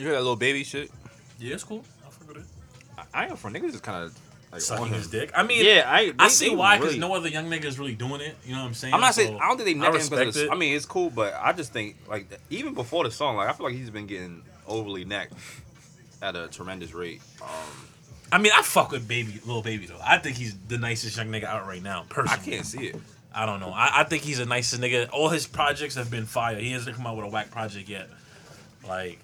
You hear that Lil Baby shit? Yeah, it's cool. I fuck with it. I, I ain't for niggas just kind of like on Sucking him. his dick. I mean, Yeah, I. I they- see they why because really- no other young nigga is really doing it. You know what I'm saying? I'm not saying So, I don't think they I neck him respect because it. I mean it's cool, but I just think like even before the song, like I feel like he's been getting overly necked at a tremendous rate. Um, I mean, I fuck with baby, Lil Baby though. I think he's the nicest young nigga out right now. Personally. I Personally, can't see it. I don't know. I, I think he's the nicest nigga. All his projects have been fire. He hasn't come out with a whack project yet. Like,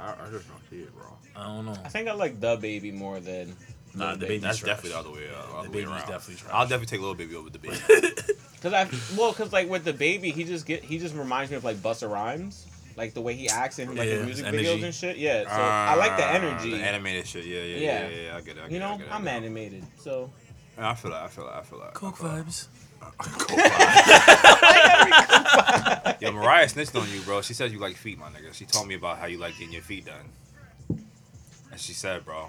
I, I just don't see it, bro. I don't know. I think I like DaBaby more than. Nah, DaBaby. That's trash. definitely the other way. Uh, The other way baby's around. definitely trash. I'll definitely take Lil Baby over DaBaby. Cause I well, cause like with DaBaby, he just get he just reminds me of like Busta Rhymes, like the way he acts in like Yeah, his music his videos and shit. Yeah, so I like the Ah, energy. the animated shit. Yeah, yeah, yeah, Yeah. yeah. yeah, I get it. I get you it, I know, get it, I I'm get animated, so I feel that. I feel that. I feel that. Coke vibes. Coke vibe. Yo, Mariah snitched on you, bro. She said you like feet, my nigga. She told me about how you like getting your feet done. And she said, bro,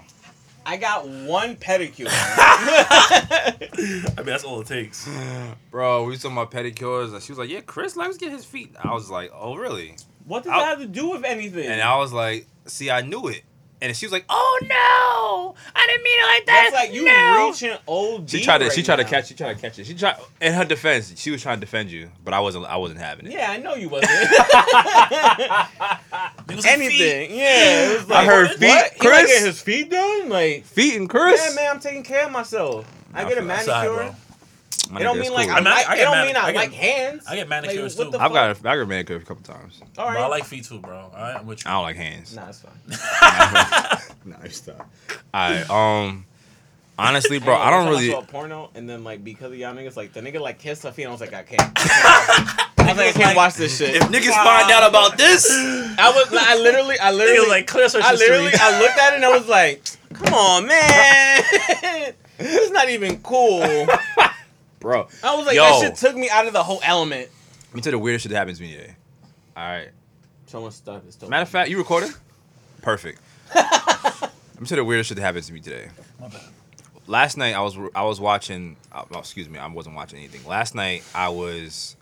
I got one pedicure. I mean, that's all it takes. bro, we was talking about pedicures, and she was like, yeah, Chris likes to get his feet. I was like, oh, really? what does I'll- that have to do with anything? And I was like, see, I knew it. And she was like, oh no, I didn't mean it like that. That's like you no. reaching OD. She tried to. right she tried to catch. She tried to catch it. She tried. In her defense, she was trying to defend you, but I wasn't. I wasn't having it. Yeah, I know you wasn't. Like Anything. Yeah. It was I like, heard what? feet, He like Chris? get his feet done? Like, Feet and Chris. yeah, man, I'm taking care of myself. I Nah, get a for that feet. Side, manicure. My It don't mean it's like cool. I, I mean, like. I it get don't mani- mean I, I get- like hands. I get manicures what too. I've fuck? got. A, I got a manicure a couple times. All Bro, I like feet too, bro. All right, I'm with you. I don't like hands. Nah, it's fine. nah, stop. Alright. Um. Honestly, bro, I don't One time really. saw a porno and then like because of y'all niggas, like the nigga like kissed her feet. And I was like, I can't. I was like, I can't watch this shit. If niggas find out about this, I was, I literally, I literally, was like, clear search I literally, I looked at it and I was like, come on, man, it's not even cool. Bro. I was like, Yo. that shit took me out of the whole element. Let me tell you the weirdest shit that happens to me today. All right. Someone stuck. It's still Matter of fact, you recording? Perfect. Let me tell you the weirdest shit that happens to me today. My bad. Last night I was I was watching. Uh, well, excuse me, I wasn't watching anything. Last night I was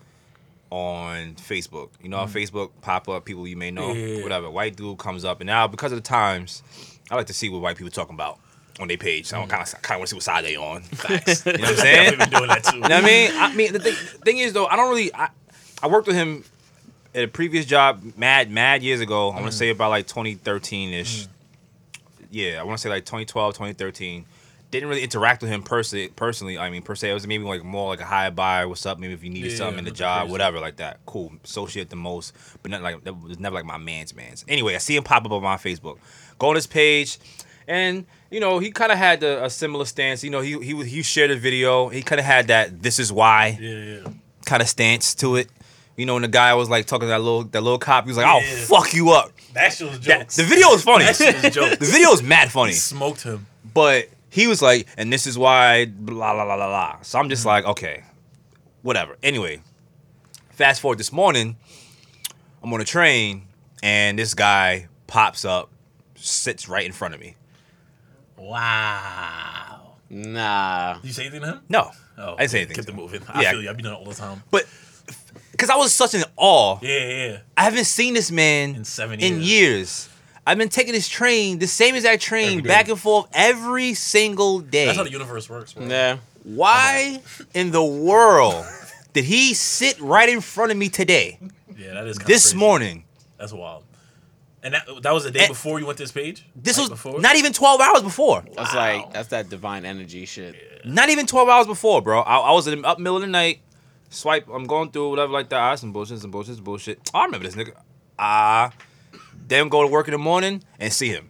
on Facebook. You know, how Facebook pop up people you may know, Yeah. whatever. White dude comes up, and now because of the times, I like to see what white people talking about on their page. So I mm. kind of kind of want to see what side they on. Facts. You know what I'm saying? Been doing that too. You know what I mean? I mean, the thing, thing is though, I don't really. I, I worked with him at a previous job, mad mad years ago. I want to mm. say about like 2013 ish. Mm. Yeah, I want to say like 2012, 2013. Didn't really interact with him personally. Personally, I mean, per se, it was maybe like more like a high bye, what's up? Maybe if you needed Yeah, something in the job, crazy. whatever, like that. Cool, associate the most, but not like that was never like my man's man's. Anyway, I see him pop up on my Facebook. Go on his page, and you know he kind of had a, a similar stance. You know, he he he shared a video. He kind of had that "this is why" Yeah, yeah. kind of stance to it. You know, when the guy was like talking to that little that little cop, he was like, "I'll Yeah. fuck you up." That shit was That- jokes. the video is funny. That shit was jokes. the video is mad funny, He smoked him. but he was like, "And this is why." Blah blah blah blah blah. So I'm just mm-hmm. like, okay, whatever. Anyway, fast forward this morning, I'm on a train, and this guy pops up, sits right in front of me. Wow. Nah. Did you say anything to him? No, Oh, I didn't say anything. Kept to it moving. I Yeah. feel you. I be doing it all the time. But because I was such in awe, Yeah, yeah. yeah. I haven't seen this man In seven in years. years. I've been taking this train, the same exact train, Every day. back and forth every single day. That's how the universe works, bro. Yeah. Why in the world did he sit right in front of me today, Yeah, that is kinda this crazy. morning? That's wild. And that that was the day And- before you went to this page. This Like was before. not even 12 hours before. That's Wow. like that's that divine energy shit. Not even 12 hours before, bro. I, I was in the up middle of the night. Swipe, I'm going through whatever like that. Ah, some bullshit, some bullshit, some bullshit. I remember this nigga. Ah, then go to work in the morning and see him.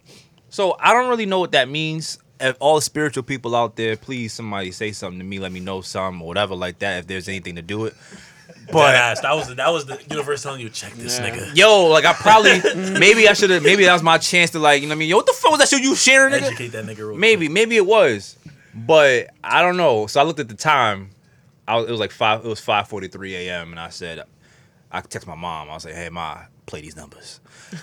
So I don't really know what that means. If all the spiritual people out there, please somebody say something to me. Let me know some or whatever like that. If there's anything to do it. But But that was that was the universe telling you check this Yeah. nigga. yo, like I probably maybe I should have maybe that was my chance to like you know what I mean. Yo, what the fuck was that shit you sharing, nigga? Educate that nigga real Maybe, maybe it was, but I don't know. So I looked at the time. I was, it was like five. It was five forty three a.m. and I said, I text my mom. I was like, Hey, ma, play these numbers.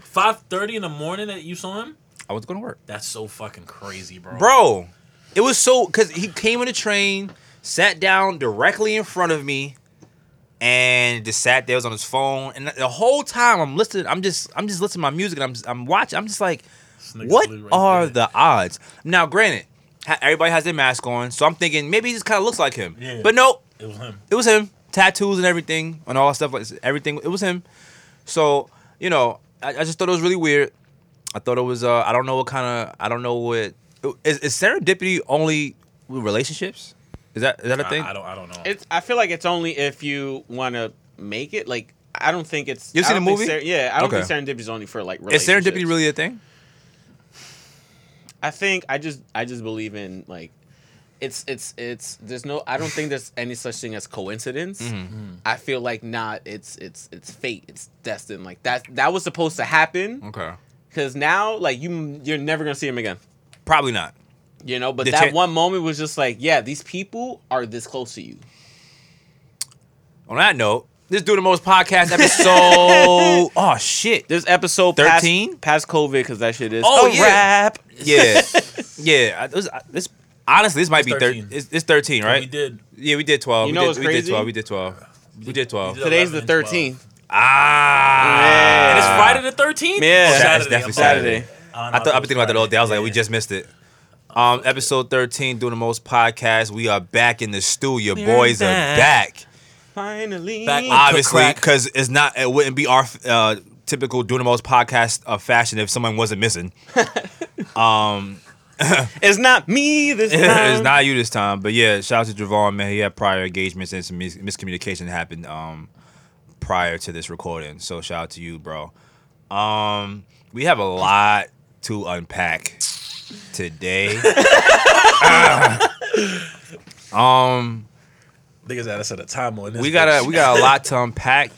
Five thirty in the morning that you saw him. I was going to work, That's so fucking crazy, bro. bro. It was so because he came on the train, sat down directly in front of me, and just sat there was on his phone, and the whole time I'm listening, I'm just I'm just listening to my music, and I'm just, I'm watching, I'm just like, what right are there. the odds? Now, granted, everybody has their mask on, so I'm thinking maybe he just kind of looks like him, Yeah. but nope, It was him. it was him. Tattoos and everything and all that stuff like everything. It was him. So you know, I, I just thought it was really weird. I thought it was. Uh, I don't know what kind of. I don't know what is, is serendipity only with relationships. Is that is that a thing? I don't. I don't know. It's. I feel like it's only if you want to make it. Like I don't think it's. You I seen don't the think movie? ser- yeah, I don't Okay. think serendipity is only for like. is serendipity relationships. really a thing? I think I just I just believe in like it's it's it's there's no I don't think there's any such thing as coincidence. Mm-hmm. I feel like not it's it's it's fate. It's destined. Like that that was supposed to happen Okay, cuz now like you you're never going to see him again. probably not. You know, but The that chan- one moment was just like, yeah, these people are this close to you. On that note, this do the most podcast episode. oh shit. This episode 13? past, past COVID cuz that shit is Oh, yeah. wrap. Yeah, yeah. This, this honestly, this might It's be 13. thirteen. It's, it's thirteen, right? We did. Yeah, we did twelve. You we know did, what's we did twelve. We did twelve. We did twelve. We did Today's the 11 12. 13th. Ah, And it's Friday the thirteenth. Yeah. It's Saturday. definitely Saturday. Saturday. I, I thought I've been thinking about that all day. I was like, we just missed it. Um, episode thirteen, doing the most podcast. We are back in the stew. Your We're boys are back. back. Finally. Back- Obviously, because it's not. It wouldn't be our uh, typical doing the most podcast uh, fashion if someone wasn't missing. um, It's not me this time. it's not you this time, but yeah, shout out to Javon, man. He had prior engagements and some mis- miscommunication happened um, prior to this recording. So shout out to you, bro. Um, we have a lot to unpack today. um, Niggas had to set a time on this. we got a we got a lot to unpack.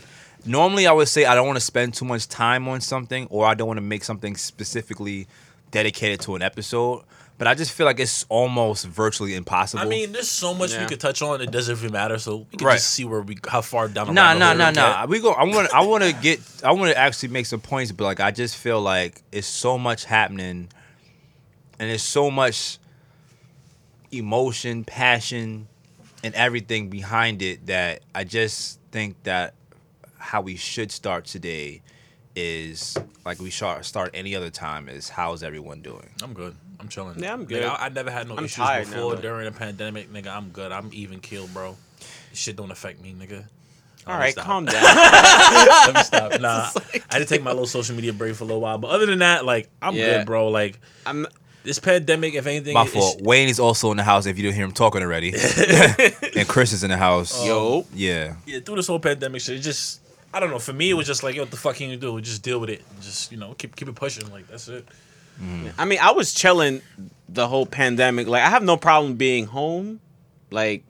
Normally, I would say I don't want to spend too much time on something, or I don't want to make something specifically dedicated to an episode. But I just feel like it's almost virtually impossible. I mean, there's so much we could touch on. It doesn't even matter. So we can Right. just see where we, how far down the Nah, rabbit nah, hole nah, we nah. We go. I want. I want to get. I want to actually make some points, but like I just feel like it's so much happening, and there's so much emotion, passion, and everything behind it that I just think that how we should start today is like we start start any other time is how's everyone doing? I'm good. I'm chilling. Yeah, I'm Nigga, good. I, I never had no I'm issues tired now, before during the pandemic, nigga. I'm good. I'm even killed, bro. This shit don't affect me, nigga. All right, stop. calm down. Let me stop. Nah, I had to take my little social media break for a little while, but other than that, like I'm Yeah. good, bro. Like I'm this pandemic, if anything, My it's- fault. Wayne is also in the house. If you didn't hear him talking already, and Chris is in the house. yo. Yeah. yeah, through this whole pandemic shit, it just I don't know. For me, it was just like, yo, what the fuck can you do? Just deal with it. Just you know, keep keep it pushing. Like that's it. I mean, I was chilling the whole pandemic. Like, I have no problem being home. Like,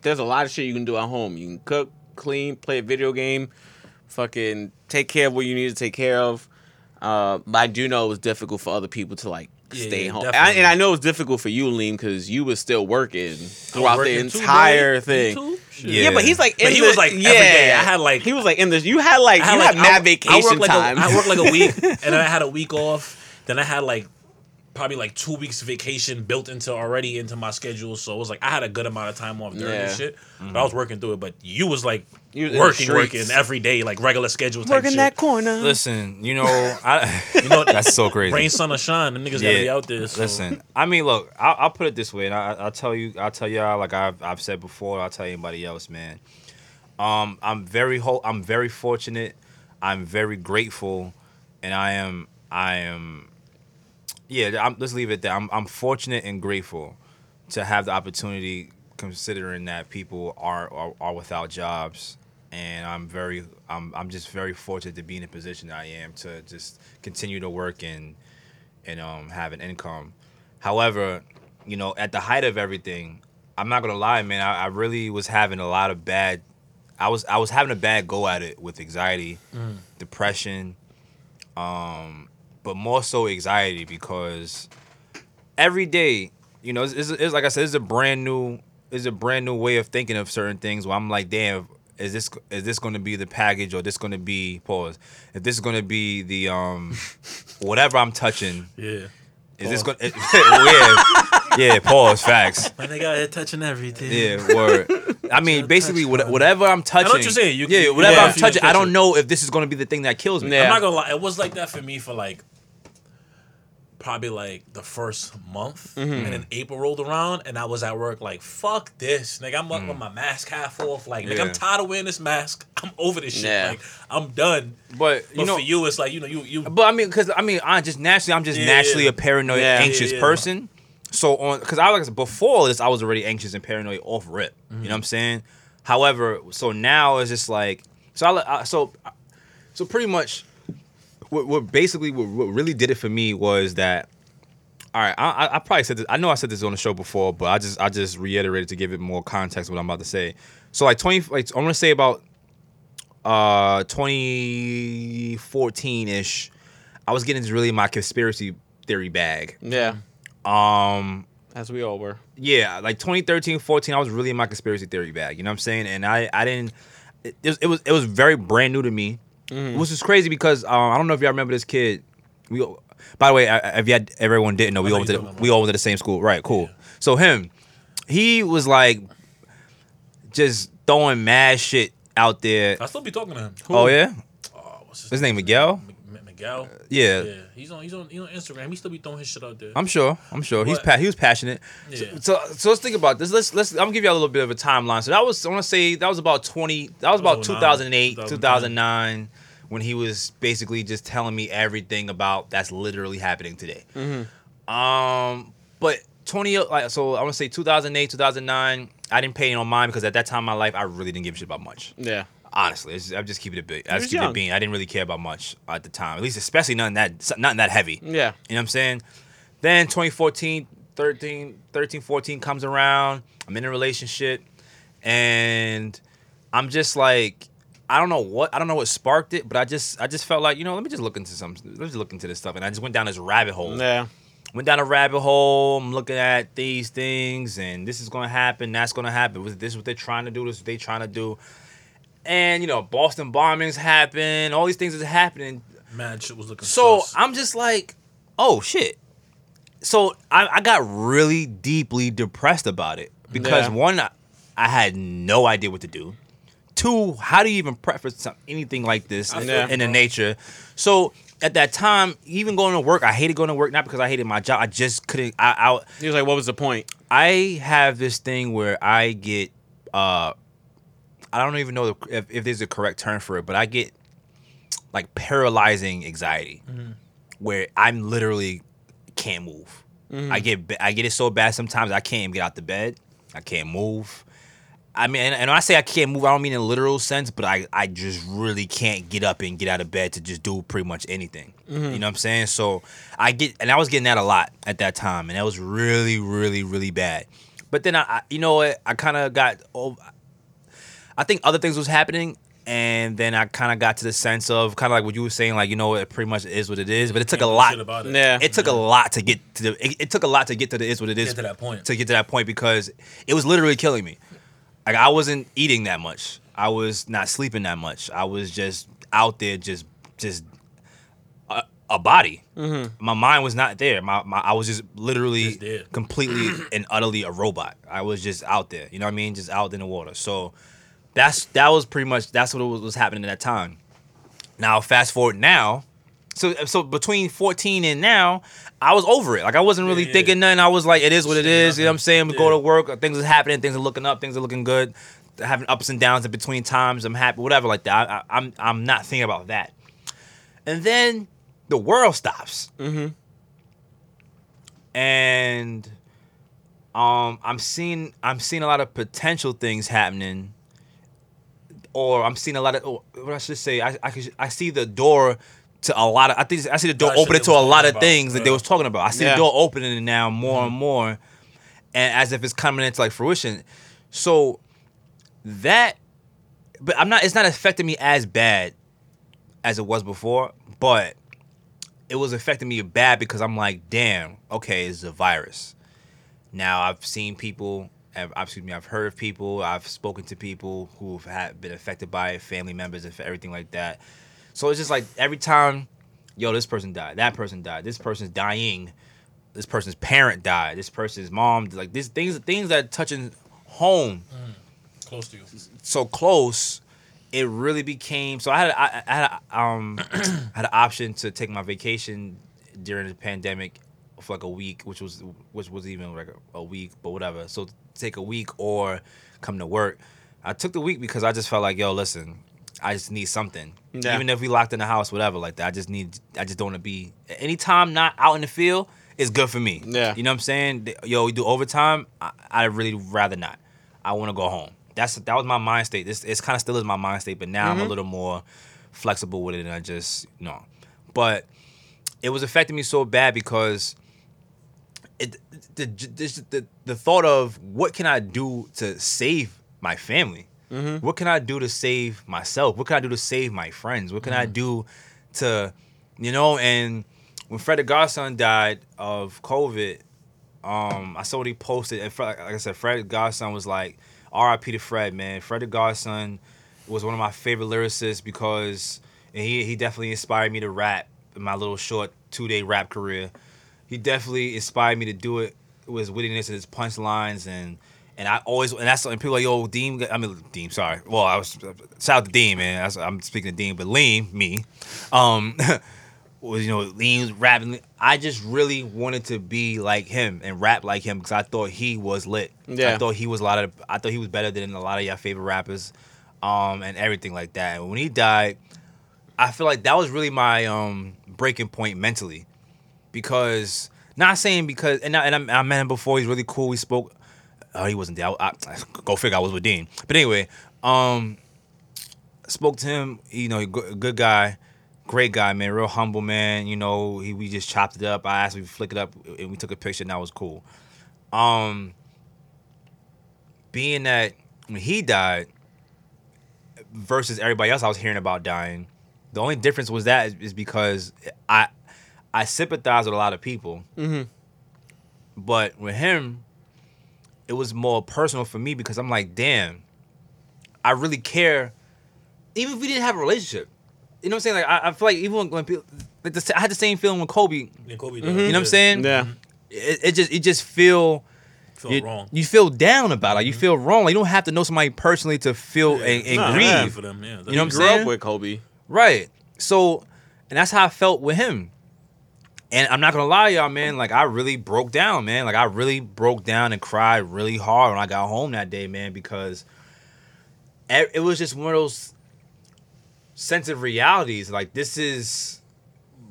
there's a lot of shit you can do at home. You can cook, clean, play a video game, fucking take care of what you need to take care of. Uh, but I do know it was difficult for other people to like Yeah, stay yeah, home, and I, and I know it was difficult for you, Liam, because you was still working throughout the working too, entire thing. Too? Shit. Yeah. Yeah, but he's like in But he the, was, like, every day. I had, like- he was like in this. You had like had you like had mad I- vacation I worked like time. A, I worked like a week, and then I had a week off. Then I had like probably like two weeks vacation built into already into my schedule. So it was like I had a good amount of time off during this Yeah. shit. But I mm-hmm. was working through it. But you was like You was working, working every day, like regular schedule type working shit. that corner. Listen, you know, I. You know, That's so crazy. Rain, sun, or shine, the niggas gotta be out there. So. Listen, I mean, look, I'll, I'll put it this way, and I, I'll tell you, I'll tell y'all, like I've, I've said before, I'll tell anybody else, man. Um, I'm very, ho- I'm very fortunate. I'm very grateful, and I am, I am, yeah. I'm, let's leave it there. I'm, I'm fortunate and grateful to have the opportunity, considering that people are are, are without jobs, and I'm very, I'm, I'm just very fortunate to be in the position that I am to just continue to work and and um, have an income. However, you know, at the height of everything, I'm not gonna lie, man. I, I really was having a lot of bad. I was I was having a bad go at it with anxiety, depression, um, but more so anxiety because every day, you know, it's, it's, it's like I said, it's a brand new, it's a brand new way of thinking of certain things. Where I'm like, damn, is this is this going to be the package or this going to be pause? If this is going to be the um, whatever I'm touching, Yeah. is this going? to yeah, yeah. Pause. Facts. My nigga out here touching everything. Yeah. Word. I mean, basically, what, whatever I'm touching. what you're saying. You yeah, whatever yeah. I'm touching, I don't know if this is going to be the thing that kills me. Yeah. I'm not gonna lie. It was like that for me for like probably like the first month, Mm-hmm. and then April rolled around, and I was at work like, "Fuck this, nigga! I'm up with my mask half off. Like, nigga, Mm. I'm tired of wearing this mask. I'm over this shit. Yeah. Like, I'm done." But you But know, for you, it's like you know, you you. But I mean, because I mean, I just naturally, I'm just Yeah, naturally yeah. a paranoid, Yeah. anxious Yeah, yeah. person. So on, because I like before this, I was already anxious and paranoid off rip. You know what I'm saying? However, so now it's just like, so I, I so, so pretty much, what, what basically what, what really did it for me was that. All right, I, I- I probably said this. I know I said this on the show before, but I just I just reiterated to give it more context. What I'm about to say. So like twenty, like I'm gonna say about uh 2014 ish, I was getting really my conspiracy theory bag. Yeah, Um, as we all were. yeah, like 2013, 14, I was really in my conspiracy theory bag. You know what I'm saying? And I, I didn't. It, it was, it was very brand new to me, which is crazy because um, I don't know if y'all remember this kid. We, by the way, I- I- if you had, everyone didn't know, we all went to the, we all went to the same school, right? Cool. So him, he was like, just throwing mad shit out there. I still be talking to him. Oh yeah, Oh, what's his name Miguel. M- Miguel. Yeah. Yeah, he's on he's on he's on Instagram. He still be throwing his shit out there. I'm sure. I'm sure. He's pa- he was passionate. Yeah. So, so so let's think about this. Let's let's I'm gonna give you a little bit of a timeline. So that was I want to say that was about 20 that was about 2008, 2009. 2009 when he was basically just telling me everything about that's literally happening today. Um but 20 like so I want to say 2008, 2009 I didn't pay it on mind because at that time in my life I really didn't give a shit about much. Yeah, Honestly, just, I'm just keeping it big. I just keep it being. I didn't really care about much at the time. At least especially nothing that nothing that heavy. yeah, You know what I'm saying? Then 2014, 13, 13, 14 comes around. I'm in a relationship and I'm just like I don't know what I don't know what sparked it, but I just I just felt like, you know, let me just look into some let me just look into this stuff. And I just went down this rabbit hole. yeah. Went down a rabbit hole. I'm looking at these things and this is gonna happen, that's gonna happen. Was this is what they're trying to do? This is what they trying to do. And you know, Boston bombings happen, all these things is happening. Mad shit was looking So sus. I'm just like, oh shit. So I, I got really deeply depressed about it because Yeah. one, I, I had no idea what to do. Two, how do you even some, anything like this in, in the nature? So at that time, even going to work, I hated going to work not because I hated my job. I just couldn't. I, I He was like, "What was the point?" I have this thing where I get uh I don't even know if, if there's a correct term for it, but I get like paralyzing anxiety where I'm literally can't move. I get I get it so bad sometimes I can't even get out the bed. I can't move. I mean, and, and when I say I can't move, I don't mean in a literal sense, but I, I just really can't get up and get out of bed to just do pretty much anything. Mm-hmm. You know what I'm saying? So I get, and I was getting that a lot at that time, and that was really, really, really bad. But then I, I you know what? I kind of got, oh, I think other things was happening, and then I kind of got to the sense of kind of like what you were saying, like you know, it pretty much is what it is. But it took a lot. about it. Yeah. It took a lot to get to the. It, it took a lot to get to the is what it is Get to that point. to get to that point because it was literally killing me. Like I wasn't eating that much. I was not sleeping that much. I was just out there, just just a, a body. Mm-hmm. My mind was not there. My, my I was just literally Just completely and utterly a robot. I was just out there. You know what I mean? Just out in the water. So that's that was pretty much that's what was, was happening at that time. Now fast forward now. So so between 14 and now, I was over it. Like I wasn't really Yeah, yeah. thinking nothing. I was like, it is what it is. You know what I'm saying? We go to work, things are happening, things are looking up, things are looking good. Having ups and downs in between times. I'm happy, whatever like that. I, I, I'm I'm not thinking about that. And then the world stops. Mm-hmm. And um I'm seeing I'm seeing a lot of potential things happening. Or I'm seeing a lot of or what I should say, I I, could, I see the door to a lot of I think I see the door opening to a lot of about, things that they was talking about. I see Yeah. the door opening now more and more, and as if it's coming into like fruition. So that, but I'm not. It's not affecting me as bad as it was before, but it was affecting me bad because I'm like, damn, okay, it's a virus. Now I've seen people. I've, excuse me. I've heard of people. I've spoken to people who've had been affected by it, family members and everything like that. So it's just like every time, yo, this person died, that person died, this person's dying, this person's parent died, this person's mom, like these things, things that touching home. close to you. so close, it really became. So I had I, I had a, um had an option to take my vacation during the pandemic for like a week, which was which was even like a week, but whatever. So take a week or come to work. I took the week because I just felt like, yo, listen, I just need something. Yeah. Even if we locked in the house, whatever, like that. I just need. I just don't want to be. Anytime not out in the field is good for me. Yeah. You know what I'm saying? Yo, we do overtime. I, I really rather not. I want to go home. That's that was my mind state. This it's kind of still is my mind state, but now I'm a mm-hmm. little more flexible with it, and I just you know. But it was affecting me so bad because it the the, the, the thought of what can I do to save my family? What can I do to save myself? What can I do to save my friends? What can I do to, you know? And when Fred Godson died of COVID, um, I saw what he posted, and like I said, Fred Godson was like, "R.I.P. to Fred, man. Fred Godson was one of my favorite lyricists because and he he definitely inspired me to rap in my little short two day rap career. He definitely inspired me to do it with his wittiness and his punchlines and and I always and that's and people are like yo Dean I mean Dean sorry. Well I was shout out to Dean man. I'm speaking to Dean but Lean me. Um was you know Lean rapping. I just really wanted to be like him and rap like him because I thought he was lit. Yeah. I thought he was a lot of I thought he was better than a lot of your favorite rappers um and everything like that. And when he died I feel like that was really my um breaking point mentally. Because not saying because and I, and I, I met him before he's really cool we spoke oh he wasn't there. I, I, go figure I was with Dean. But anyway um spoke to him you know good, good guy great guy man real humble man you know he we just chopped it up. I asked him to flick it up and we took a picture and that was cool. Um being that when he died versus everybody else I was hearing about dying. The only difference was that is, is because I I sympathize with a lot of people, Mhm. but with him, it was more personal for me because I'm like, damn, I really care. Even if we didn't have a relationship, you know what I'm saying? Like I, I feel like even when, when people, like the, I had the same feeling with Kobe. Yeah, Kobe mm-hmm. You know what I'm saying? Yeah. It, it just it just feel. Feel you, wrong. you feel down about it. Like you mm-hmm. feel wrong. Like you don't have to know somebody personally to feel Yeah, and, and nah, grieve. for them. Yeah, You know what I'm Grew saying? up with Kobe. Right. So, and that's how I felt with him. And I'm not gonna lie, y'all, man. Like I really broke down, man. Like I really broke down and cried really hard when I got home that day, man, because it was just one of those sense of realities. Like this is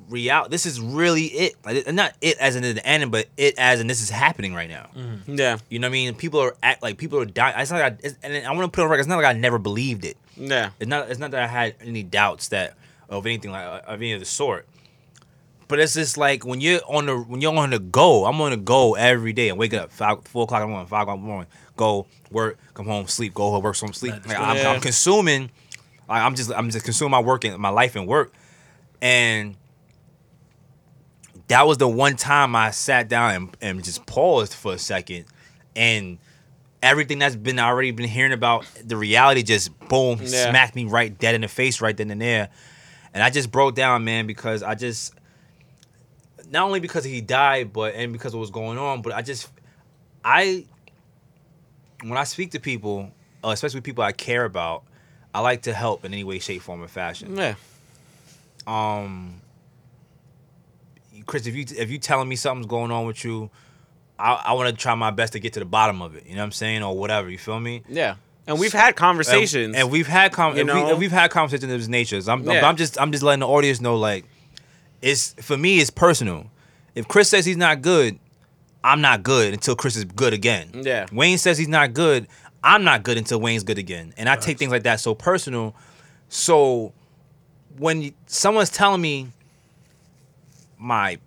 real. This is really it. Like and not it as in the end, but it as in this is happening right now. Mm-hmm. Yeah. You know what I mean? People are act like people are dying. It's not like I, it's, and I want to put it on record. It's not like I never believed it. Yeah. It's not. It's not that I had any doubts that of anything like of any of the sort. But it's just like when you're on the when you're on the go. I'm on the go every day. I'm waking up five, four o'clock in the morning, five o'clock in the morning. Go work, come home, sleep. Go work, some sleep. Like. I'm. I'm consuming. Like, I'm just I'm just consuming my work and my life and work. And that was the one time I sat down and, and just paused for a second, and everything that's been already been hearing about the reality just boom Yeah. smacked me right dead in the face right then and there, and I just broke down, man, because I just not only because he died, but and because of what's going on, but I just I when I speak to people, uh, especially people I care about, I like to help in any way, shape, form, or fashion Yeah. um Chris, if you if you telling me something's going on with you, I, I want to try my best to get to the bottom of it. You know what I'm saying, or whatever. You feel me? Yeah. And we've had conversations. And, and we've had com- You and we, know? and we've had conversations of this nature. I'm, Yeah. I'm just I'm just letting the audience know like it's for me it's personal. If Chris says he's not good, I'm not good until Chris is good again. Yeah. Wayne says he's not good, I'm not good until Wayne's good again. And I take things like that so personal. So when someone's telling me my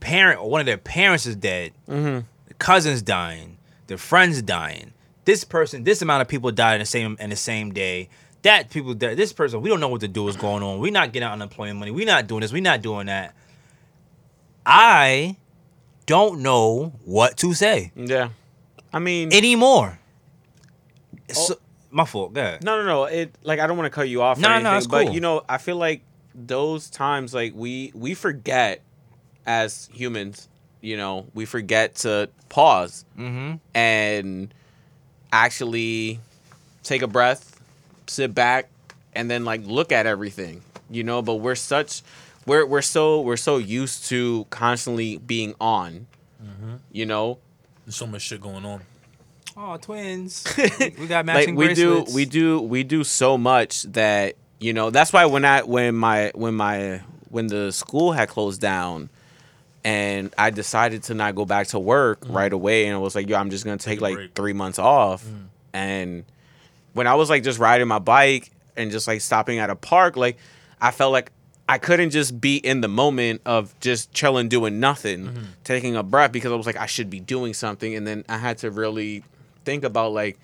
parent or one of their parents is dead, Mhm. the cousin's dying, their friends dying, this person, this amount of people died in the same in the same day. That people that This person, we don't know what to do is going on. We're not getting out unemployment money. We're not doing this. We're not doing that. I don't know what to say yeah. I mean, anymore. So, my fault. Go ahead. no, no, no. It like I don't want to cut you off. No, no, it's But cool. you know, I feel like those times, like we we forget as humans. You know, we forget to pause Mm-hmm. and actually take a breath, sit back, and then like look at everything, you know. But we're such, we're we're so we're so used to constantly being on, mm-hmm. you know. There's so much shit going on. Oh, twins. we got matching like we do bracelets. we do we do so much that you know that's why when i when my when my when the school had closed down and i decided to not go back to work mm-hmm. right away and i was like yo i'm just gonna take a like break. three months off mm. and when i was like just riding my bike and just like stopping at a park like i felt like i couldn't just be in the moment of just chilling doing nothing mm-hmm. taking a breath because i was like i should be doing something and then i had to really think about like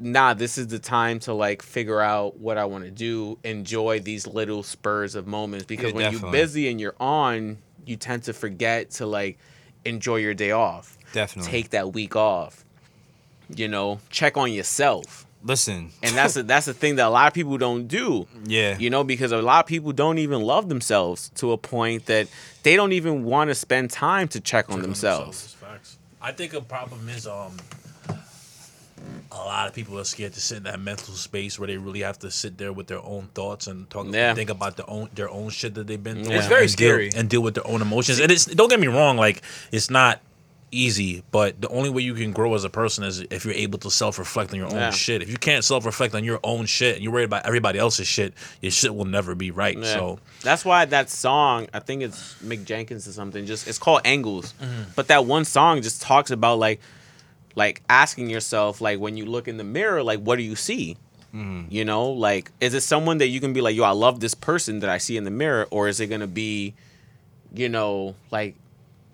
nah, this is the time to like figure out what I want to do, enjoy these little spurs of moments because Yeah, when you're busy and you're on, you tend to forget to like enjoy your day off. Definitely. Take that week off. You know, check on yourself. Listen. And that's a, that's the thing that a lot of people don't do. Yeah. You know, because a lot of people don't even love themselves to a point that they don't even want to spend time to check on Check on themselves. Facts. I think a problem is um a lot of people are scared to sit in that mental space where they really have to sit there with their own thoughts and talk Yeah. think about their own their own shit that they've been through. It's very and deal- scary. and deal with their own emotions. And it's don't get me wrong, like it's not easy, but the only way you can grow as a person is if you're able to self reflect on your own Yeah. shit. If you can't self reflect on your own shit and you're worried about everybody else's shit, your shit will never be right. Yeah. So that's why that song, I think it's Mick Jenkins or something, just it's called Angles. Mm-hmm. But that one song just talks about like like asking yourself, like when you look in the mirror, like what do you see? Mm-hmm. You know, like is it someone that you can be like, yo, I love this person that I see in the mirror, or is it gonna be, you know, like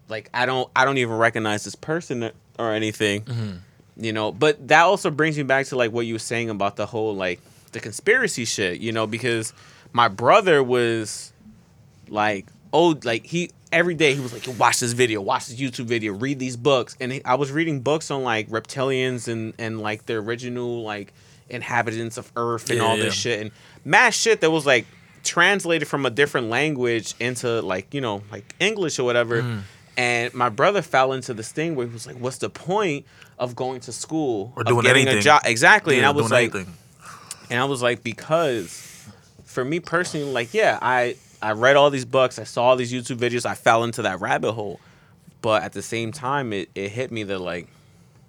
like I don't I don't even recognize this person or anything. Mm-hmm. You know, but that also brings me back to like what you were saying about the whole like the conspiracy shit, you know, because my brother was like oh like he every day he was like "Yo, watch this video watch this youtube video read these books and he, i was reading books on like reptilians and and like the original like inhabitants of earth and Yeah, all yeah. this shit and mass shit that was like translated from a different language into like you know like english or whatever Mm. And my brother fell into this thing where he was like what's the point of going to school Or doing getting a anything. job exactly and i was like anything. and I was like, because for me personally, like, yeah, I I read all these books, I saw all these YouTube videos, I fell into that rabbit hole. But at the same time, it, it hit me that like,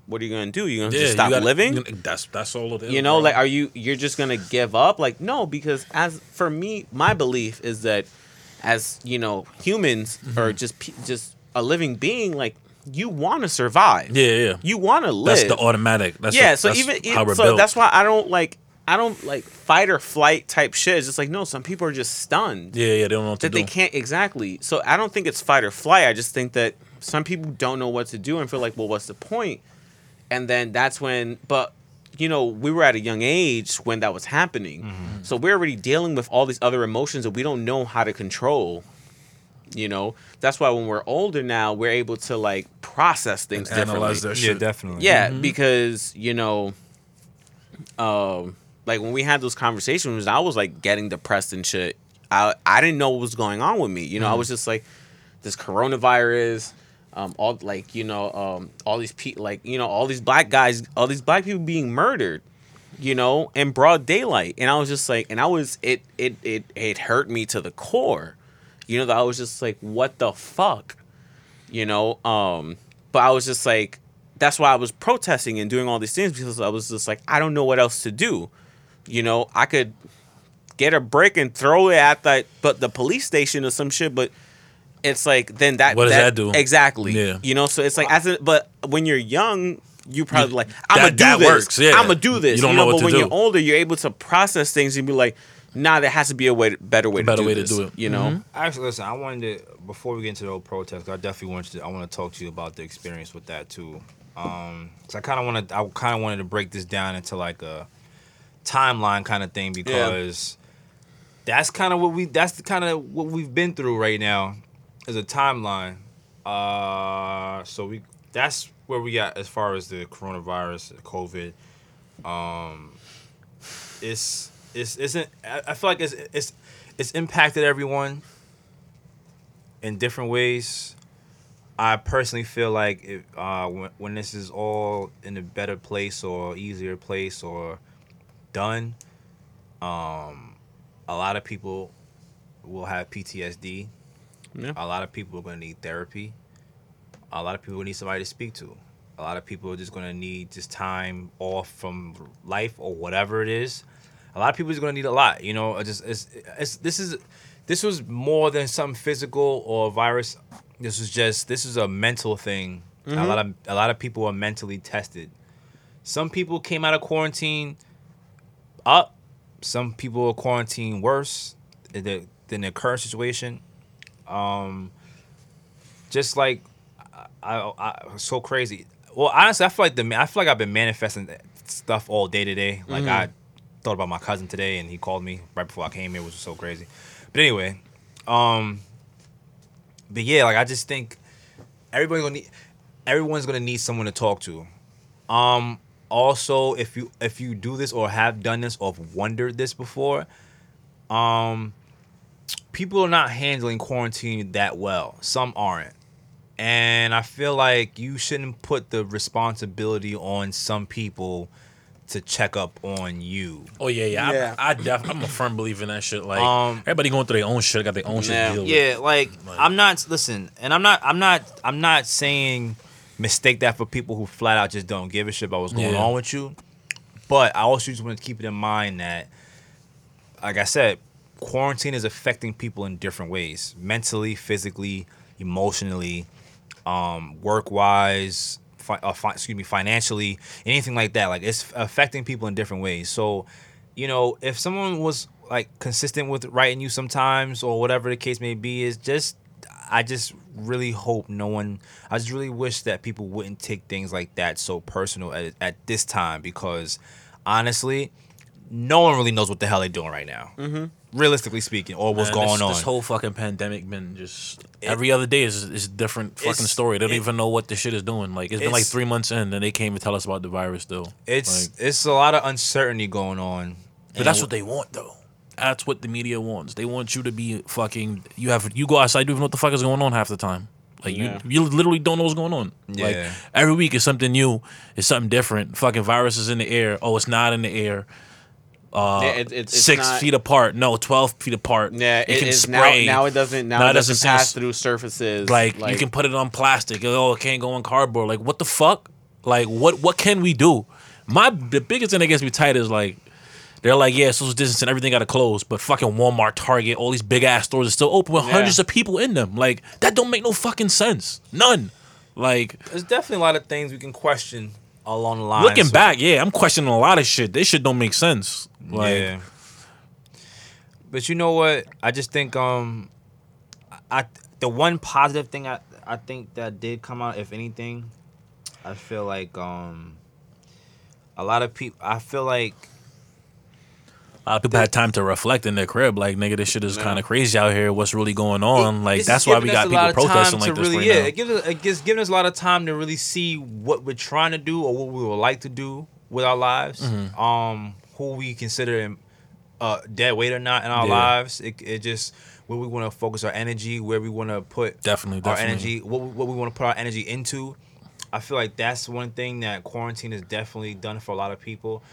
what are you gonna do? You gonna Yeah, just stop gotta- living? you- That's that's all it is. You know, bro. like, are you you're just gonna give up? Like, no, because as for me, my belief is that as you know, humans Mm-hmm. or just just a living being, like, you want to survive. yeah, yeah. You want to live That's the automatic. That's yeah, the- so that's even how we're so built. that's why I don't like I don't like fight or flight type shit. It's just like no, some people are just stunned yeah, yeah. They don't know that do. they can't exactly. So I don't think it's fight or flight. I just think that some people don't know what to do and feel like, well, what's the point? And then that's when, but you know, we were at a young age when that was happening, Mm-hmm. so we're already dealing with all these other emotions that we don't know how to control. You know, that's why when we're older now, we're able to like process things And analyze differently. that Yeah, definitely. Yeah, because you know, um, like when we had those conversations, I was like getting depressed and shit. I I didn't know what was going on with me. You know, I was just like, this coronavirus, um, all like you know, um, all these people, like you know, all these black guys, all these black people being murdered, you know, in broad daylight, and I was just like, and I was it it it it hurt me to the core. You know, that I was just like, what the fuck, you know, um, but I was just like, that's why I was protesting and doing all these things because I was just like, I don't know what else to do. You know, I could get a brick and throw it at that, but the police station or some shit. But it's like then that What does that do? exactly? Yeah. you know. So it's like as a, but when you're young, you probably like I'm that- gonna do that this. works, yeah. I'm gonna do this. You don't know, know what but when do. you're older, you're able to process things and be like, Nah, there has to be a way, better way, Better to do way to do it. You know, Actually, listen. I wanted to before we get into the whole protest. I definitely wanted to. I want to talk to you about the experience with that too. Um, cause I kind of wanted. I kind of wanted to break this down into like a timeline kind of thing because that's kind of what we. That's the kind of what we've been through right now, is a timeline. Uh, so we. That's where we got as far as the coronavirus, COVID. Um, it's it's isn't. I feel like it's it's it's impacted everyone in different ways. I personally feel like if, uh, when, when this is all in a better place or easier place or done, um, a lot of people will have PTSD. Yeah. A lot of people are going to need therapy. A lot of people will need somebody to speak to. A lot of people are just going to need just time off from life or whatever it is. A lot of people are going to need a lot. You know, just it's, it's this is this was more than some physical or virus. This was just this is a mental thing. A lot of a lot of people are mentally tested. Some people came out of quarantine up. Some people are quarantined worse than the, current situation. Um, just like I, I, I so crazy. Well, honestly, I feel like the I feel like I've been manifesting stuff all day today. Like I thought about my cousin today, and he called me right before I came here, which was so crazy. But anyway, um, but yeah, like I just think everybody's gonna need everyone's gonna need someone to talk to. Um, also, if you if you do this or have done this or have wondered this before, um, people are not handling quarantine that well. Some aren't. And I feel like you shouldn't put the responsibility on some people to check up on you. Oh yeah, yeah. Yeah. I, I def- I'm a firm believer in that shit. Like Um, everybody going through their own shit, got their own shit Yeah. to deal with. Yeah, like, Like- I'm not listen, and I'm not I'm not I'm not saying mistake that for people who flat out just don't give a shit about what's going Yeah. on with you. But I also just want to keep it in mind that like I said, quarantine is affecting people in different ways. Mentally, physically, emotionally, um, work wise, fi- uh, fi- excuse me, financially, anything like that. Like it's affecting people in different ways. So, you know, if someone was like consistent with writing you sometimes or whatever the case may be, is just I just really hope no one. I just really wish that people wouldn't take things like that so personal at, at this time because honestly, no one really knows what the hell they're doing right now. Mm-hmm. Realistically speaking, or what's Man, going this, on. This whole fucking pandemic been just every other day is is different fucking story. They don't it- even know what the shit is doing. Like it's been like three months in, and they can't even tell us about the virus still. It's Like, it's a lot of uncertainty going on. but that's what they want though. That's what the media wants. They want you to be fucking. You have you go outside, you don't even know what the fuck is going on half the time. Like Yeah. you, you literally don't know what's going on. Like Yeah. every week is something new. It's something different. Fucking virus is in the air. Oh, it's not in the air. Uh, Yeah, it- it- it's six not- feet apart. No, twelve feet apart. Yeah, it, it can is spray. now. Now it doesn't. Now, Now it it doesn't doesn't pass through surfaces. like, you can put it on plastic. Oh, it can't go on cardboard. Like what the fuck? Like what what can we do? My the biggest thing that gets me tight is like they're like, yeah, social distancing, everything got to close, but fucking Walmart, Target, all these big ass stores are still open with Yeah. hundreds of people in them. Like that don't make no fucking sense. None. Like There's definitely a lot of things we can question along the line. looking back, yeah, I'm questioning a lot of shit. This shit don't make sense. Like yeah. But you know what? I just think um, I the one positive thing I I think that did come out, if anything, I feel like um, a lot of people. I feel like a lot of people had time to reflect in their crib. Like nigga, this shit is kind of crazy out here. What's really going on? like that's why we got us a lot people protesting like this really, right yeah, now. It gives us, it gives giving us a lot of time to really see what we're trying to do or what we would like to do with our lives. Mm-hmm. Um, who we consider uh, dead weight or not in our Yeah. lives. It, it just where we want to focus our energy, where we want to put Definitely, our energy, what we, what we want to put our energy into. I feel like that's one thing that quarantine has definitely done for a lot of people.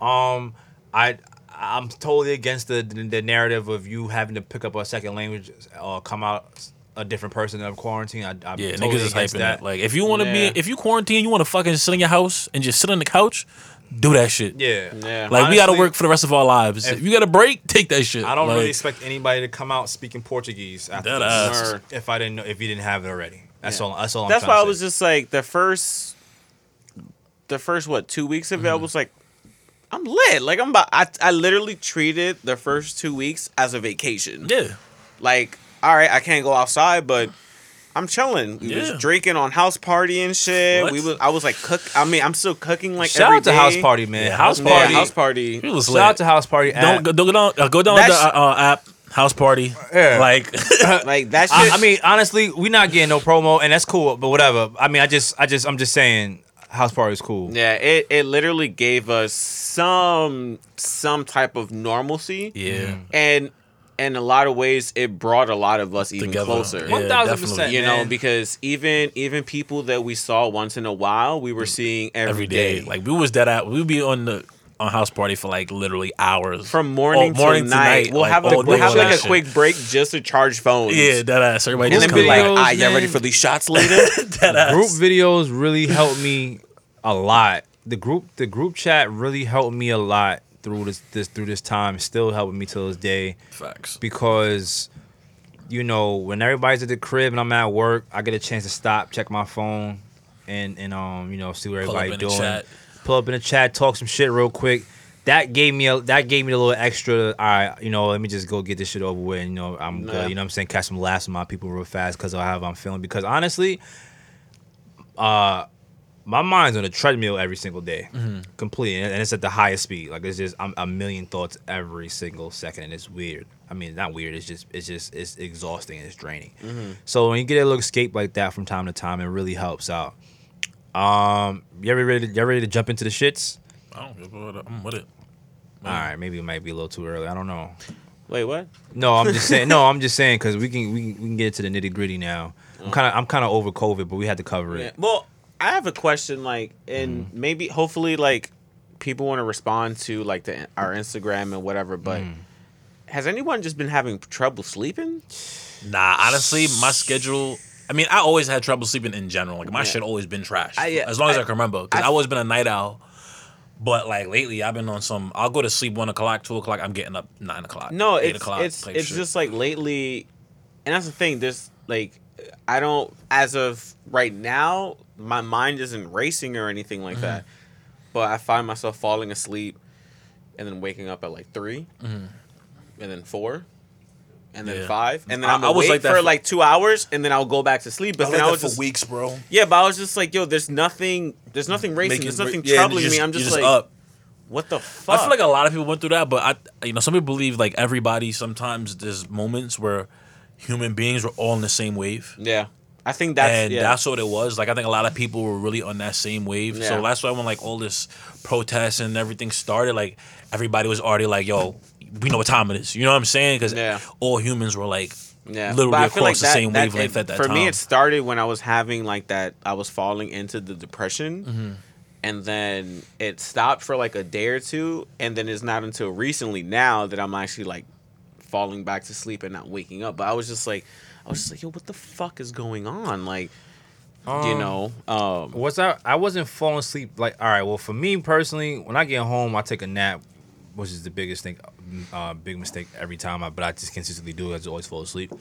Um, I I'm totally against the the narrative of you having to pick up a second language or come out a different person of quarantine. I, I'm Yeah, totally niggas is hyping that. that. Like, if you want to Yeah. be, if you quarantine, you want to fucking sit in your house and just sit on the couch, do that shit. yeah, Yeah. Like, we got to work for the rest of our lives. if- If, you got a break, take that shit. I don't Like, really expect anybody to come out speaking Portuguese after That this, ass. If I didn't know if you didn't have it already. That's Yeah. all. That's all. I'm That's why to I was just like the first, the first what two weeks of it. I mm-hmm. was like, I'm lit. Like I'm about. I I literally treated the first two weeks as a vacation. Yeah. Like, all right, I can't go outside, but. I'm chilling. We Yeah. was drinking on house party and shit. What? We was. I was like cook. I mean, I'm still cooking like Shout every out to day. House Party, man. Yeah, house House Yeah, Party. house party. It was Shout lit. out to House Party. Don't app. go, don't go down. Uh, go down That's- the uh, uh, app house party. Yeah. Like, Like that shit. I, I mean, honestly, we not getting no promo, and that's cool. But whatever. I mean, I just, I just, I'm just saying, House Party is cool. Yeah, it, it literally gave us some some type of normalcy. yeah. Mm. And in a lot of ways, it brought a lot of us even Together. closer. 1000%. You know, man. because even even people that we saw once in a while, we were mm. seeing every day. Like we was dead at we would be on the on house party for like literally hours from morning, Oh, morning to to night. night, We'll like, have a, we'll have like a quick break just to charge phones. Yeah, that ass. Everybody and just then be come like, ah, y'all ready for these shots later? dead ass. group videos really helped me a lot. The group the group chat really helped me a lot through this this through this time. Still helping me till this day Facts. because you know when everybody's at the crib and I'm at work, I get a chance to stop, check my phone, and and um you know see what Pull up everybody doing. Pull up in the chat, talk some shit real quick. That gave me a that gave me a little extra. All right, you know, let me just go get this shit over with. And, you know, I'm Yeah. good. You know, what I'm saying catch some laughs with my people real fast because I have I'm feeling. Because honestly, uh, my mind's on a treadmill every single day, completely, and it's at the highest speed. Like it's just I'm a million thoughts every single second, and it's weird. I mean, not weird. It's just it's just it's exhausting and it's draining. So when you get a little escape like that from time to time, it really helps out. Um, you ever ready? To, you ready to jump into the shits? I don't give a I'm with it. All right, maybe it might be a little too early. I don't know. Wait, what? No, I'm just saying. No, I'm just saying because we can we can, we can get to the nitty gritty now. I'm kind of I'm kind of over COVID, but we had to cover Yeah. it. Well, I have a question, like, and Mm-hmm. maybe hopefully, like, people want to respond to like the our Instagram and whatever. But Mm. has anyone just been having trouble sleeping? Nah, honestly, my schedule. I mean, I always had trouble sleeping in general. Like my Yeah. shit always been trash. I- as long as I, can remember, because I- I, always been a night owl. But like lately, I've been on some. I'll go to sleep one o'clock, two o'clock. I'm getting up nine o'clock. No, eight it's o'clock. it's it's shit. just like lately, and that's the thing. There's like, I don't as of right now, my mind isn't racing or anything like mm-hmm. that. But I find myself falling asleep, and then waking up at like 3 mm-hmm. and then four, and then Yeah. five, and then I- I'm I was like for for- like two hours, and then I'll go back to sleep. But I then like I was for just weeks, bro. yeah, but I was just like, yo, there's nothing, there's nothing racing, Make there's nothing yeah, troubling you me. I'm just, you're like, up. what the fuck? I feel like a lot of people went through that, but I, you know, some people believe like everybody. Sometimes there's moments where human beings were all in the same wave. yeah, I think that's and yeah. that's what it was. Like I think a lot of people were really on that same wave. Yeah. So that's why when like all this protests and everything started, like everybody was already like, "Yo, we know what time it is." You know what I'm saying? Because Yeah. all humans were like, Yeah, literally across like the that- same that- wavelength it- at that for time. me, it started when I was having like that. I was falling into the depression, Mm-hmm. and then it stopped for like a day or two, and then it's not until recently now that I'm actually like falling back to sleep and not waking up. But I was just like, I was just like, yo, what the fuck is going on? Like, you Um, know, um, Was I? I wasn't falling asleep. Like, all right. Well, for me personally, when I get home, I take a nap, which is the biggest thing, uh, big mistake every time. I, but I just consistently do. it. I just always fall asleep,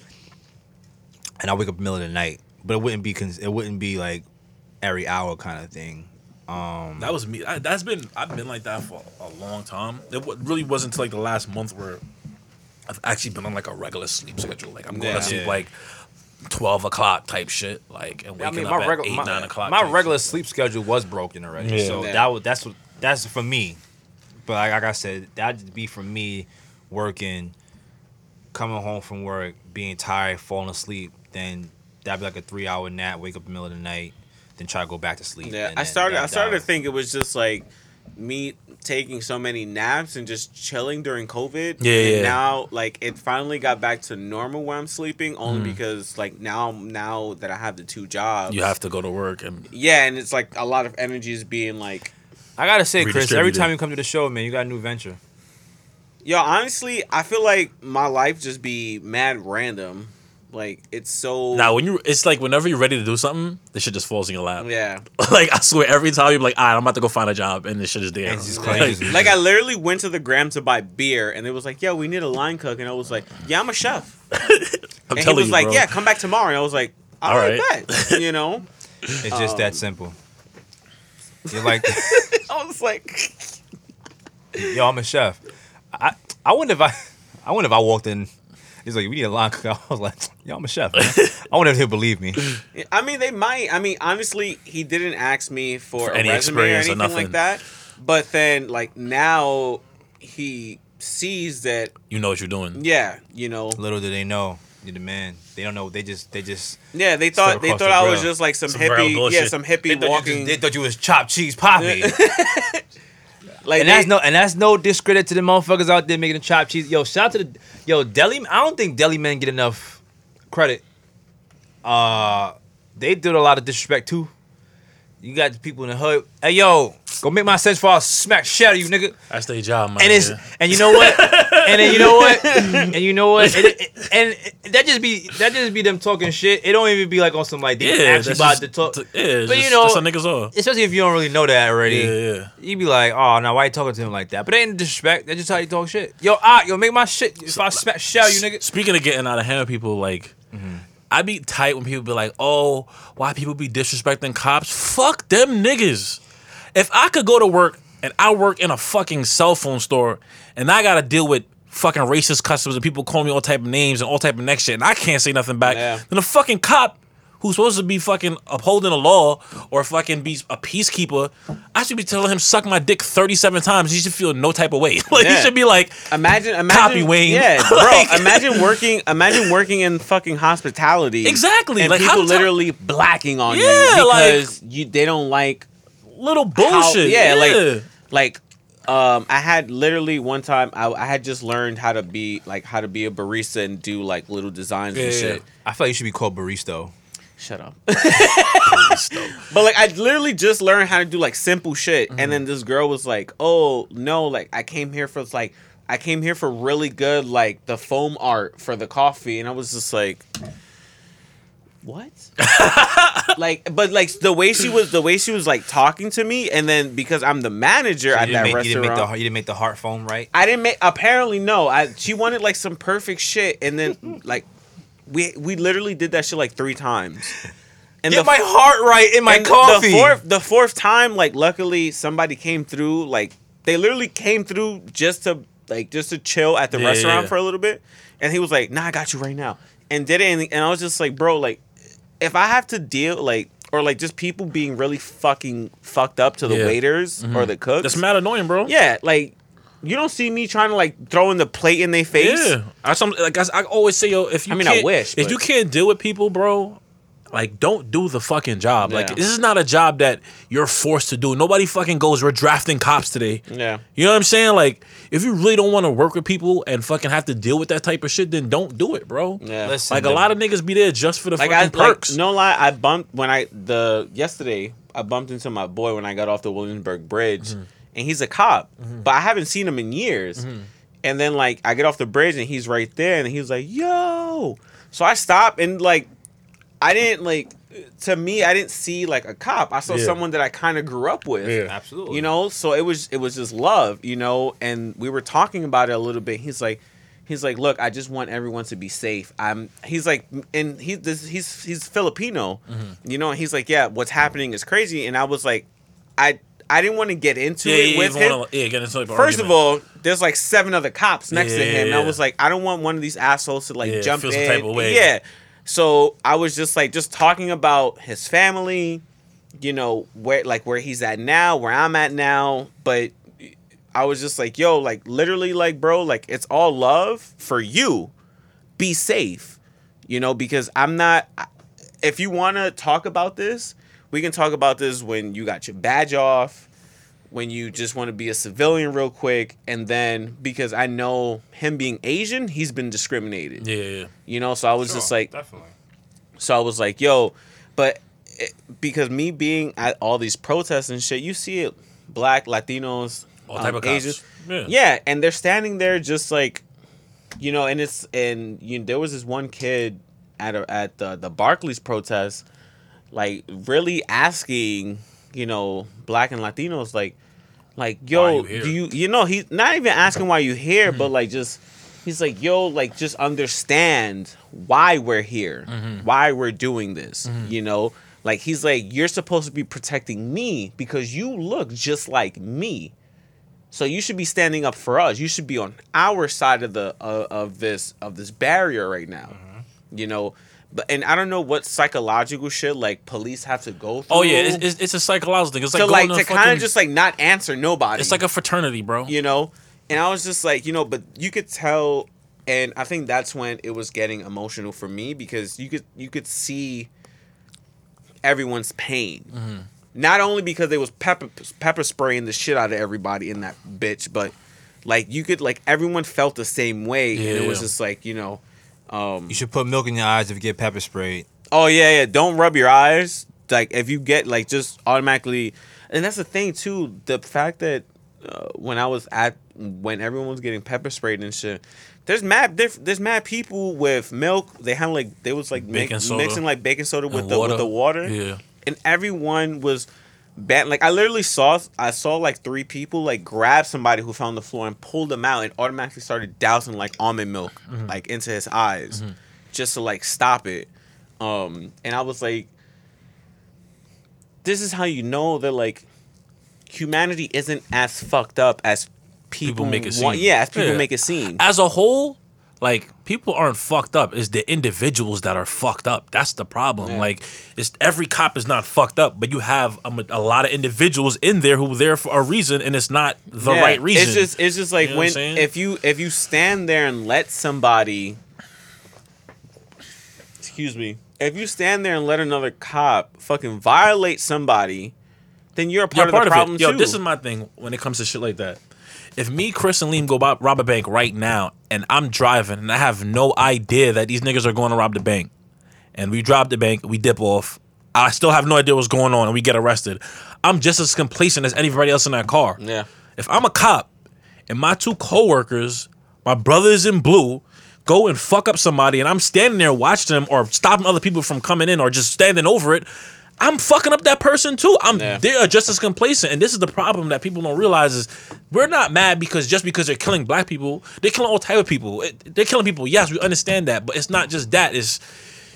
and I wake up in the middle of the night. But it wouldn't be. Cons- it wouldn't be like every hour kind of thing. Um, that was me. I, that's been I've been like that for a long time. It wa- really wasn't until like the last month where I've actually been on like a regular sleep schedule. Like I'm going Yeah. to sleep Yeah. like twelve o'clock type shit. Like and I waking mean, up my at regular eight my, nine o'clock. my regular shit. sleep schedule was broken already. Yeah. So Yeah. that was that's what that's for me. But like, like I said, that'd be for me working, coming home from work, being tired, falling asleep. Then that'd be like a three hour nap. Wake up in the middle of the night, then try to go back to sleep. yeah. and I started. that- I started that- to think it was just like me taking so many naps and just chilling during COVID. Yeah, and yeah. now like it finally got back to normal where I'm sleeping only Mm. because like now now that I have the two jobs. You have to go to work and Yeah, and it's like a lot of energy is being like I gotta say, Chris, every time you come to the show, man, you got a new venture. Yo, honestly, I feel like my life just be mad random. Like it's so now when you it's like whenever you're ready to do something, the shit just falls in your lap. Yeah. like I swear, every time you're like, all right, I'm about to go find a job, and this shit is there. It's just Like. Like I literally went to the gram to buy beer and it was like, yo, we need a line cook and I was like, Yeah, I'm a chef. I'm and he was you, like, bro. Yeah, come back tomorrow. And I was like, All All right, right. bet. You know? It's just Um, that simple. You're like, I was like yo, I'm a chef. I I wonder if I I wonder if I walked in. He's like, we need a line cook. I was like, yo, I'm a chef. man. I wonder if he'll believe me. I mean, they might. I mean, honestly, he didn't ask me for, For a any resume or experience or anything like nothing. that. But then, like now, he sees that. you know what you're doing. Yeah, you know. Little do they know, you're the man. They don't know. They just they just Yeah, they thought they thought the I was just like some, Some hippie. Yeah, some hippie thought, walking. you, they thought you was chopped cheese poppy. like Like and they- that's no and that's no discredit to the motherfuckers out there making the chopped cheese. Yo, shout out to the yo deli. I don't think deli men get enough credit. Uh, they did a lot of disrespect too. You got the people in the hood. Hey yo, go make my sense for I'll smack shit out of you, nigga. That's their job, man. And it's and you know what? and then you know what? And you know what? And, it- and it- that just be that just be them talking shit. It don't even be like on some like they yeah, actually about just, to talk. t- Yeah, But you know- that's how niggas are. Especially if you don't really know that already. Yeah, yeah. You be like, oh, now why you talking to him like that? But it ain't disrespect. That's just how you talk shit. Yo, ah, yo, make my shit. If I smack shit out you, nigga. Speaking of getting out of hand people, like I be tight when people be like, "Oh, why people be disrespecting cops?" Fuck them niggas. If I could go to work and I work in a fucking cell phone store and I gotta deal with fucking racist customers and people call me all type of names and all type of next shit and I can't say nothing back, Yeah. then a fucking cop who's supposed to be fucking upholding the law or fucking be a peacekeeper, I should be telling him suck my dick 37 times. He should feel no type of way. like he should be like, Imagine, imagine, Copy, Wayne. Yeah, bro. Like- imagine working, imagine working in fucking hospitality. Exactly, And like, people how- literally blacking on Yeah, you like- because you they don't like little how- bullshit. yeah, yeah, like like um I had literally one time I, I had just learned how to be like how to be a barista and do like little designs and Yeah. shit. I feel like you should be called barista. Shut up. but like I literally just learned how to do like simple shit, and then this girl was like, "Oh no, like I came here for like I came here for really good like the foam art for the coffee," and I was just like. What? like, but like the way she was, the way she was like talking to me, and then because I'm the manager at that didn't make, you, didn't make the, heart you didn't make the heart foam right. I didn't make. Apparently, no. I she wanted like some perfect shit, and then like we we literally did that shit like three times. And Get my heart right in my coffee. The fourth, the fourth time, like luckily somebody came through. Like they literally came through just to like just to chill at the Yeah, restaurant yeah. for a little bit, and he was like, "Nah, I got you right now," and did it. And, and I was just like, "Bro, like if I have to deal like." Or like just people being really fucking fucked up to the Yeah. waiters or mm-hmm. the cooks. That's mad annoying, bro. Yeah, like you don't see me trying to like throw in the plate in their face. Yeah, I some like I, I always say, yo, if you I mean, I wish, if you can't deal with people, bro, like don't do the fucking job. Like this is not a job that you're forced to do. Nobody fucking goes. We're drafting cops today. Yeah. You know what I'm saying? Like if you really don't want to work with people and fucking have to deal with that type of shit, then don't do it, bro. Yeah. Listen, Like a lot of niggas be there just for the Like I fucking perks. like, no lie, I bumped when I the yesterday I bumped into my boy when I got off the Williamsburg Bridge, Mm-hmm. and he's a cop, but I haven't seen him in years. Mm-hmm. And then like I get off the bridge and he's right there, and he was like, "Yo!" So I stop and like I didn't like to me I didn't see like a cop. I saw Yeah. someone that I kind of grew up with. Yeah. absolutely. You know, so it was it was just love, you know, and we were talking about it a little bit. He's like he's like, "Look, I just want everyone to be safe." I'm he's like and he this he's he's Filipino. Mm-hmm. You know, and he's like, "Yeah, what's happening is crazy." And I was like, I I didn't want to get into yeah, it yeah, with him. wanna- yeah, get into like an First of all, there's like seven other cops next to Yeah, him. And I was like, I don't want one of these assholes to like Yeah, jump feel in. some type of way. Yeah. So I was just like just talking about his family, you know, where like where he's at now, where I'm at now. But I was just like, yo, like literally like bro, like it's all love for you. Be safe. You know, because I'm not if you wanna talk about this, we can talk about this when you got your badge off when you just want to be a civilian real quick and then because I know him being Asian, he's been discriminated. yeah, yeah. You know, so I was just like definitely. so I was like, yo, but it, because me being at all these protests and shit, you see it black, Latinos, All um, type of. Asians. Yeah. Yeah, and they're standing there just like you know, and it's and you there was this one kid at a, at the the Barclays protest like really asking, you know, black and Latinos like like yo, you do you you know, he's not even asking why you here, but mm-hmm. like just he's like, yo, like just understand why we're here, mm-hmm. why we're doing this, mm-hmm. you know? Like he's like, you're supposed to be protecting me because you look just like me. So you should be standing up for us. You should be on our side of the uh, of this of this barrier right now. You know, but and I don't know what psychological shit like police have to go through. Oh yeah, it's, it's, it's a psychological thing. It's like to like to to kind of just like not answer nobody. It's like a fraternity, bro. you know, and I was just like, you know, but you could tell, and I think that's when it was getting emotional for me because you could you could see everyone's pain. Mm-hmm. Not only because they was pepper pepper spraying the shit out of everybody in that bitch, but like you could like everyone felt the same way, and it was just like you know, um, You should put milk in your eyes if you get pepper sprayed. Oh yeah, yeah. Don't rub your eyes. Like if you get like just automatically, and that's the thing too. The fact that uh, when I was at when everyone was getting pepper sprayed and shit, there's mad diff- there's mad people with milk. They had like they was like soda. mixing like baking soda with the with the water. Yeah. and everyone was. Like I literally saw, I saw like three people like grab somebody who fell on the floor and pulled them out and automatically started dousing like almond milk Mm-hmm. like into his eyes, just to like stop it. Um, and I was like, this is how you know that like humanity isn't as fucked up as people, People make it want- seem. Yeah, as people Yeah. make it seem. As a whole, like people aren't fucked up. It's the individuals that are fucked up. That's the problem. Yeah. Like it's every cop is not fucked up, but you have a, a lot of individuals in there who are there for a reason, and it's not the Yeah, right reason. It's just it's just like You know when if you if you stand there and let somebody excuse me. If you stand there and let another cop fucking violate somebody, then you're a part You're of the problem Yo, too. this is my thing when it comes to shit like that. If me, Chris, and Liam go bo- rob a bank right now, and I'm driving, and I have no idea that these niggas are going to rob the bank, and we drop the bank, we dip off. I still have no idea what's going on, and we get arrested. I'm just as complacent as anybody else in that car. yeah. If I'm a cop, and my two coworkers, my brothers in blue, go and fuck up somebody, and I'm standing there watching them or stopping other people from coming in or just standing over it, I'm fucking up that person too. I'm Yeah. they're just as complacent, and this is the problem that people don't realize is we're not mad because just because they're killing black people, they're killing all type of people. It- they're killing people. Yes, we understand that, but it's not just that. It's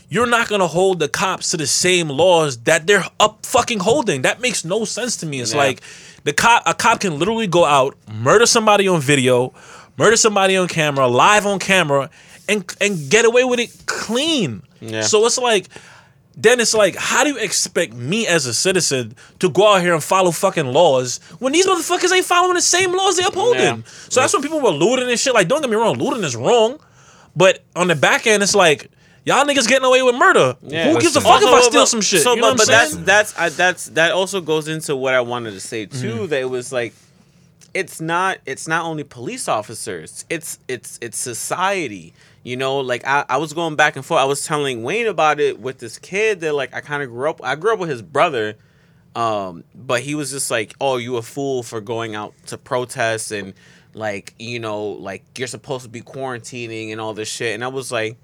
you're not gonna hold the cops to the same laws that they're up fucking holding. That makes no sense to me. It's Yeah. like the cop a cop can literally go out, murder somebody on video, murder somebody on camera, live on camera, and and get away with it clean. Yeah. So it's like then it's like, how do you expect me as a citizen to go out here and follow fucking laws when these motherfuckers ain't following the same laws they upholding? Yeah. So that's when people were looting and shit. Like, don't get me wrong, looting is wrong, but on the back end, it's like y'all niggas getting away with murder. Yeah. Who gives a fuck if I steal but- some shit? So, you know but, but that's that's I, that's that also goes into what I wanted to say too. Mm-hmm. That it was like, it's not it's not only police officers. It's it's it's society. You know, like I, I was going back and forth. I was telling Wayne about it with this kid that like I kind of grew up. I grew up with his brother, um, but he was just like, "Oh, you a fool for going out to protest and like you know like you're supposed to be quarantining and all this shit." And I was like,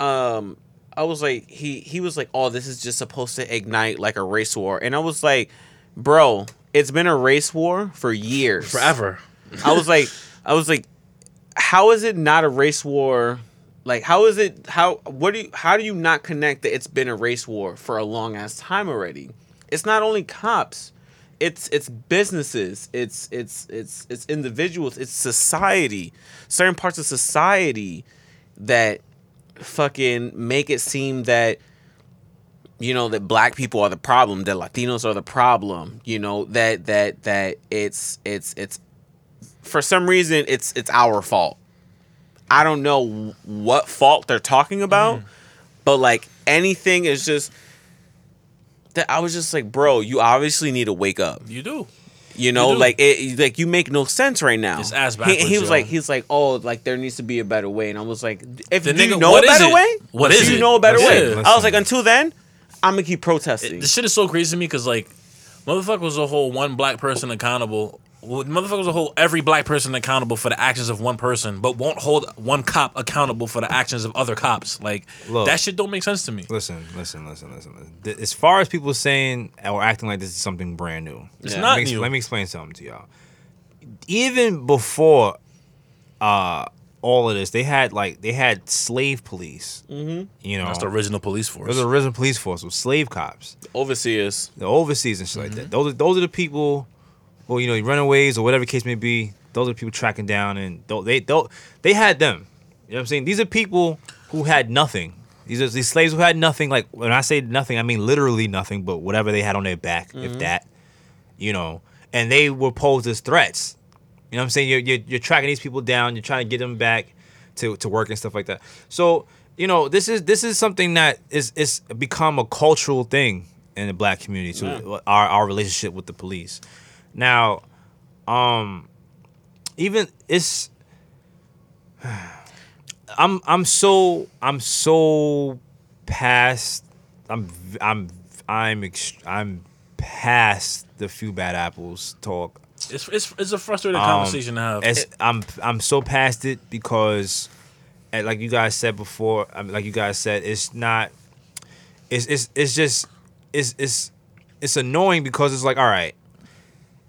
um I was like he he was like, "Oh, this is just supposed to ignite like a race war." And I was like, "Bro, it's been a race war for years." forever. I was like I was like how is it not a race war? Like how is it how what do you how do you not connect that it's been a race war for a long ass time already? It's not only cops. It's it's businesses, it's it's it's it's individuals, it's society. Certain parts of society that fucking make it seem that you know that black people are the problem that latinos are the problem you know that that that it's it's it's for some reason it's it's our fault i don't know what fault they're talking about mm-hmm. but like anything is just that i was just like bro you obviously need to wake up You do. you know, You like it, like you make no sense right now. It's ass he, backwards, he was yo. like, he's like, oh, like there needs to be a better way, and I was like, if The do you nigga- know a what is better it? way, What do you it? know a better way? I was like, until then, I'm gonna keep protesting. The shit is so crazy to me because like, motherfucker was a whole one black person accountable. Well, Motherfucker was a whole every black person accountable for the actions of one person, but won't hold one cop accountable for the actions of other cops. Like Look. that shit don't make sense to me. Listen, listen, listen, listen. listen. Th- As far as people saying or acting like this is something brand new, It's not let me, new. let me explain something to y'all. Even before uh, all of this, they had like they had slave police. Mm-hmm. You know, That's the original police force. there's a original police force with slave cops, Overseers. the overseas and shit like that. Those are those are the people, well, you know, runaways or whatever the case may be. Those are people tracking down, and they they they had them. You know what I'm saying? These are people who had nothing. These are these slaves who had nothing. Like when I say nothing, I mean literally nothing, but whatever they had on their back, if mm-hmm. that. You know, and they were posed as threats. You know what I'm saying? You're, you're, you're tracking these people down. You're trying to get them back to, to work and stuff like that. So you know, this is this is something that is is become a cultural thing in the black community to Yeah. our our relationship with the police. Now, um, even it's. I'm I'm so I'm so past I'm I'm I'm ext- I'm past the few bad apples talk. It's it's, it's a frustrating Um, conversation to have. I'm I'm so past it because, like you guys said before, I mean, like you guys said, it's not. It's it's it's just it's it's it's annoying because it's like all right,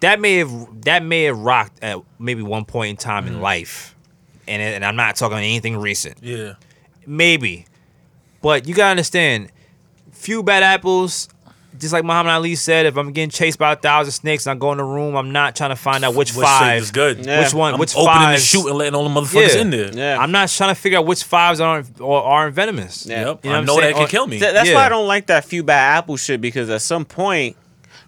that may have that may have rocked at maybe one point in time in mm. life, and it, and I'm not talking anything recent yeah. maybe. But you gotta understand, few bad apples. Just like Muhammad Ali said, if I'm getting chased by a thousand snakes and I go in the room, I'm not trying to find out which, Which five is good. Yeah. Which one? I'm which opening five? the shoot and letting all the motherfuckers Yeah. in there. Yeah. I'm not trying to figure out which fives aren't or aren't venomous. Yeah. Yep. You know I know that can Or- kill me. Th- that's Yeah. why I don't like that few bad apple shit because at some point,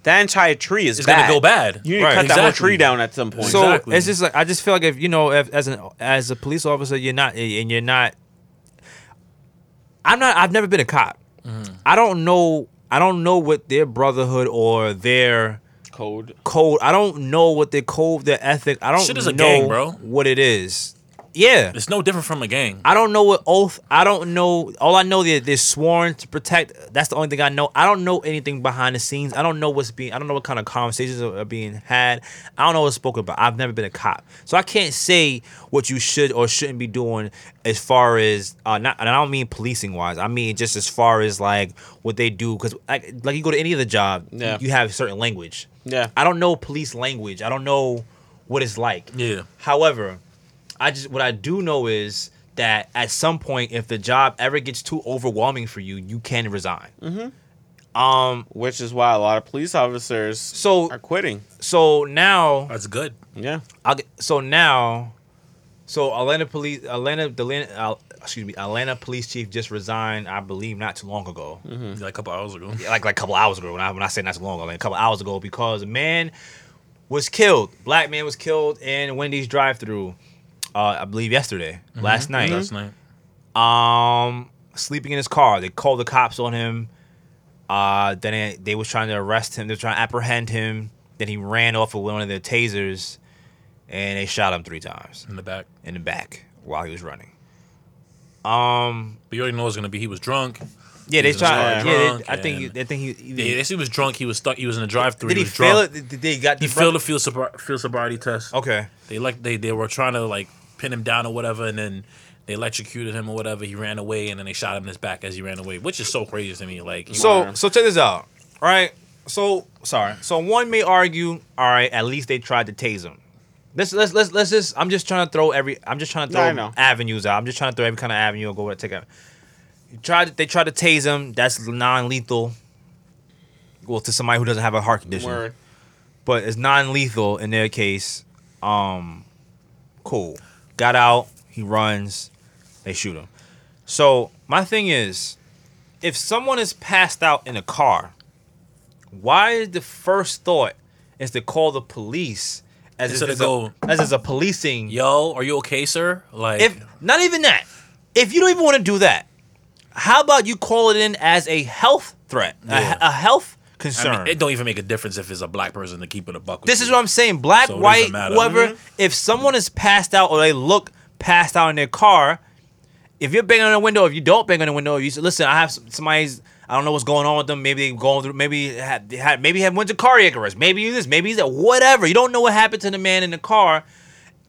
that entire tree is it's bad. gonna go bad. You need Right. to cut that whole tree down at some point. So Exactly. it's just like I just feel like if you know, if, as an as a police officer, you're not and you're not. I'm not. I've never been a cop. Mm-hmm. I don't know. I don't know what their brotherhood or their code. code. I don't know what their code, their ethic. I don't Shit is a know gang, bro. what it is. Yeah. It's no different from a gang. I don't know what oath. I don't know. All I know that they're sworn to protect. That's the only thing I know. I don't know anything behind the scenes. I don't know what's being. I don't know what kind of conversations are, are being had. I don't know what's spoken about. I've never been a cop, so I can't say what you should or shouldn't be doing as far as uh, not. And I don't mean policing wise. I mean just as far as like what they do because like like you go to any other job, Yeah. you have certain language. Yeah. I don't know police language. I don't know what it's like. Yeah. However, I just what I do know is that at some point, if the job ever gets too overwhelming for you, you can resign. Um. Which is why a lot of police officers So are quitting. so now That's good. Yeah. I'll get, so now, so Atlanta police Atlanta the Atlanta, uh, excuse me Atlanta police chief just resigned. I believe not too long ago. Like a couple hours ago. like like a couple hours ago. When I when I say not too long ago, like a couple hours ago, because a man was killed. Black man was killed in Wendy's drive-through. Uh, I believe yesterday, last night. Last night. Um, sleeping in his car. They called the cops on him. Uh, then they, they was trying to arrest him. They're trying to apprehend him. Then he ran off with one of their tasers, and they shot him three times In the back. in the back while he was running. Um, But you already know it's gonna be he was drunk. yeah, they tried. Yeah, they, I think. They think he. he Yeah, they he was drunk. He was stuck. He was in a drive-through. did he was fail drunk. it? Did they got He the failed the field, sobri- field sobriety test. Okay. They like they they were trying to like pin him down or whatever, and then they electrocuted him or whatever. He ran away, and then they shot him in his back as he ran away, which is so crazy to me. Like, So Wow. so check this out. All right. So sorry. So one may argue, all right, at least they tried to tase him. Let's let's let's let's just I'm just trying to throw every I'm just trying to throw know. avenues out. I'm just trying to throw every kind of avenue and go take it. You tried they tried to tase him. That's non-lethal. Well, to somebody who doesn't have a heart condition. Word. But it's non-lethal in their case. Um cool. Got out, he runs, they shoot him. So my thing is, if someone is passed out in a car, why is the first thought is to call the police as Instead of a, as it's a policing? yo, are you okay, sir? Like, If not even that, if you don't even want to do that, how about you call it in as a health threat, a- Yeah. a, health I mean, it don't even make a difference if it's a black person to keep it a buck. This you. is what I'm saying. Black, So white, whoever. Mhm. If someone is passed out or they look passed out in their car, if you're banging on the window, if you don't bang on the window, you say, listen, I have somebody's. I don't know what's going on with them. Maybe they going through. Maybe they had, had maybe had went to cardiac arrest. Maybe you this. Maybe that. Whatever. You don't know what happened to the man in the car.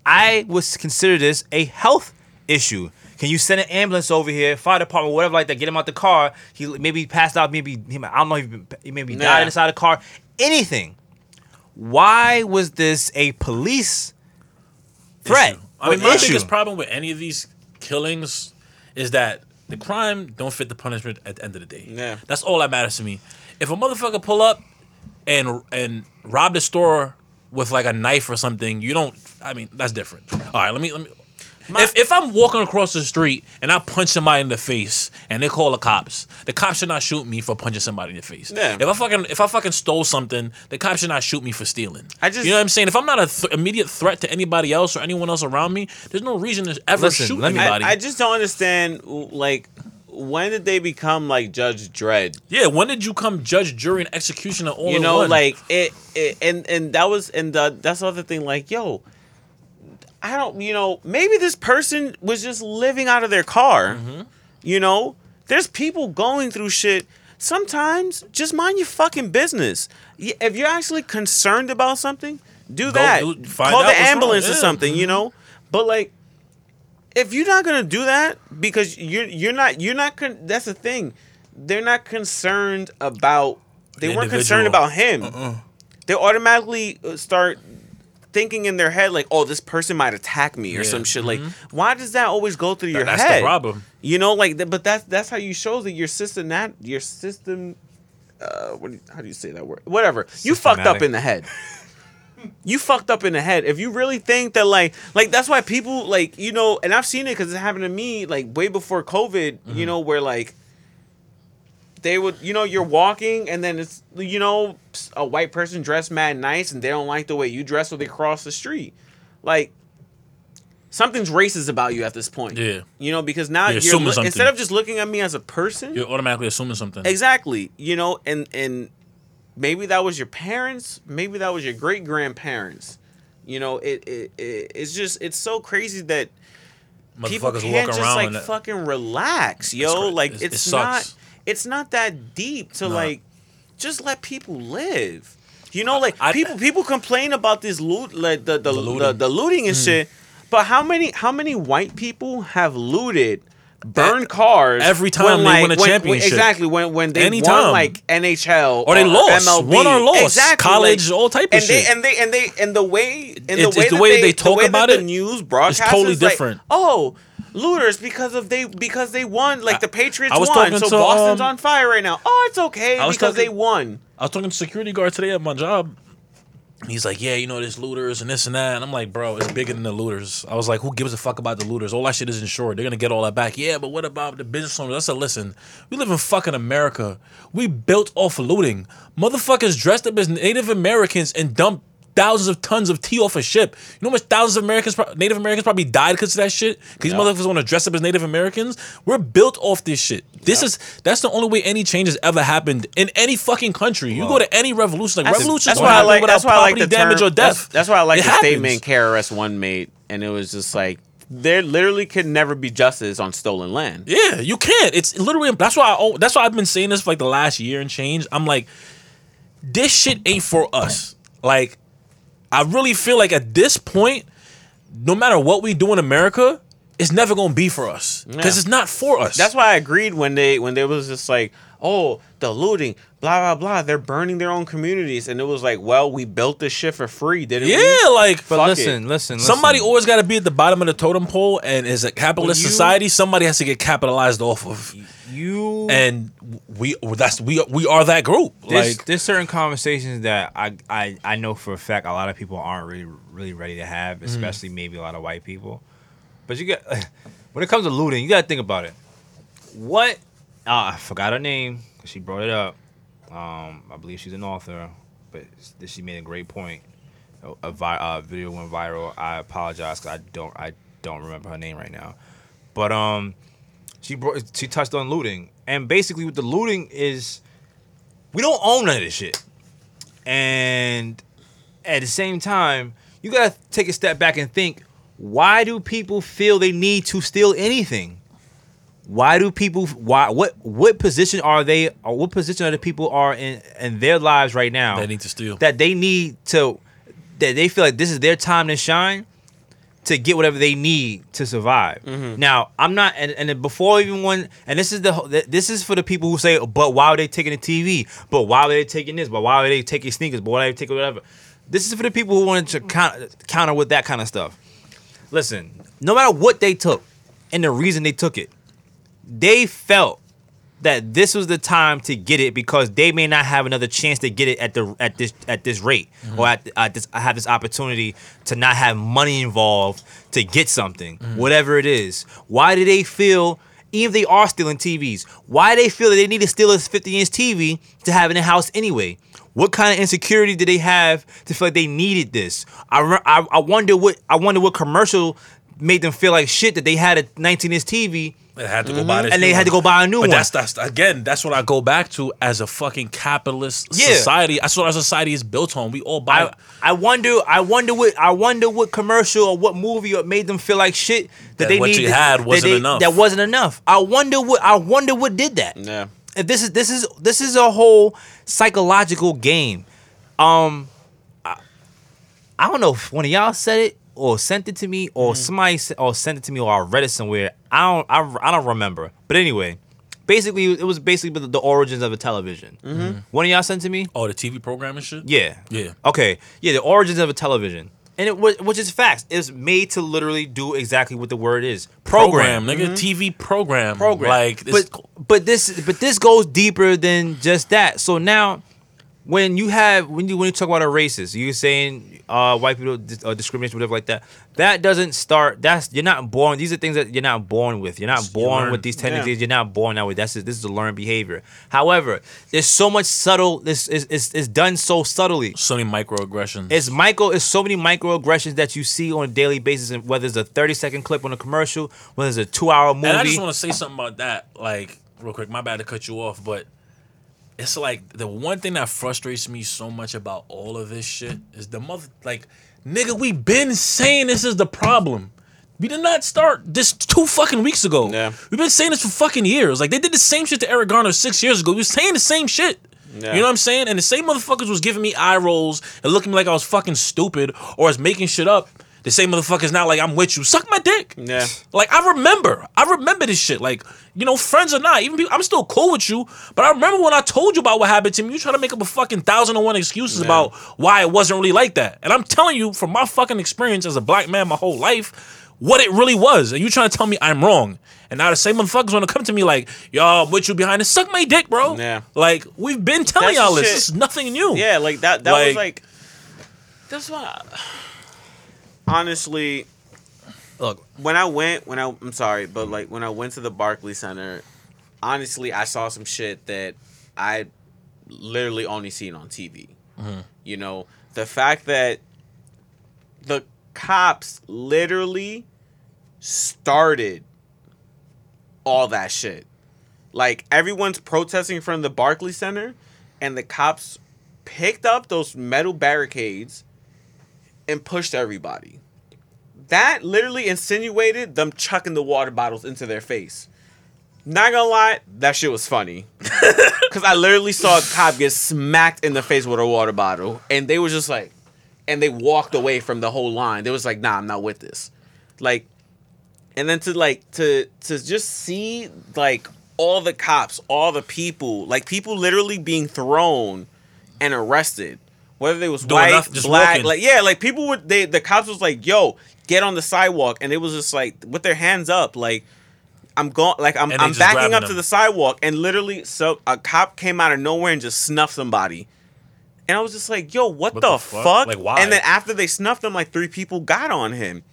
I would consider this a health issue. Can you send an ambulance over here, fire department, whatever like that, get him out the car? He maybe he passed out, maybe he, I don't know, he, he maybe Nah. died inside the car. Anything. Why was this a police threat? issue. I mean, my issue? biggest problem with any of these killings is that the crime don't fit the punishment at the end of the day. Yeah. That's all that matters to me. If a motherfucker pull up and and rob the store with like a knife or something, you don't. I mean, that's different. All right, let me let me. If, if I'm walking across the street and I punch somebody in the face and they call the cops, the cops should not shoot me for punching somebody in the face. Yeah. If I fucking if I fucking stole something, the cops should not shoot me for stealing. I just- you know what I'm saying. If I'm not a th- immediate threat to anybody else or anyone else around me, there's no reason to ever Listen, shoot let me- anybody. I, I just don't understand like when did they become like Judge Dredd? Yeah, when did you come judge, jury, and executioner all you in know, one? like it, it, and and that was and the, that's the other thing. Like, yo, I don't, you know, maybe this person was just living out of their car. Mm-hmm. You know, there's people going through shit. Sometimes just mind your fucking business. If you're actually concerned about something, do Go that. do- find Call the wrong, ambulance or yeah. Mm-hmm. something. You know, but like if you're not gonna do that because you're you're not you're not con- that's the thing they're not concerned about they The weren't concerned about him they automatically uh, start thinking in their head like oh this person might attack me or Yeah. some shit like why does that always go through your that's head That's the problem. you know like but that's that's how you show that your system that your system uh what do you, how do you say that word whatever you fucked up in the head you fucked up in the head. If you really think that like like that's why people like you know, and I've seen it because it happened to me like way before COVID. You know where like they would you know you're walking and then it's you know a white person dressed mad nice and they don't like the way you dress or they cross the street, like. Something's racist about you at this point. Yeah. You know, because now You're you're, assuming lo- something. instead of just looking at me as a person, You're automatically assuming something. Exactly. You know, and and maybe that was your parents, maybe that was your great grandparents. You know, it, it, it it's just it's so crazy that people can't just like fucking relax, yo. like it's- it it's, not. It's not that deep to Nah. like just let people live. You know, like I- people people complain about this loot, like the the the, looting. the, the looting Mm. and shit. But how many how many white people have looted, burned cars every time they win a championship. exactly when when they Anytime. won like NHL Or they lost. MLB. Won or lost. exactly, College, all type of and shit. They, and they and they and the way and It's- the way it's the way they, they talk the way about that it the news broadcast totally is like, different. oh, looters because of they because they won like the Patriots I was won, talking so to, Boston's um, on fire right now. Oh, it's okay I was because talking- they won. I was talking to security guard today at my job. He's like, yeah, you know, there's looters and this and that. And I'm like, bro, it's bigger than the looters. I was like, who gives a fuck about the looters? All that shit is insured. They're gonna get all that back. Yeah, but what about the business owners? I said, listen, we live in fucking America. We built off looting. Motherfuckers dressed up as Native Americans and dumped thousands of tons of tea off a ship. You know how much thousands of Americans, Native Americans probably died because of that shit? Because these motherfuckers want to dress up as Native Americans? We're built off this shit. This is, that's the only way any change has ever happened in any fucking country. You go to any revolution, like That's, revolutions that's why I like. That's why I like the damage term, or death. That's, that's why I like It the happens. statement KRS One made, and it was just like there literally could never be justice on stolen land. Yeah, you can't. It's literally that's why I that's why I've been saying this for like the last year and change. I'm like, this shit ain't for us. Like, I really feel like at this point, no matter what we do in America, it's never gonna be for us because Yeah. it's not for us. That's why I agreed when they when they was just like, oh, the looting, blah blah blah. They're burning their own communities, and it was like, well, we built this shit for free, didn't we? yeah, like But Fuck listen, it. listen, listen. somebody always got to be at the bottom of the totem pole, and as a capitalist When you- society, somebody has to get capitalized off of, you and we that's we we are that group. there's, Like, there's certain conversations that I, I I know for a fact a lot of people aren't really really ready to have, mm. especially maybe a lot of white people. But you get when it comes to looting, you gotta think about it. What? I forgot her name. She brought it up. Um, I believe she's an author, but she made a great point. A, vi- video went viral. I apologize because I don't I don't remember her name right now. But um, she brought she touched on looting, and basically what the looting is, we don't own none of this shit, and at the same time, you gotta take a step back and think: Why do people feel they need to steal anything? Why do people? Why? What? What position are they? Or what position are the people are in in their lives right now? they need to steal. that they need to that they feel like this is their time to shine to get whatever they need to survive. Mm-hmm. Now, I'm not and, and before even when and this is the this is for the people who say, but why are they taking the TV? But why are they taking this? But why are they taking sneakers? But why are they taking whatever? This is for the people who wanted to counter, counter with that kind of stuff. Listen, no matter what they took and the reason they took it, they felt that this was the time to get it because they may not have another chance to get it at the at this at this rate mm-hmm. or at, at this have this opportunity to not have money involved to get something mm-hmm. whatever it is. Why do they feel even if they are stealing TVs why do they feel that they need to steal a 50 inch TV to have in the house anyway? What kind of insecurity did they have to feel like they needed this? I, I, I wonder what I wonder what commercial made them feel like shit that they had a 19 inch TV They had to go buy this, and they new had to go buy a new But one. that's that's again, that's what I go back to as a fucking capitalist Yeah. society. That's what our society is built on. We all buy. I, I wonder I wonder what I wonder what commercial or what movie or made them feel like shit that, That they what you needed had that wasn't they- enough. That wasn't enough. I wonder what I wonder what did that. Yeah. If this is this is this is a whole psychological game. Um, I, I don't know if one of y'all said it or sent it to me or mm-hmm. somebody or sent it to me or I read it somewhere. I don't I, I don't remember. But anyway, basically it was basically the, the origins of a television. Mm-hmm. Mm-hmm. One of y'all sent to me. oh, the TV program and shit. Yeah. Yeah. Okay. Yeah, the origins of a television. And it which is facts. It's made to literally do exactly what the word is. program, Program. nigga. TV program, Program. Like, this, but but this but this goes deeper than just that. So now when you have when you when you talk about a racist, you're saying uh, white people uh, discrimination, whatever like that. That doesn't start. That's you're not born. These are things that you're not born with. You're not born learn. with these Yeah. tendencies. You're not born that way. That's just, this is a learned behavior. However, there's so much subtle. This is is is done so subtly. so many microaggressions. It's micro. It's so many microaggressions that you see on a daily basis, and whether it's a thirty second clip on a commercial, whether it's a two hour movie. And I just want to say something about that, like real quick. My bad to cut you off, but it's like the one thing that frustrates me so much about all of this shit is the mother. Like, nigga, we been saying this is the problem. We did not start this two fucking weeks ago. Yeah. We've been saying this for fucking years. Like they did the same shit to Eric Garner six years ago. We were saying the same shit. Yeah. You know what I'm saying? And the same motherfuckers was giving me eye rolls and looking like I was fucking stupid or was making shit up. The same motherfuckers not like I'm with you. Suck my dick. Yeah. Like I remember, I remember this shit. Like you know, friends or not, even people, I'm still cool with you. But I remember when I told you about what happened to me. You try to make up a fucking thousand and one excuses Yeah. about why it wasn't really like that. And I'm telling you, from my fucking experience as a black man, my whole life, what it really was. And you trying to tell me I'm wrong. And now the same motherfuckers want to come to me like, yo, I'm with you behind it. Suck my dick, bro. Yeah. Like we've been telling That's y'all this. shit. This is nothing new. Yeah, like that. That was Like- like. That's why. Honestly, Look, when I went, when I, I'm sorry, but like when I went to the Barclays Center, honestly, I saw some shit that I literally only seen on TV. Mm-hmm. You know, the fact that the cops literally started all that shit. Like everyone's protesting in front of the Barclays Center, and the cops picked up those metal barricades and pushed everybody. That literally insinuated them chucking the water bottles into their face. Not gonna lie, that shit was funny. Cause I literally saw a cop get smacked in the face with a water bottle, and they was just like, and they walked away from the whole line. They was like, "Nah, I'm not with this." Like, and then to like to to just see like all the cops, all the people, like people literally being thrown and arrested, whether they was Doing white, nothing, black, walking. like yeah, like people would they the cops was like, "Yo, get on the sidewalk," and it was just like with their hands up, like. I'm going like I'm I'm backing up them. to the sidewalk and literally so a cop came out of nowhere and just snuffed somebody. And I was just like, yo, what, What the, the fuck? fuck? Like, why? And then after they snuffed him, like three people got on him.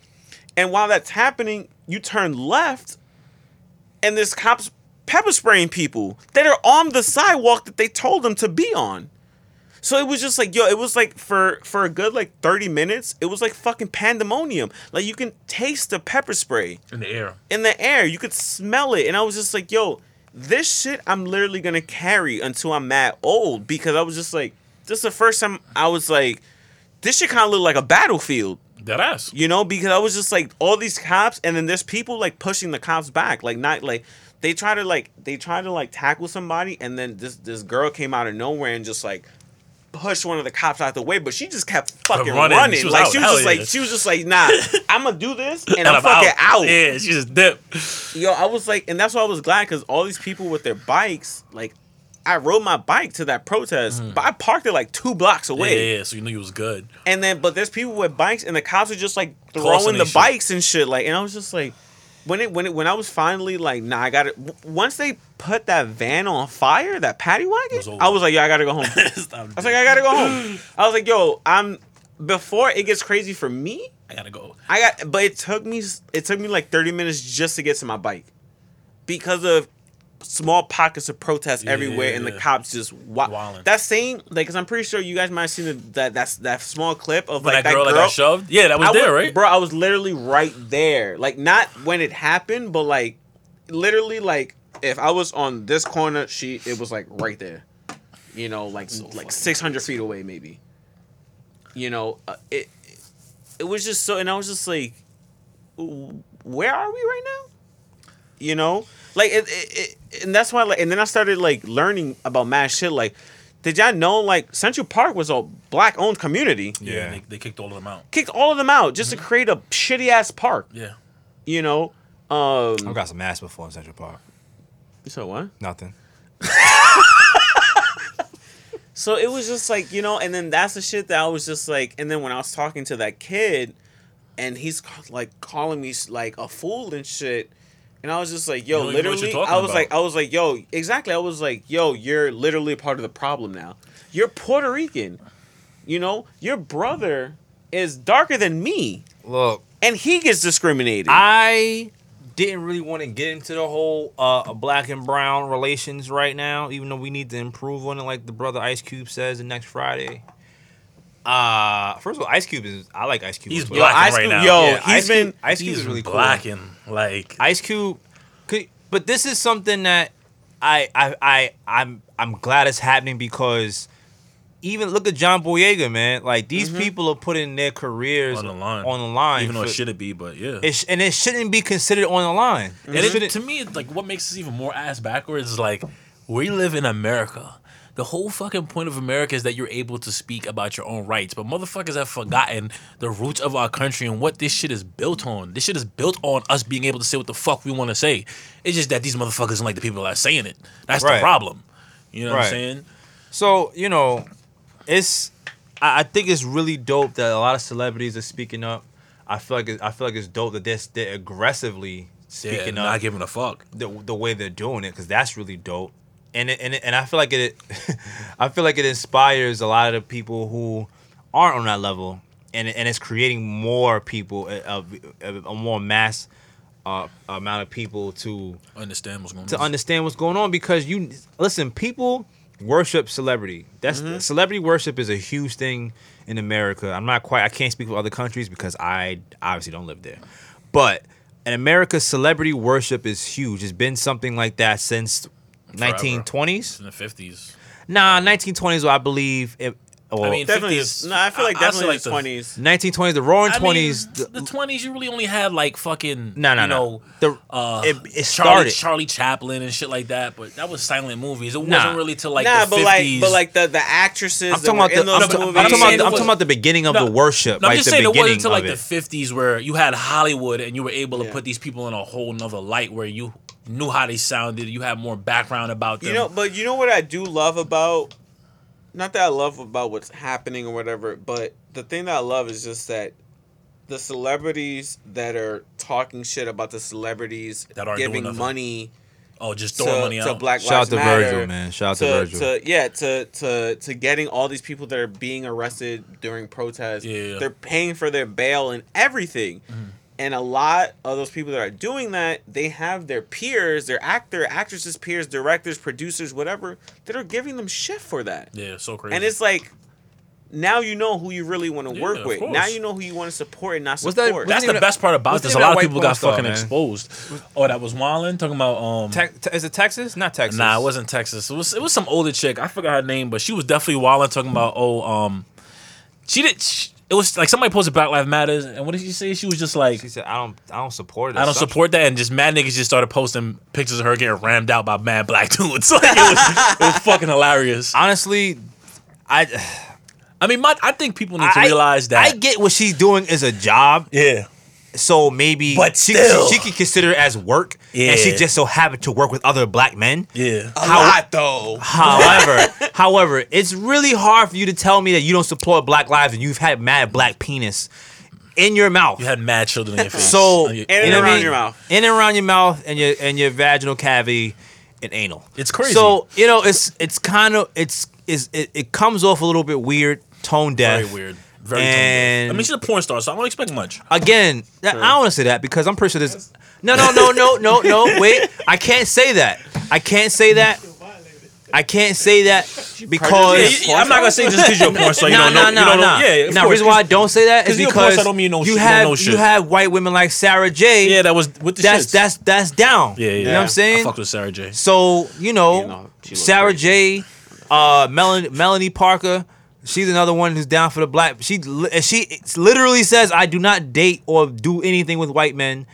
And while that's happening, you turn left and there's cops pepper spraying people that are on the sidewalk that they told them to be on. So it was just like, yo, it was like for for a good like 30 minutes, it was like fucking pandemonium. Like you can taste the pepper spray In the air. in the air. You could smell it. And I was just like, yo, this shit I'm literally gonna carry until I'm mad old because I was just like, this is the first time I was like, this shit kind of looked like a battlefield, That ass. you know? Because I was just like, all these cops, and then there's people like pushing the cops back, like not like they try to like they try to like tackle somebody, and then this this girl came out of nowhere and just like pushed one of the cops out the way, but she just kept fucking running. running. She like out. she was Hell just yeah. like she was just like, nah, I'm gonna do this and, I'm, fucking out. Yeah, she just dipped. Yo, I was like, and that's why I was glad because all these people with their bikes, like, I rode my bike to that protest, mm. but I parked it like two blocks away. yeah, yeah, so you knew it was good. And then, but there's people with bikes, and the cops are just like throwing the shit. bikes and shit. Like, and I was just like, when it when it when I was finally like, nah, I got it. Once they put that van on fire, that paddy wagon, was. I was like, yo, I gotta go home. I was like, I gotta go home. I was like, yo, I'm before it gets crazy for me. I gotta go. I got, but it took me, it took me like thirty minutes just to get to my bike, because of small pockets of protest Yeah, everywhere, and the cops just wa- Wildin'. That same, like, cause I'm pretty sure you guys might have seen the, that that's that small clip of When like that girl, that got shoved? Yeah, that was I there, was- right? bro? I was literally right there, like not when it happened, but like literally like if I was on this corner, she it was like right there. You know, like like six hundred feet away, maybe. You know, uh, it it was just so, and I was just like, where are we right now? You know, like it, it, it and that's why like, and then I started like learning about mad shit. Like, did y'all know like Central Park was a black owned community? Yeah. They, they kicked all of them out. Kicked all of them out just to create a shitty ass park. Yeah. You know, um. I've got some ass before in Central Park. You So what? Nothing. So it was just like, you know, and then that's the shit that I was just like, and then when I was talking to that kid, and he's like calling me like a fool and shit, and I was just like, yo, You don't even know what literally, I was about. like, I was like, yo, exactly, I was like, yo, you're literally a part of the problem now. You're Puerto Rican, you know, your brother is darker than me, Look, and he gets discriminated. I didn't really want to get into the whole uh, black and brown relations right now, even though we need to improve on it, like the brother Ice Cube says the next Friday. Uh first of all, Ice Cube is I like Ice Cube. He's as well. black Ice right Cube- now. yo, Yeah, he's Ice been Cube, Ice Cube He's is really cool. blacking. Like Ice Cube, could, but this is something that I I I I'm I'm glad it's happening because even look at John Boyega, man. Like these people are putting their careers On the line. On the line, even though it shouldn't be, but yeah. it sh- and it shouldn't be considered on the line. And It to me, it's like what makes this even more ass backwards is like we live in America. The whole fucking point of America is that you're able to speak about your own rights, but motherfuckers have forgotten the roots of our country and what this shit is built on. This shit is built on us being able to say what the fuck we want to say. It's just that these motherfuckers don't like the people that are saying it. That's Right. the problem. You know what I'm saying? So you know, it's I, I think it's really dope that a lot of celebrities are speaking up. I feel like it, I feel like it's dope that they're, they're aggressively Yeah, speaking not up not giving a fuck. the, the way they're doing it because that's really dope. And it, and it, and I feel like it, I feel like it inspires a lot of the people who aren't on that level, and and it's creating more people, eh, a, a, eh, a more mass uh, amount of people to Understand what's going to on? understand what's going on because you listen people worship celebrity. That's mm-hmm. celebrity worship is a huge thing in america. I'm not quite i can't speak for other countries because i obviously don't live there. But in america celebrity worship is huge. It's been something like that since 1920s in the fifties. nah 1920s i believe it, well, I mean, definitely, 50s, no, I feel like I- I definitely like the the- twenties. 1920s the roaring I mean, 20s the twenties, you really only had like fucking no no you no know, the, uh, it, it Charlie, started Charlie Chaplin and shit like that, but that was silent movies. It Nah. wasn't really till like nah, the but 50s. like, but like the the actresses I'm talking about the, I'm, ta- I'm talking about, saying I'm talking about the beginning of No, the worship, No, I'm just the saying it beginning wasn't until like it. the 50s where you had Hollywood and you were able to Yeah. put these people in a whole nother light where you knew how they sounded. You had more background about them. You know, but you know what I do love about not that I love about what's happening or whatever, but the thing that I love is just that the celebrities that are talking shit about the celebrities That aren't doing giving money oh, just to, throwing money to out. Black Shout out to Matter, Virgil, man. Shout out to, to, Virgil. to yeah to to to getting all these people that are being arrested during protests. Yeah, yeah. They're paying for their bail and everything. Mm-hmm. And a lot of those people that are doing that, they have their peers, their actor, actresses, peers, directors, producers, whatever, that are giving them shit for that. yeah, so crazy. And it's like, now you know who you really want to Yeah, work with. course. Now you know who you want to support and not Was that- support. was that's the a- best part about this. A lot of people got fucking man? exposed. Oh, that was Marlon talking about um. Te- te- is it Texas? Not Texas. Nah, it wasn't Texas. It was it was some older chick. I forgot her name, but she was definitely wilding talking about oh um, she did. She, it was like somebody posted Black Lives Matters, and what did she say? She was just like, She said, "I don't, I don't support it. I don't support that, and just mad niggas just started posting pictures of her getting rammed out by mad black dudes. Like, it was it was fucking hilarious. Honestly, I, I mean, my I think people need to I realize that. I get what she's doing is a job, yeah, so maybe, But she, still. she, she can consider it as work, and she just so happened to work with other black men. yeah. a lot though. However, however, it's really hard for you to tell me that you don't support Black lives and you've had mad black penis in your mouth. You had mad children in your face. So On your- And you know what I around mean? your mouth. in and around your mouth, and your and your vaginal cavity, and anal. It's crazy. So you know, it's it's kind of it's is it, it comes off a little bit weird, tone deaf. very weird. Very. And- I mean, she's a porn star, so I don't expect much. Again, I don't want to say that because I'm pretty sure this. No, no, no, no, no, no. Wait, I can't say that. I can't say that. I can't say that because yeah, I'm not gonna say just because you're a porn star, you no, don't no, no, no. Yeah, Now, reason why I don't say that is 'cause you're a porn because star don't mean you know you shit- you don't have know you have white women like Sara Jay. Yeah, that was with the that's shits. that's that's down. yeah, yeah. You know what I'm saying? I fucked with Sara Jay. So you know, You know, Sarah great. J, uh, Melanie, Melanie Parker. She's another one who's down for the black. She she literally says, "I do not date or do anything with white men,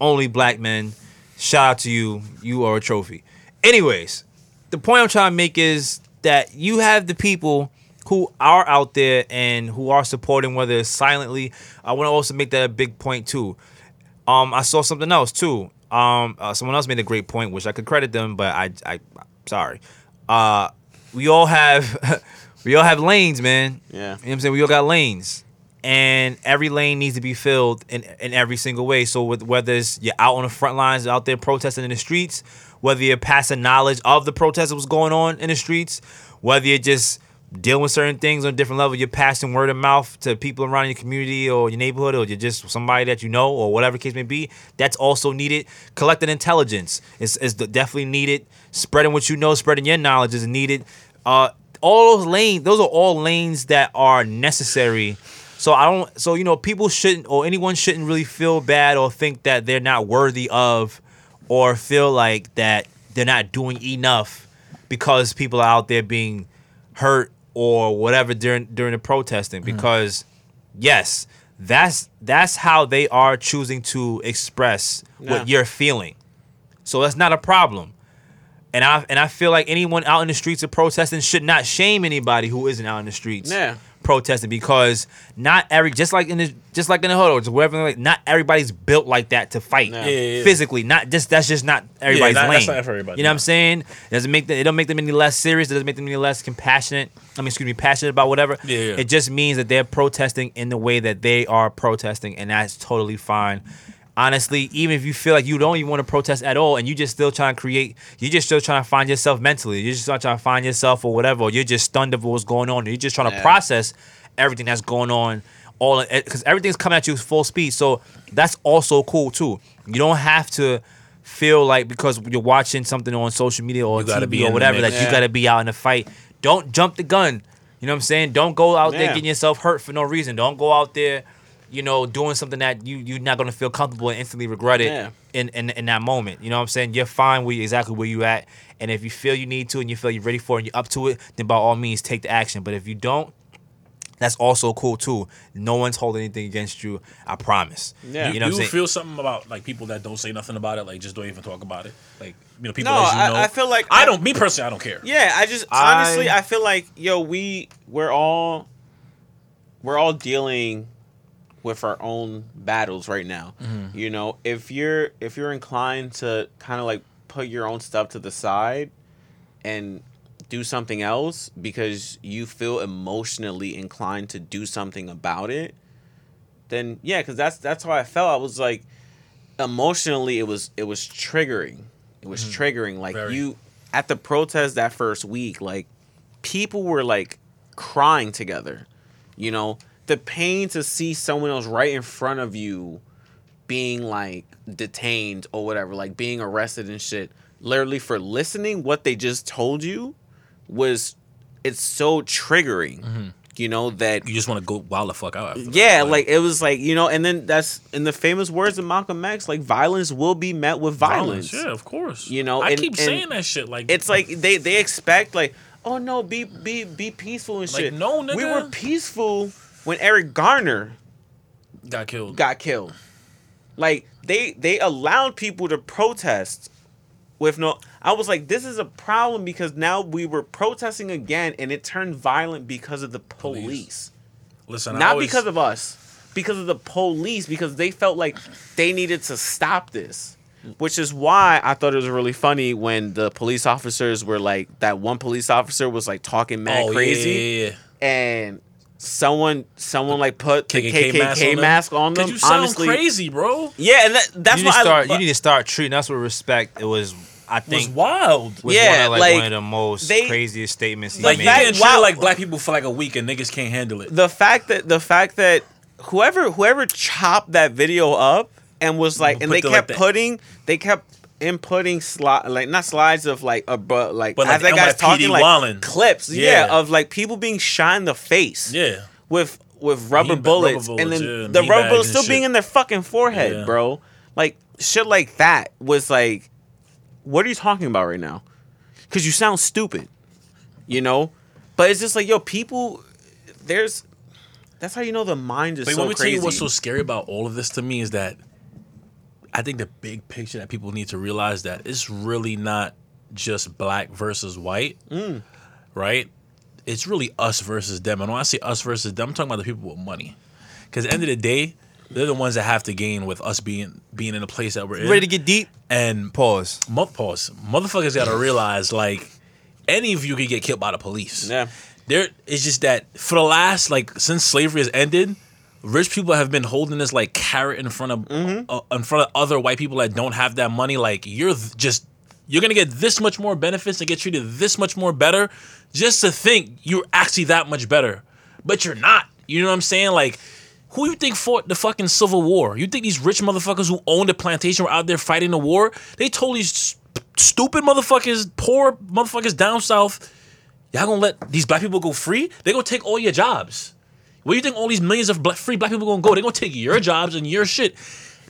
only black men." Shout out to you. You are a trophy. Anyways, the point I'm trying to make is that you have the people who are out there and who are supporting, whether it's silently. I want to also make that a big point too. Um, I saw something else too. Um, uh, someone else made a great point, which I could credit them, but I, I, sorry. Uh, we all have, we all have lanes, man. Yeah. You know what I'm saying? We all got lanes. And every lane needs to be filled in, in every single way. So with, whether it's you're out on the front lines, out there protesting in the streets, whether you're passing knowledge of the protest that was going on in the streets, whether you're just dealing with certain things on a different level, you're passing word of mouth to people around your community or your neighborhood, or you're just somebody that you know, or whatever the case may be, that's also needed. Collecting intelligence is, is definitely needed. Spreading what you know, spreading your knowledge is needed. Uh, all those lanes, those are all lanes that are necessary. So I don't. So you know, people shouldn't, or anyone shouldn't really feel bad or think that they're not worthy of, or feel like that they're not doing enough because people are out there being hurt or whatever during during the protesting. Mm. Because yes, that's that's how they are choosing to express Yeah. what you're feeling. So that's not a problem. And I and I feel like anyone out in the streets of protesting should not shame anybody who isn't out in the streets Yeah. protesting because not every just like in the just like in the hood or just whatever like not everybody's built like that to fight Yeah. Yeah, yeah, yeah. physically. Not just that's just not everybody's that- lane. that's not for everybody, You know what. I'm saying? It doesn't make them, it don't make them any less serious. It doesn't make them any less compassionate. I mean, excuse me, passionate about whatever. Yeah, yeah. It just means that they're protesting in the way that they are protesting, and that's totally fine. Honestly, even if you feel like you don't even want to protest at all, and you just still trying to create, you're just still trying to find yourself mentally. You're just not trying to find yourself or whatever. Or you're just stunned of what's going on. You're just trying to process everything that's going on, all because eh, everything's coming at you full speed. So that's also cool too. You don't have to feel like because you're watching something on social media or You gotta TV be or whatever mix. that you got to be out in the fight. Don't jump the gun. You know what I'm saying? Don't go out there getting yourself hurt for no reason. Don't go out there, you know, doing something that you you're not gonna feel comfortable and instantly regret it Yeah. in, in in that moment. You know what I'm saying? You're fine where you exactly where you at. And if you feel you need to and you feel you're ready for it and you're up to it, then by all means take the action. But if you don't, that's also cool too. No one's holding anything against you. I promise. Yeah. You know what I'm you feel something about like people that don't say nothing about it, like just don't even talk about it. Like you know, people No, as you I- know. I feel like I I- don't. Me personally, I don't care. Yeah, I just I- honestly I feel like yo we we're all we're all dealing with our own battles right now. Mm-hmm. You know, if you're if you're inclined to kind of like put your own stuff to the side and do something else because you feel emotionally inclined to do something about it, then yeah, cuz that's that's how I felt. I was like emotionally it was it was triggering. It was mm-hmm. triggering like Very. you at the protest that first week like people were like crying together. You know, the pain to see someone else right in front of you being like detained or whatever, like being arrested and shit, literally for listening what they just told you was it's so triggering. Mm-hmm. You know that You just want to go wild the fuck out. yeah, like it was like, you know, and then that's in the famous words of Malcolm X, like violence will be met with violence. Yeah, of course. You know, I and- keep and saying that shit. Like It's like they they expect like, oh no, be be be peaceful and Like, shit. no, We were peaceful when Eric Garner got killed. got killed. Like they they allowed people to protest with no I was like this is a problem because now we were protesting again and it turned violent because of the police. Police. Listen, I Not always- because of us. Because of the police because they felt like they needed to stop this. Which is why I thought it was really funny when the police officers were like that one police officer was like talking mad oh, crazy Yeah, yeah, yeah. and someone someone like put the KKK KKK mask mask on on them. them. 'Cause you sound Honestly, crazy, bro. yeah, and that, that's you need what start. I. you need to start treating us with respect. It was, I It was think, wild. was Yeah, one of, like, like, one of the most they- craziest statements he Like Like made. you that- getting treated wow. like black people for like a week and niggas can't handle it. the fact that the fact that whoever whoever chopped that video up and was like and they the, like, kept the- putting they kept inputting slide like not slides of like a but like But, as that guy's talking like clips, yeah. Yeah. of like people being shot in the face, Yeah. with with rubber bullets, rubber and then yeah, the rubber bullets still being in their fucking forehead, Yeah. bro. Like shit like that was like, what are you talking about right now? Because you sound stupid, you know. But it's just like yo, people. There's. That's how you know the mind is But so let me crazy. tell you what's so scary about all of this to me is that I think the big picture that people need to realize that it's really not just black versus white, Mm. right? It's really us versus them. And when I say us versus them, I'm talking about the people with money. Because at the end of the day, they're the ones that have to gain with us being being in the place that we're in. Ready to get deep? and Pause. mo- pause. Motherfuckers got to realize like any of you could get killed by the police. Yeah. There it's just that for the last like since slavery has ended, rich people have been holding this like carrot in front of Mm-hmm. uh, in front of other white people that don't have that money. Like you're th- just you're gonna get this much more benefits and get treated this much more better, just to think you're actually that much better, but you're not. You know what I'm saying? Like. Who you think fought the fucking Civil War? You think these rich motherfuckers who owned the plantation were out there fighting the war? They told these st- stupid motherfuckers, poor motherfuckers down south, y'all gonna let these black people go free? They gonna take all your jobs. Where you think all these millions of black, free black people gonna go? They gonna take your jobs and your shit.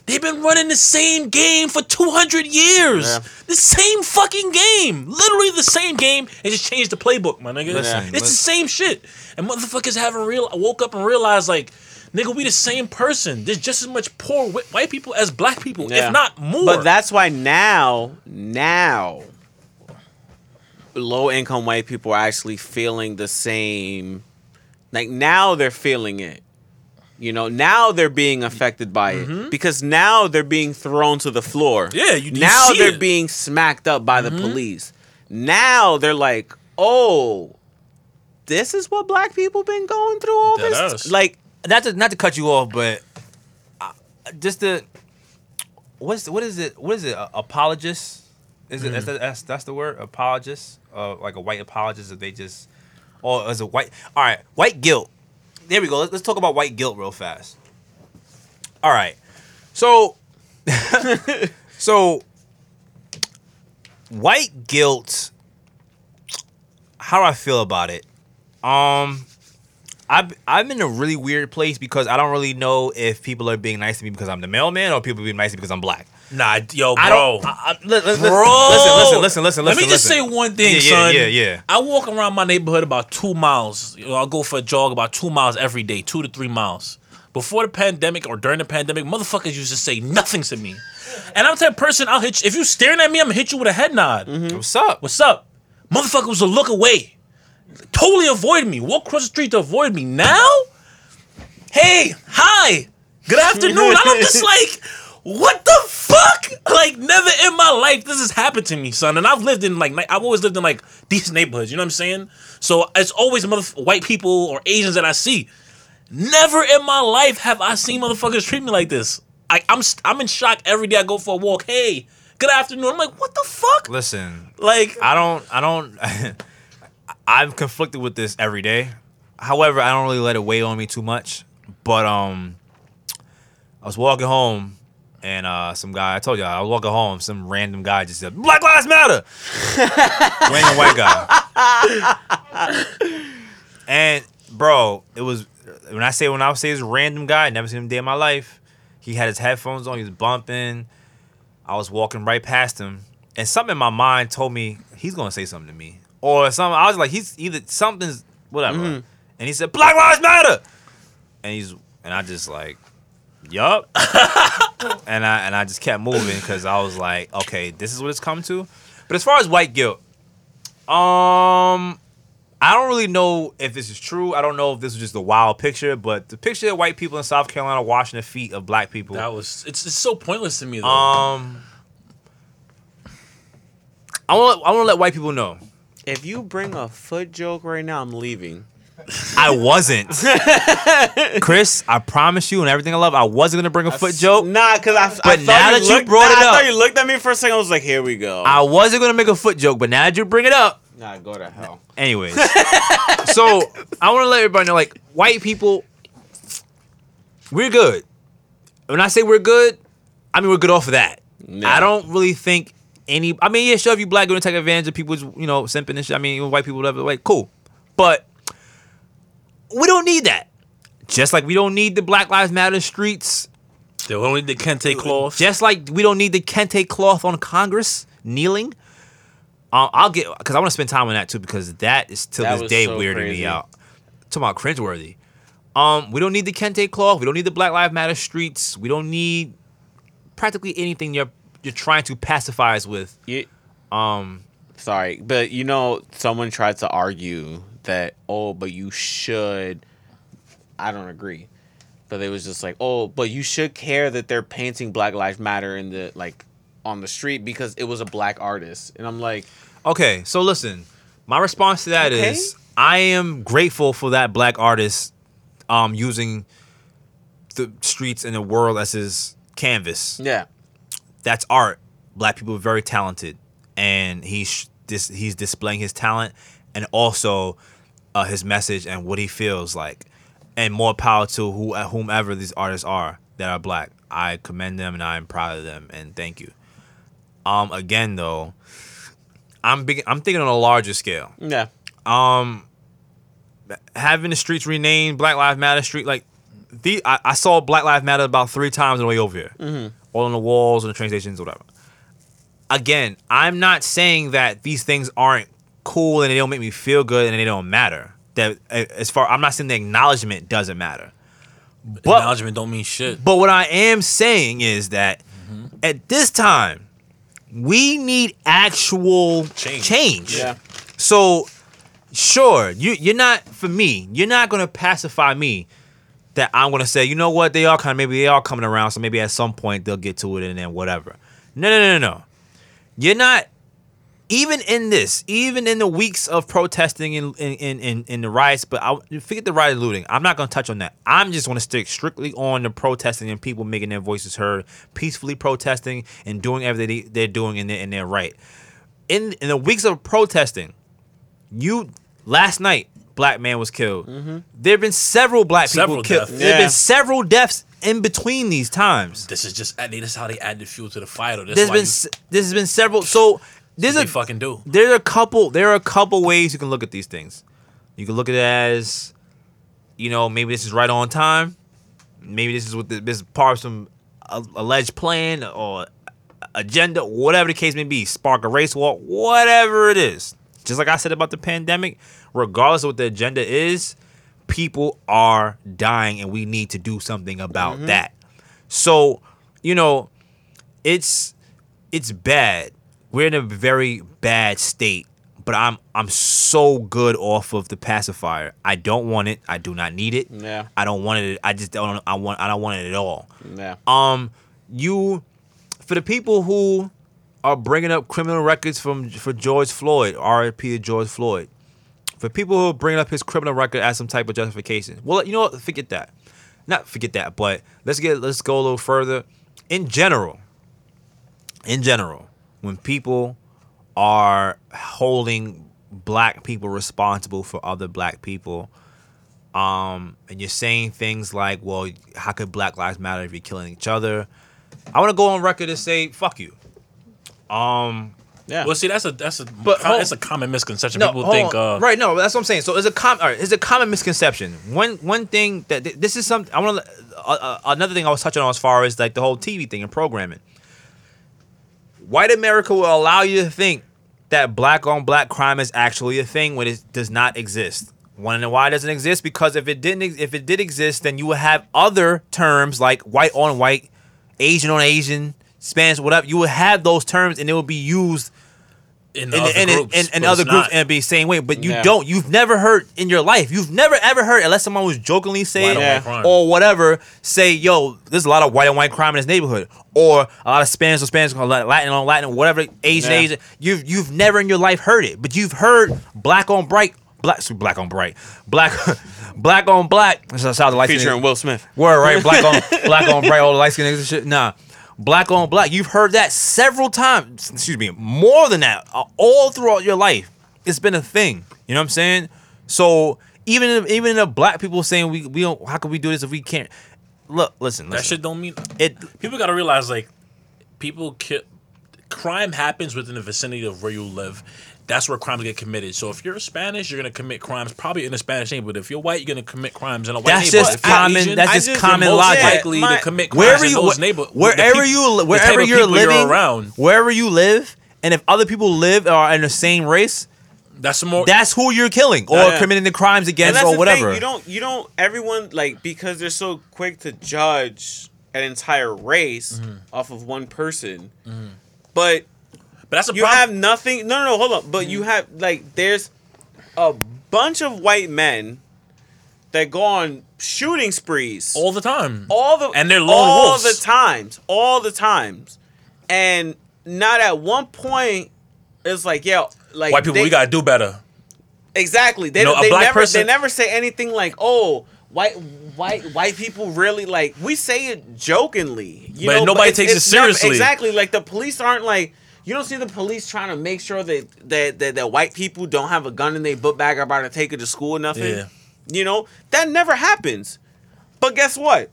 They've been running the same game for 200 years. Yeah. The same fucking game. Literally the same game. They just changed the playbook, my nigga. Listen, it's listen. the same shit. And motherfuckers haven't real woke up and realized like, nigga, we the same person. There's just as much poor whi- white people as black people, Yeah. if not more. But that's why now, now, low income white people are actually feeling the same. Like now they're feeling it. You know, now they're being affected by it because now they're being thrown to the floor. Mm-hmm. Yeah, you- you now see they're it. Mm-hmm. being smacked up by the police. Now they're like, oh, this is what black people been going through all Dead this. ass. Like, Not to not to cut you off, but uh, just the what's what is it? What is it? A, apologist? Is it that's, the, that's that's the word? Apologist? Uh, like a white apologist? If they just or as a white? All right, white guilt. There we go. Let's, let's talk about white guilt real fast. All right, so so white guilt. How do I feel about it? Um, I'm I'm in a really weird place because I don't really know if people are being nice to me because I'm the mailman or people being nice to me because I'm black. Nah, yo, bro. I don't. I, I, li- li- li- Bro, listen, listen, listen, listen, Let listen. me just say listen. one thing, yeah, son. Yeah, yeah, yeah. I walk around my neighborhood about two miles. You know, I'll go for a jog about two miles every day, two to three miles. Before the pandemic or during the pandemic, motherfuckers used to say nothing to me. And I'm the type of person I'll hit you. If you're staring at me, I'm gonna hit you with a head nod. Mm-hmm. What's up? What's up? Motherfucker was a look away. Totally avoid me. Walk across the street to avoid me. Now? Hey, hi. Good afternoon. And I'm just like, what the fuck? Like, never in my life this has happened to me, son. And I've lived in like, I've always lived in like decent neighborhoods. You know what I'm saying? So it's always mother white people or Asians that I see. Never in my life have I seen motherfuckers treat me like this. I, I'm I'm in shock every day I go for a walk. Hey, good afternoon. I'm like, what the fuck? Listen, Like, I don't. I don't. I'm conflicted with this every day. However, I don't really let it weigh on me too much. But um, I was walking home. And uh, some guy, I told you, I was walking home. Some random guy just said, "Black Lives Matter." random white guy. And bro, it was when I say when I say this random guy, I never seen him a day in my life. He had his headphones on, he was bumping. I was walking right past him, and something in my mind told me he's gonna say something to me, or something. I was like, he's either something's whatever. And he said, "Black Lives Matter," and he's and I just like, yup. and I and I just kept moving because I was like, okay, this is what it's come to. But as far as white guilt, um, I don't really know if this is true. I don't know if this is just a wild picture, but the picture of white people in South Carolina washing the feet of black people. that was it's, it's so pointless to me though. Um, I want I want to let white people know if you bring a foot joke right now, I'm leaving. I wasn't. Chris, I promise you and everything I love, I wasn't gonna bring a foot joke. Nah, cause I, I But thought now you that you brought nah, it up, I thought you looked at me for a second. I was like, here we go. I wasn't gonna make a foot joke, but now that you bring it up, nah, go to hell. anyways. so I want to let everybody know, like, white people, we're good. When I say we're good, I mean we're good off of that. No. I don't really think any. I mean, yeah, sure, if you black, gonna take advantage of people's, you know, simping and shit. I mean, white people, whatever. Like, cool, but we don't need that. Just like we don't need the Black Lives Matter streets. They only the kente cloth. Just like we don't need the kente cloth on Congress kneeling. Um, I'll get because I want to spend time on that too because that is till That this was day so weirding crazy. me out. Talking about cringeworthy. Um, we don't need the kente cloth. We don't need the Black Lives Matter streets. We don't need practically anything you're you're trying to pacify us with. You, Um, sorry, but you know, someone tried to argue that oh, but you should. I don't agree, but it was just like oh, but you should care that they're painting Black Lives Matter in the like on the street because it was a black artist, and I'm like, Okay, so listen, my response to that is Okay. I am grateful for that black artist um using the streets and the world as his canvas. yeah, That's art. Black people are very talented and he's this he's displaying his talent and also uh, his message and what he feels like. And more power to who whomever these artists are that are black. I commend them and I'm proud of them and thank you. Um again though, I'm big I'm thinking on a larger scale yeah, um having the streets renamed Black Lives Matter Street like the I, I saw Black Lives Matter about three times on the way over here. All on the walls, on the train stations, whatever. Again, I'm not saying that these things aren't cool and they don't make me feel good and they don't matter. That as far I'm not saying the acknowledgement doesn't matter. But Acknowledgement don't mean shit. but what I am saying is that Mm-hmm. at this time, we need actual Change. change. yeah, So, sure, you you're not for me. You're not gonna pacify me. That I'm gonna say, you know what? They are kind of maybe they are coming around. So maybe at some point they'll get to it and then whatever. No, no, no, no, no. You're not. Even in this, even in the weeks of protesting in in in, in, in the riots, but I forget the riot looting. I'm not gonna touch on that. I'm just gonna stick strictly on the protesting and people making their voices heard, peacefully protesting and doing everything they- they're doing in their in their right. In in the weeks of protesting, you last night black man was killed. Mm-hmm. There have been several black Several people killed. deaths. There have been several deaths in between these times. This is just this is how they add the fuel to the fire. Though. This There's why been you, this has been several. So there's a fucking do. there are a couple there are a couple ways you can look at these things. You can look at it as, you know, maybe this is right on time. Maybe this is what the, this is part of some uh, alleged plan or agenda, whatever the case may be. Spark a race war, whatever it is. Just like I said about the pandemic, regardless of what the agenda is, people are dying, and we need to do something about that. So, you know, it's it's bad. We're in a very bad state, but I'm I'm so good off of the pacifier. I don't want it. I do not need it. Yeah. I don't want it. I just don't. I want. I don't want it at all. yeah, Um, you for the people who are bringing up criminal records from for George Floyd, R.I.P. to George Floyd. For people who are bringing up his criminal record as some type of justification, well, you know what? Forget that. Not forget that, but let's get let's go a little further. In general, in general, when people are holding black people responsible for other black people, um, and you're saying things like, "Well, how could Black Lives Matter if you're killing each other?" I want to go on record and say, "Fuck you." Um, yeah. Well, see, that's a that's a But hold- that's a common misconception. no, People think on. uh, right? No, that's what I'm saying. So it's a com- all right, it's a common misconception. One one thing that th- this is something I want to uh, uh, another thing I was touching on as far as like the whole TV thing and programming. White America will allow you to think that black on black crime is actually a thing when it does not exist. Want to know why it doesn't exist? Because if it didn't, if it did exist, then you would have other terms like white on white, Asian on Asian, Spanish, whatever. You would have those terms, and it would be used in, in, other in, groups, in, in but other it's groups not. and be the same way. But you Yeah. don't. You've never heard in your life. You've never ever heard unless someone was jokingly saying Yeah. or whatever. Say, yo, there's a lot of white on white crime in this neighborhood, or a lot of Spanish on Spanish, or Latin on Latin, whatever Asian Yeah. Asian. You've you've never in your life heard it, but you've heard black on bright. Black, black on bright, black, black on black. That's how the light skin Featuring niggas. Will Smith. Word, right? Black on black on bright, all the light skin niggas and shit. Nah. Black on black. You've heard that several times. Excuse me, more than that. uh, All throughout your life. It's been a thing. You know what I'm saying? So even if, even if black people saying we we don't how can we do this if we can't look listen, That shit don't mean it people gotta realize like people kill crime happens within the vicinity of where you live. That's where crimes get committed. So if you're Spanish, you're gonna commit crimes probably in a Spanish neighborhood. But if you're white, you're gonna commit crimes in a white That's neighborhood. just common- Asian, that's I just just- common most logic. likely my- to commit crimes wherever in you those wh- neighborhoods. wherever you wherever you're living around, wherever you live and if other people live or are in the same race that's more. that's who you're killing or Yeah. committing the crimes And against that's or the whatever Thing, you don't you don't everyone like because they're so quick to judge an entire race Mm-hmm. off of one person. But but that's a you problem. have nothing no no no hold on. But you mm. have like there's a bunch of white men that go on shooting sprees all the time. all the and they're lone all wolves. the times, all the times, and not at one point it's like yeah, like White people, they- we gotta do better. exactly. They You know, they never person- they never say anything like oh white white white people really like we say it jokingly, you But know, nobody it's- takes it it's never- seriously. exactly, like the police aren't like. You don't see the police trying to make sure that that, that that white people don't have a gun in their book bag or about to take it to school or nothing. Yeah. You know that never happens. But guess what?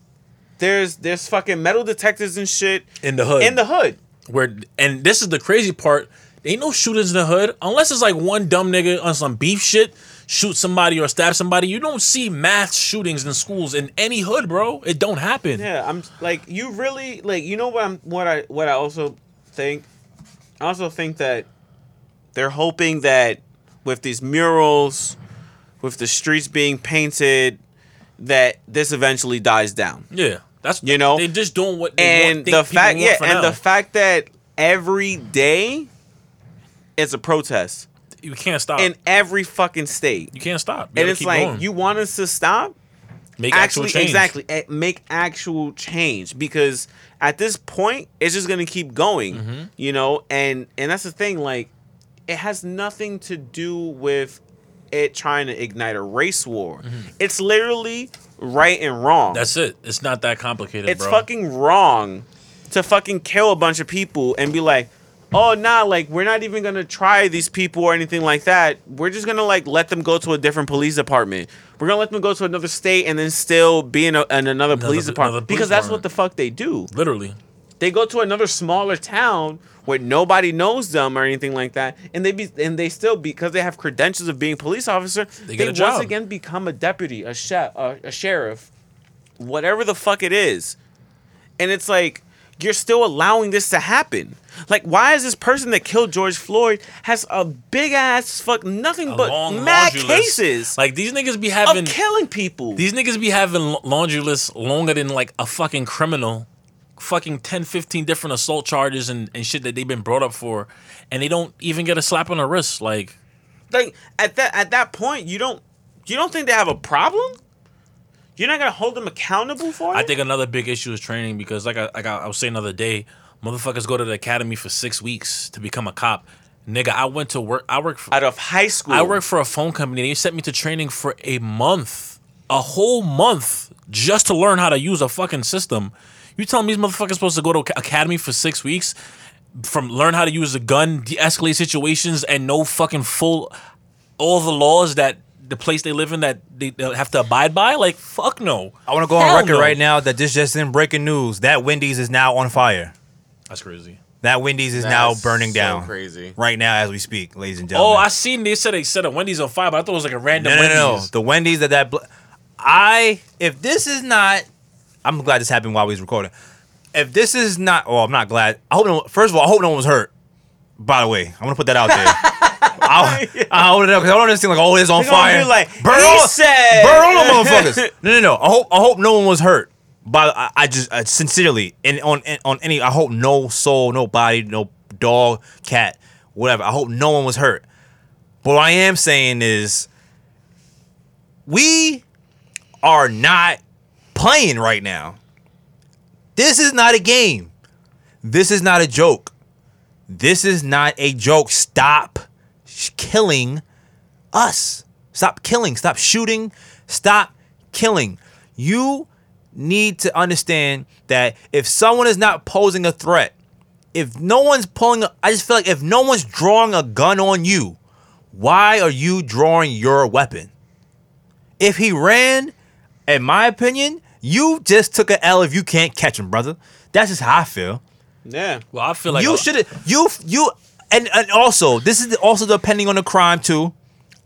There's there's fucking metal detectors and shit In the hood. in the hood. where and this is the crazy part. Ain't no shooters in the hood unless it's like one dumb nigga on some beef shit shoot somebody or stab somebody. You don't see mass shootings in schools in any hood, bro. It don't happen. Yeah, I'm like you really like you know what I'm what I what I also think. I also think that they're hoping that with these murals, with the streets being painted, that this eventually dies down. Yeah, that's You know? they just doing what they and want, the fact yeah and now. the fact that every day it's a protest you can't stop. in every fucking state you can't stop. You and it's like going. you want us to stop make actually actual change. exactly eh, make actual change because at this point it's just gonna keep going Mm-hmm. you know and and that's the thing like it has nothing to do with it trying to ignite a race war it's literally right and wrong Mm-hmm. That's it. It's not that complicated, it's bro. fucking wrong to fucking kill a bunch of people and be like, oh nah, like we're not even gonna try these people or anything like that. We're just gonna like let them go to a different police department. We're gonna let them go to another state and then still be in, a, in another, police another department police because that's department. what the fuck they do. Literally. They go to another smaller town where nobody knows them or anything like that, and they be and they still because they have credentials of being police officer, they, get a once job. again become a deputy, a chef, a, a sheriff, whatever the fuck it is, and it's like you're still allowing this to happen. Like, why is this person that killed George Floyd has a big ass fuck nothing A but mad list. cases Like these niggas be of having killing people? These niggas be having la- laundry lists longer than like a fucking criminal. Fucking 10, 15 different assault charges and, and shit that they've been brought up for. And they don't even get a slap on the wrist. Like, like at that at that point, you don't you don't think they have a problem? You're not gonna hold them accountable for it. I think another big issue is training because, like I, like I was saying the other day, motherfuckers go to the academy for six weeks to become a cop. Nigga, I went to work. I work for. out of high school. I work for a phone company. And they sent me to training for a month, a whole month, just to learn how to use a fucking system. You telling me these motherfuckers supposed to go to academy for six weeks, from learn how to use a gun, de-escalate situations, and know fucking full all the laws that the place they live in that they they'll have to abide by? Like, fuck no. I want to go on record no. right now that this just in breaking news that Wendy's is now on fire. That's crazy. That Wendy's is now burning so down crazy. right now as we speak, ladies and oh, gentlemen. Oh. I seen they said they said a Wendy's on fire, but I thought it was like a random no, no, no, no. Wendy's. The Wendy's that that. Bl- I if this is not, I'm glad this happened while we was recording. If this is not, well, I'm not glad. I hope no. First of all, I hope no one was hurt. By the way, I'm gonna put that out there. I, I up because I don't understand like, oh, it's on They're gonna fire. be like, burn "He all, said." burn all the motherfuckers. No, no, no. I hope, I hope no one was hurt. But I, I just uh, sincerely, and on on any, I hope no soul, no body, no dog, cat, whatever. I hope no one was hurt. But what I am saying is, we are not playing right now. This is not a game. This is not a joke. This is not a joke. Stop sh- killing us. Stop killing. Stop shooting. Stop killing. You need to understand that if someone is not posing a threat, if no one's pulling, a, I just feel like if no one's drawing a gun on you, why are you drawing your weapon? If he ran, in my opinion, you just took an L if you can't catch him, brother. That's just how I feel. Yeah. Well, I feel like you a- should you you and and also this is also depending on the crime too.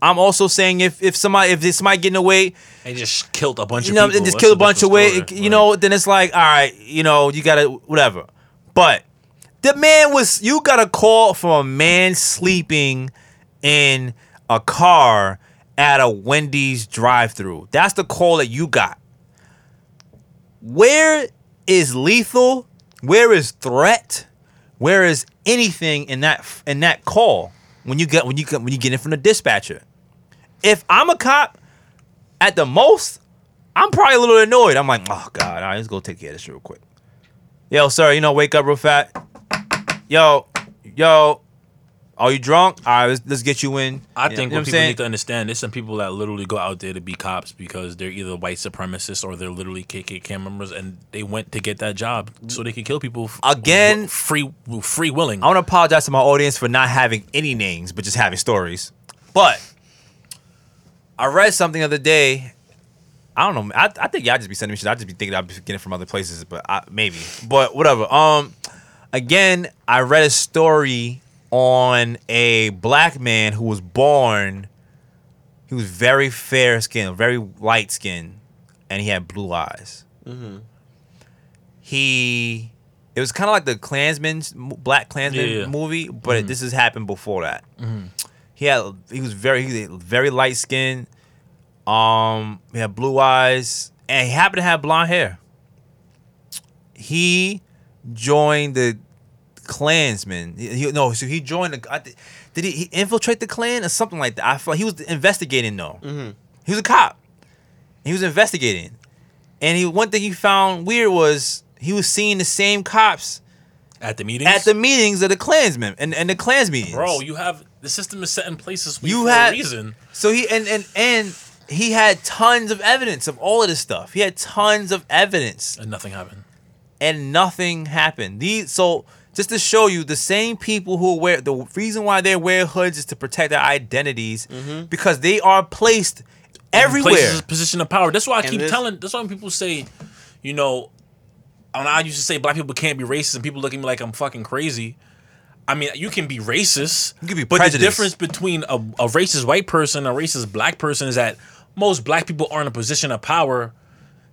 I'm also saying if if somebody if somebody getting away, and just killed a bunch you of know, people. and just That's kill a bunch of way, you Like, know, then it's like, all right, you know, you gotta whatever. But the man was you got a call from a man sleeping in a car at a Wendy's drive-through. That's the call that you got. Where is lethal? Where is threat? Where is anything in that in that call when you get when you when you get in from the dispatcher? If I'm a cop, at the most, I'm probably a little annoyed. I'm like, oh god, I let's go take care of this real quick. Yo, sir, you know, wake up real fat. Yo, yo, are you drunk? All right, let's, let's get you in. I You think know what people saying? need to understand, there's some people that literally go out there to be cops because they're either white supremacists or they're literally KKK members, and they went to get that job so they can kill people f- Again- free free willing. I want to apologize to my audience for not having any names, but just having stories. But I read something the other day. I don't know. I, I think y'all just be sending me shit. I just be thinking I'll be getting it from other places, but I, maybe. But whatever. Um, again, I read a story on a black man who was born. He was very fair skinned, very light skinned, and he had blue eyes. Mm-hmm. He, it was kind of like the Klansman, Black Klansman Yeah, yeah. movie, but mm-hmm. this has happened before that. Mm-hmm. He had, he was very, he was very light skinned. Um, he had blue eyes, and he happened to have blonde hair. He joined the Klansmen. He, he- no, so he joined the. I, did he, he infiltrate the Klan or something like that? I feel like he was investigating though. Mm-hmm. He was a cop. He was investigating, and he one thing he found weird was he was seeing the same cops at the meetings, at the meetings of the Klansmen and, and the Klans meetings. bro, you have the system is set in place this week You for had- a reason. So he and and and he had tons of evidence of all of this stuff. He had tons of evidence, And nothing happened. and nothing happened. These so just to show you the same people who wear the reason why they wear hoods is to protect their identities mm-hmm. because they are placed everywhere. Places, position of power. That's why I And keep this- telling. That's why when people say, you know, when I used to say black people can't be racist, and people look at me like I'm fucking crazy. I mean, you can be racist. You can be but prejudiced. the difference between a, a racist white person and a racist black person is that most black people are in a position of power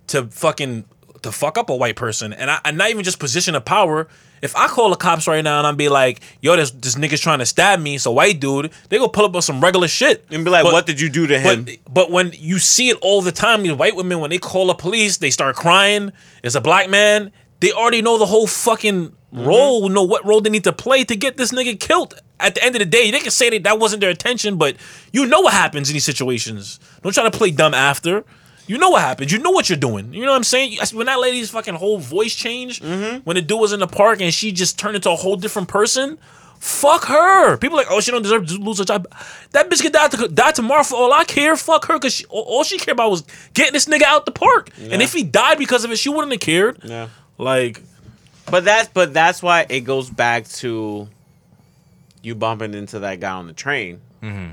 to fucking to fuck up a white person, and I and not even just position of power. If I call the cops right now and I'm be like, "Yo, this this nigga's trying to stab me," it's a white dude. They go pull up on some regular shit And be like, But- what did you do to him? but but when you see it all the time, these white women when they call the police, they start crying. It's a black man. They already know the whole fucking mm-hmm. role, know what role they need to play to get this nigga killed. At the end of the day, they can say that that wasn't their intention, but you know what happens in these situations. Don't try to play dumb after. You know what happens. You know what you're doing. You know what I'm saying? When that lady's fucking whole voice changed, mm-hmm. when the dude was in the park and she just turned into a whole different person, fuck her. People like, oh, she don't deserve to lose her job. That bitch could die, to, die tomorrow for all I care. Fuck her, because all, all she cared about was getting this nigga out the park. And if he died because of it, she wouldn't have cared. yeah. Like, But that's but that's why it goes back to you bumping into that guy on the train, mm-hmm.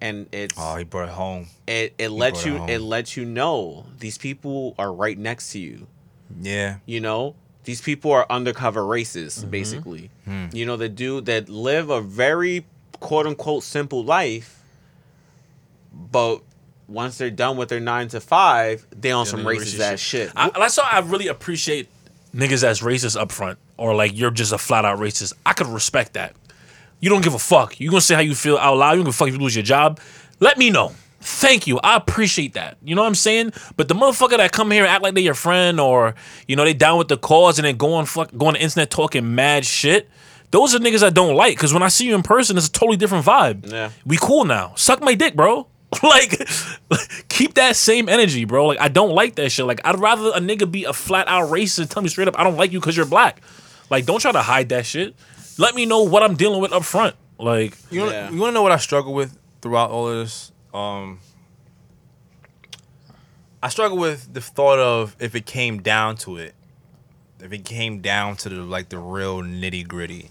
And it's oh, he brought it home. it it lets brought it you it lets you know these people are right next to you. Yeah. You know, these people are undercover racists, Mm-hmm. basically. Hmm. You know, the dude that live a very quote unquote simple life, but once they're done with their nine to five, they on some they're racist racist ass shit. I, that's why I really appreciate niggas that's racist up front, or like you're just a flat out racist. I could respect that. You don't give a fuck. You're gonna say how you feel out loud. You don't give a fuck if you lose your job. Let me know. Thank you. I appreciate that. You know what I'm saying? But the motherfucker that come here and act like they your friend, or you know they down with the cause and then go on fuck go on the internet talking mad shit. Those are niggas I don't like. Cause when I see you in person, it's a totally different vibe. Yeah. We cool now. Suck my dick, bro. like, keep that same energy, bro. Like, I don't like that shit. Like, I'd rather a nigga be a flat out racist and tell me straight up, I don't like you because you're black. Like, don't try to hide that shit. Let me know what I'm dealing with up front. Like, You want Yeah. you want to know what I struggle with throughout all of this? Um, I struggle with the thought of if it came down to it, if it came down to the like the real nitty gritty.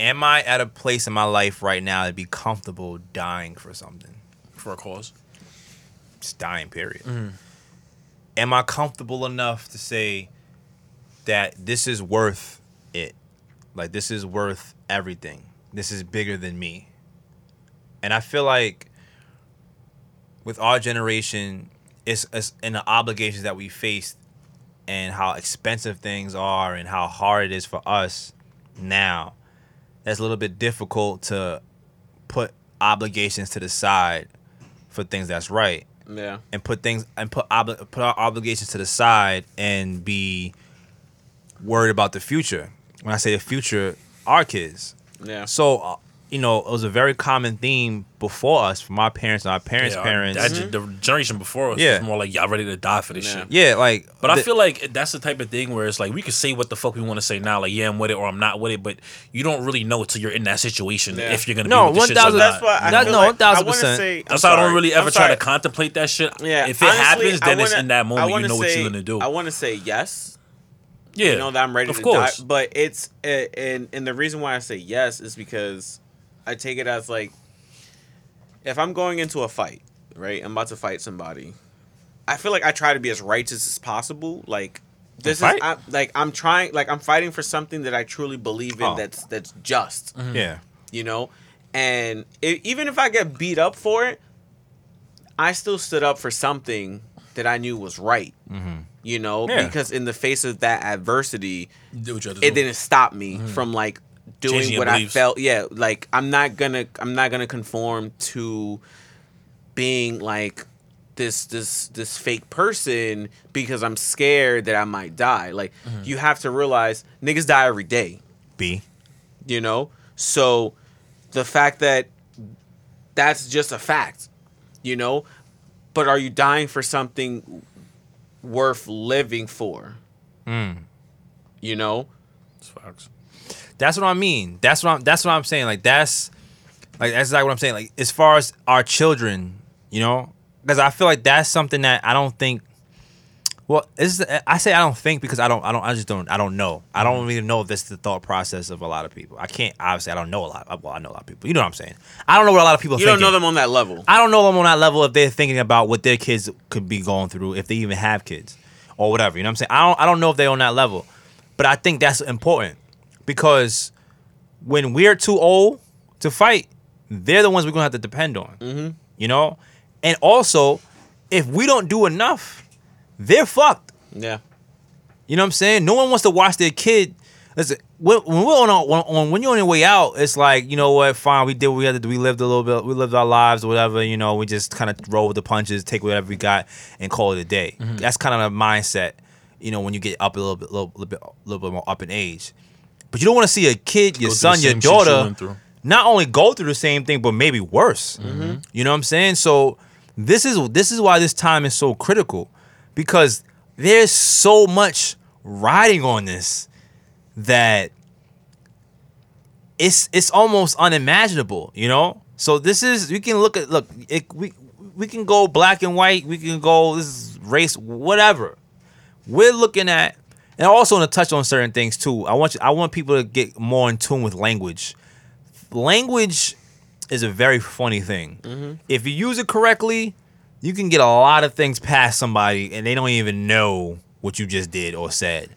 Am I at a place in my life right now to be comfortable dying for something? for a cause. Just dying, period. Am I comfortable enough to say that this is worth it. Like this is worth everything. This is bigger than me. And I feel like with our generation, it's, it's in the obligations that we face and how expensive things are and how hard it is for us now. That's a little bit difficult to put obligations to the side for things that's right Yeah. and put things and put obli- put our obligations to the side and be worried about the future. When I say the future, our kids. Yeah. So, uh, you know, it was a very common theme before us, from our parents and our parents' Yeah, parents. that gen- the generation before us Yeah. was more like y'all ready to die for this Yeah. shit. yeah, like. But I the- feel like that's the type of thing where it's like we can say what the fuck we want to say now, like yeah, I'm with it or I'm not with it, but you don't really know until you're in that situation Yeah. if you're gonna No, be with the shit or 1000 not. That's why I That- feel no, like, 1000%. I wanna say, That's I'm why I don't sorry. really I'm ever try to contemplate that shit. Yeah. if it honestly, happens, I then it's wanna- in that I moment you wanna know what say- you're gonna do. I want to say yes. Yeah, You know that I'm ready of to course. die, but it's uh, and and the reason why I say yes is because I take it as like if I'm going into a fight, right? I'm about to fight somebody. I feel like I try to be as righteous as possible. Like this is fight? I, like I'm trying like I'm fighting for something that I truly believe in Oh. that's that's just. yeah. you know and i even if i get beat up for it i still stood up for something that i knew was right you know Yeah. because in the face of that adversity Do what you have to it didn't stop me mm-hmm. from like doing Changing what i felt. Yeah like i'm not gonna i'm not gonna conform to being like this this this fake person because i'm scared that i might die. Like mm-hmm. you have to realize niggas die every day. B. you know? So the fact that that's just a fact you know? But are you dying for something worth living for mm. you know. That's what I mean. That's what I'm. That's what I'm saying. Like that's, like that's exactly what I'm saying. Like as far as our children, you know, because I feel like that's something that I don't think. Well, is I say I don't think because I don't. I don't. I just don't. I don't know. I don't Mm-hmm. really know if this is the thought process of a lot of people. I can't. Obviously, I don't know a lot. Well, I know a lot of people. You know what I'm saying. I don't know what a lot of people. are you don't know them on that level I don't know them on that level if they're thinking about what their kids could be going through, if they even have kids or whatever. You know what I'm saying? I don't I don't know if they're on that level. But I think that's important because when we're too old to fight, they're the ones we're gonna have to depend on. Mm-hmm. You know? And also, if we don't do enough, they're fucked. yeah You know what I'm saying? No one wants to watch their kid. Listen, when, when we're on, our, on when you're on your way out, it's like you know what? Fine, we did what we had to do. We lived a little bit. We lived our lives or whatever. You know, we just kind of roll with the punches, take whatever we got, and call it a day. Mm-hmm. That's kind of the mindset. You know, when you get up a little bit, little, little bit, a little bit more up in age. But you don't want to see a kid, your son, your same shit you daughter, not only go through the same thing, but maybe worse. Mm-hmm. You know what I'm saying? So this is this is why this time is so critical because there's so much riding on this that it's it's almost unimaginable, you know? So this is we can look at look, it, we we can go black and white, we can go this is race whatever. We're looking at and also want to touch on certain things too. I want you, I want people to get more in tune with language. Language is a very funny thing. Mm-hmm. If you use it correctly, you can get a lot of things past somebody and they don't even know what you just did or said.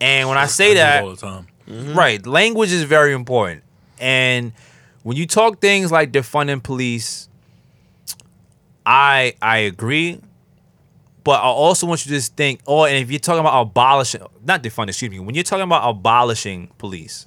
And when I say do it that, all the time. Right. Language is very important. And when you talk things like defunding police, I I agree. But I also want you to just think, Oh, and if you're talking about abolishing not defunding, excuse me, when you're talking about abolishing police,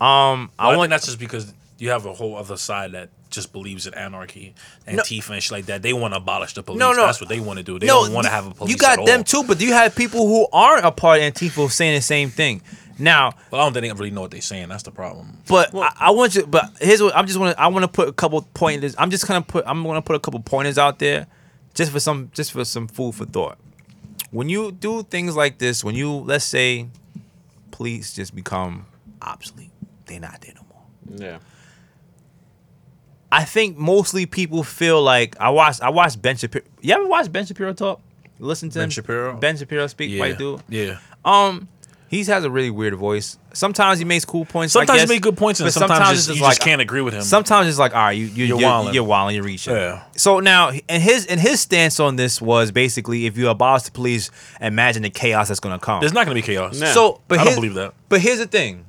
um I, I think want that's just because you have a whole other side that just believes in anarchy, Antifa and shit like that. They want to abolish the police. No, no. That's what they want to do. They don't want to have a police. You got at them all. too, but you have people who aren't a part of Antifa saying the same thing. Now, But I don't think they really know what they're saying. That's the problem. But I, I want you. But here's what I'm just want to. I want to put a couple pointers. I'm just gonna put. I'm gonna put a couple pointers out there, just for some. Just for some food for thought. When you do things like this, when you let's say, police just become obsolete, they're not there no more. yeah I think mostly people feel like I watched. I watched Ben Shapiro. You ever watch Ben Shapiro talk? Listen to Ben him? Shapiro? Ben Shapiro speak. Yeah, White dude. Yeah, Um, He has a really weird voice. Sometimes he makes cool points. Sometimes guess, he makes good points, and but sometimes, it's just, you like- just can't agree with him. Sometimes it's like, all right, you, you You're you're, wildin'. you're wilding, you're reaching. Yeah. So now, and his and his stance on this was basically, if you abolish the police, imagine the chaos that's going to come. There's not going to be chaos. No. So, but I don't believe that. But here's the thing.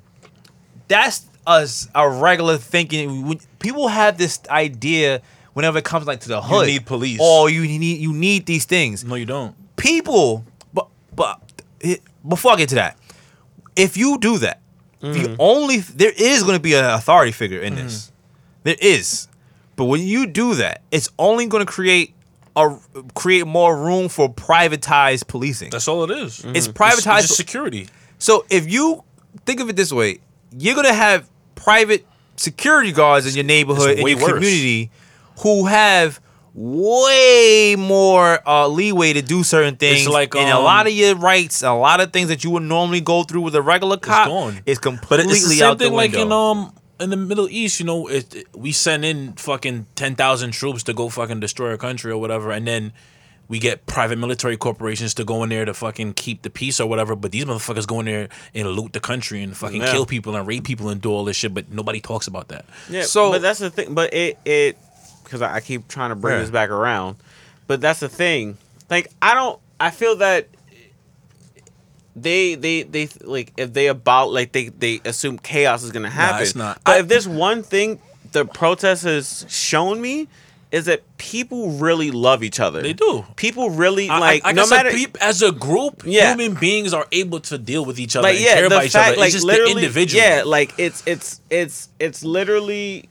That's us a regular thinking. People have this idea whenever it comes like to the hood. You need police. Oh, you need you need these things. No, you don't. People, but but it, before I get to that, if you do that, the mm. only there is going to be an authority figure in mm. this. There is, but when you do that, it's only going to create a create more room for privatized policing. That's all it is. It's mm-hmm. privatized. It's just security. So if you think of it this way, you're gonna have private security guards in your neighborhood, in your worse. community, who have way more uh, leeway to do certain things. like, and a um, lot of your rights, a lot of things that you would normally go through with a regular cop, is But completely it's the same out thing the like in um in the Middle East, you know, it, it- we send in fucking ten thousand troops to go fucking destroy a country or whatever, and then we get private military corporations to go in there to fucking keep the peace or whatever. But these motherfuckers go in there and loot the country and fucking Yeah. kill people and rape people and do all this shit, but nobody talks about that. Yeah, So- but that's the thing. But it it because I I keep trying to bring Yeah. this back around. But that's the thing. Like I don't. I feel that they they they like if they about like they they assume chaos is gonna happen. it's not. But I- if there's one thing the protest has shown me is that people really love each other. They do. People really I- like I, no I said, matter. as a group, Yeah. human beings are able to deal with each other like and yeah, care the about each fact, other. like it's just literally, the individual. yeah, like it's it's it's it's literally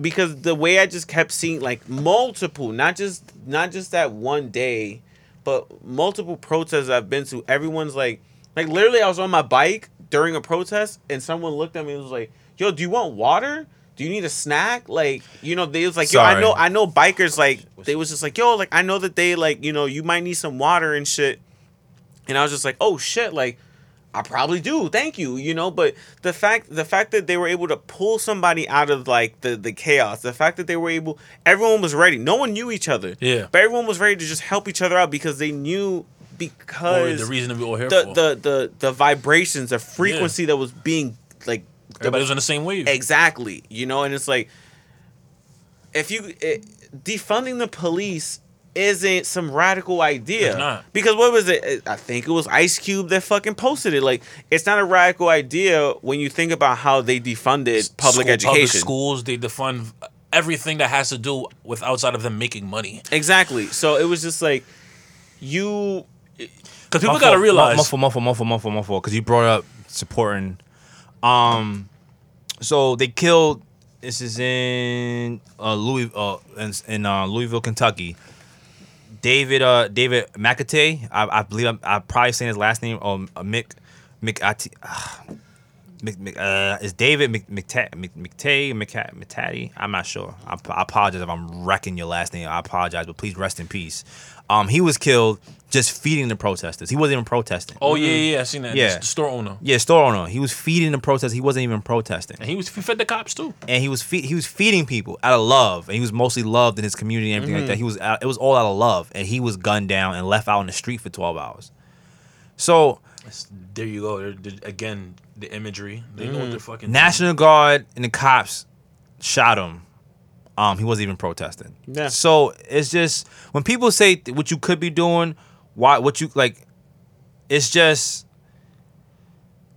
because the way I just kept seeing like multiple, not just not just that one day, but multiple protests I've been to. Everyone's like, like literally, I was on my bike during a protest, and someone looked at me and was like, "Yo, do you want water?" Do you need a snack? Like, you know, they was like, yo, I know, I know bikers, like, they was just like, yo, like, I know that they, like, you know, you might need some water and shit. And I was just like, oh shit, like I probably do. Thank you. You know, but the fact the fact that they were able to pull somebody out of like the the chaos, the fact that they were able everyone was ready. No one knew each other. Yeah. But everyone was ready to just help each other out because they knew Or because the reason that we're all here the, for. the the the vibrations, the frequency that was being like the- Everybody was on the same wave. Exactly. You know, and it's like if you it, defunding the police isn't some radical idea. It's not. Because what was it? I think it was Ice Cube that fucking posted it. Like it's not a radical idea when you think about how they defunded public School- education. schools, they defund everything that has to do with outside of them making money. Exactly. So it was just like you Because people got to realize. my fault, my fault, my fault, my fault, my fault. Because you brought up supporting. Um, so they killed. This is in uh, Louis, uh, in, in uh, Louisville, Kentucky. David, uh, David McAtee. I, I believe I'm, I'm probably saying his last name. Or uh, Mick, Mick, ah, Mick, uh, is David Mc, McTA- Mc, McTay, McTatty? I'm not sure. I, I apologize if I'm wrecking your last name. I apologize, but please rest in peace. Um, he was killed just feeding the protesters. He wasn't even protesting. oh yeah, yeah, yeah, I seen that. Yeah. The store owner. Yeah, store owner. He was feeding the protesters. He wasn't even protesting, And he was he fed the cops too. and he was fe- he was feeding people out of love, and he was mostly loved in his community and everything like that. He was out, it was all out of love, and he was gunned down and left out in the street for twelve hours. So there you go. They're, they're- again, the imagery. They know what they're fucking. National Guard and the cops shot him. Um, he wasn't even protesting. Yeah. So it's just when people say th- what you could be doing, why what you like, it's just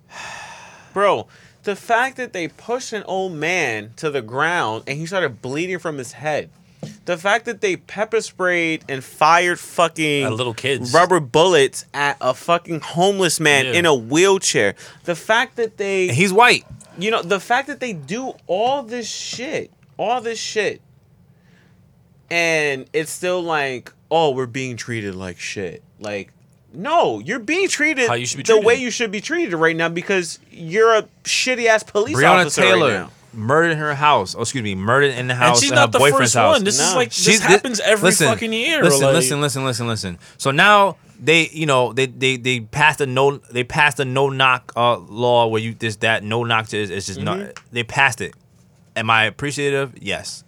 Bro, the fact that they pushed an old man to the ground and he started bleeding from his head. The fact that they pepper sprayed and fired fucking At little kids. rubber bullets at a fucking homeless man Yeah. in a wheelchair. The fact that they and he's white. you know, the fact that they do all this shit, all this shit, and it's still like, oh, we're being treated like shit. Like, no, you're being treated How you should be the treated. way you should be treated right now because you're a shitty ass police Breonna officer Taylor right now. murdered in her house. Oh, excuse me, murdered in the house. And she's in not her the boyfriend's first house. one. This is No. like She's this thi- happens every listen, fucking year. Listen, like- listen, listen, listen, listen. So now they, you know, they they they passed a no they passed a no knock uh, law where you this that no knock is is just not Mm-hmm. they passed it. Am I appreciative? Yes.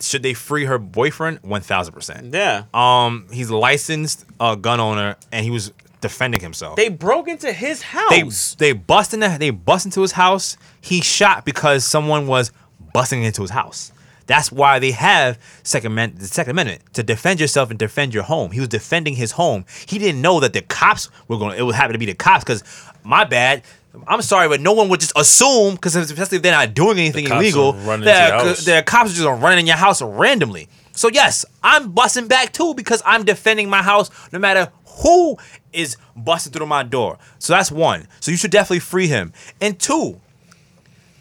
Should they free her boyfriend? One thousand percent. Yeah. Um, he's a licensed uh, gun owner, and he was defending himself. They broke into his house. they bust in the, they bust into his house. He shot because someone was busting into his house. That's why they have second amendment, the second amendment to defend yourself and defend your home. He was defending his home. He didn't know that the cops were going. It would happen to be the cops because my bad. I'm sorry, but no one would just assume because especially if they're not doing anything The illegal, are running that into your house. the cops are just gonna in your house randomly. So yes, I'm busting back too because I'm defending my house no matter who is busting through my door. So that's one. So you should definitely free him. And two,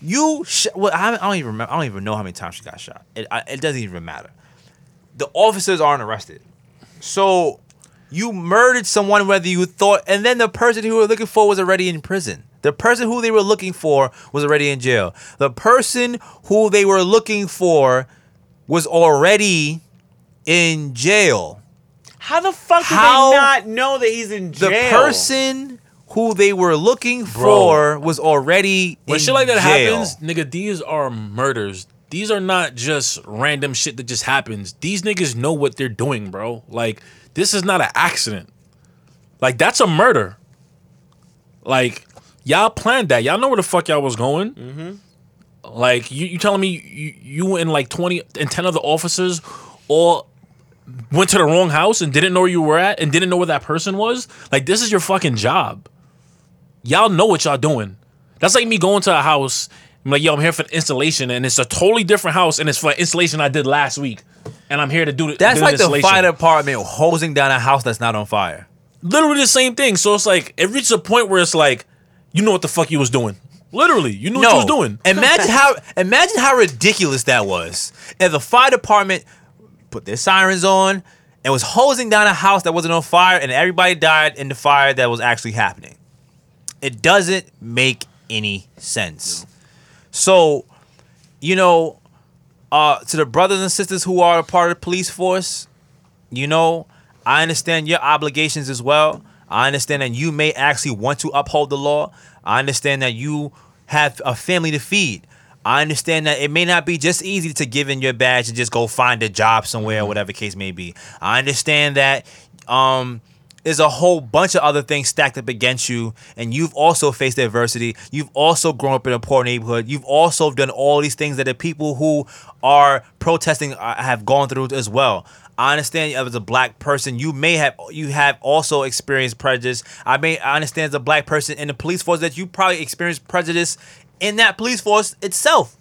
you sh- well, I, I don't even remember. I don't even know how many times she got shot. It, I, it doesn't even matter. The officers aren't arrested. So you murdered someone whether you thought, and then the person who you were looking for was already in prison. The person who they were looking for was already in jail. The person who they were looking for was already in jail. How the fuck do How- they not know that he's in jail? The person who they were looking Bro. for was already When in shit like that jail. happens, nigga, these are murders. These are not just random shit that just happens. These niggas know what they're doing, bro. Like, this is not an accident. Like, that's a murder. Like, y'all planned that. Y'all know where the fuck y'all was going. Mm-hmm. Like, you, you telling me you, you and like 20 and 10 other officers all went to the wrong house and didn't know where you were at and didn't know where that person was? Like, this is your fucking job y'all know what y'all doing. That's like me going to a house. I'm like, yo, I'm here for the installation, and it's a totally different house, and it's for installation I did last week, and I'm here to do the That's do like the fire department hosing down a house that's not on fire. Literally the same thing. So it's like it reaches a point where it's like, you know what the fuck you was doing. Literally, you knew what you was doing. Imagine how imagine how ridiculous that was. If the fire department put their sirens on and was hosing down a house that wasn't on fire and everybody died in the fire that was actually happening. It doesn't make any sense. So, you know, uh, to the brothers and sisters who are a part of the police force, you know, I understand your obligations as well. I understand that you may actually want to uphold the law. I understand that you have a family to feed. I understand that it may not be just easy to give in your badge and just go find a job somewhere or whatever case may be. I understand that um there's a whole bunch of other things stacked up against you, and you've also faced adversity. You've also grown up in a poor neighborhood. You've also done all these things that the people who are protesting uh, have gone through as well. I understand as a black person, you may have you have also experienced prejudice. I may I understand as a black person in the police force that you probably experienced prejudice in that police force itself,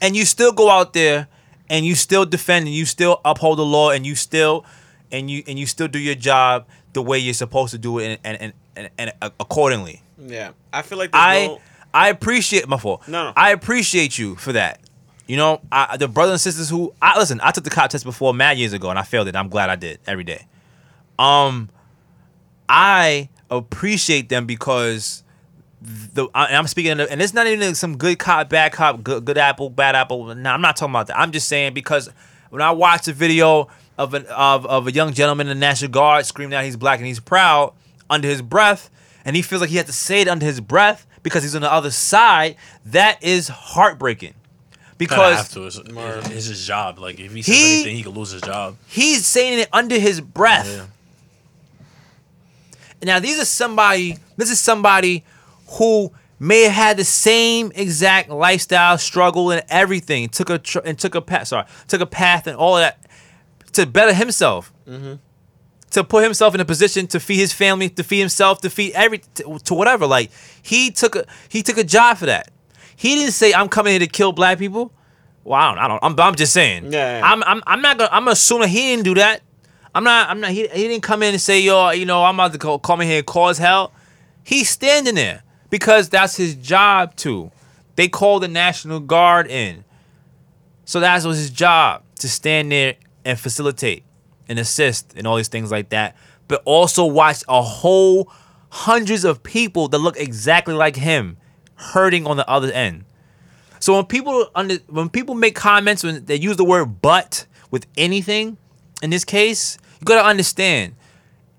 and you still go out there and you still defend and you still uphold the law and you still and you and you still do your job the way you're supposed to do it and and and, and, accordingly. Yeah, I feel like I no, I appreciate my fault. No, no. I appreciate you for that. You know, I, the brothers and sisters who I listen. I took the cop test before mad years ago and I failed it. I'm glad I did every day. Um, I appreciate them because the I, I'm speaking of, and it's not even some good cop, bad cop, good, good apple, bad apple. No, I'm not talking about that. I'm just saying because when I watched a video of an of, of a young gentleman in the National Guard screaming out he's black and he's proud under his breath, and he feels like he has to say it under his breath because he's on the other side. That is heartbreaking. Because have to. It's, it's his job. Like if he says He- anything, he could lose his job. he's saying it under his breath. Yeah. Now these are somebody. This is somebody who may have had the same exact lifestyle struggle and everything. Took a tr- and took a path. Sorry, took a path and all of that to better himself. Mm-hmm. To put himself in a position to feed his family, to feed himself, to feed every to, to whatever. Like he took a he took a job for that. He didn't say I'm coming here to kill black people. Well, I don't. I don't. I'm, I'm just saying. Yeah, yeah. I'm, I'm. I'm not gonna. I'm assuming he didn't do that. I'm not. I'm not. He, he didn't come in and say, "Yo, you know, I'm about to call, come in here and cause hell." He's standing there because that's his job to. They called the National Guard in, so that was his job to stand there and facilitate and assist and all these things like that. But also watch a whole hundreds of people that look exactly like him hurting on the other end. So when people under when people make comments when they use the word but with anything, in this case, you gotta understand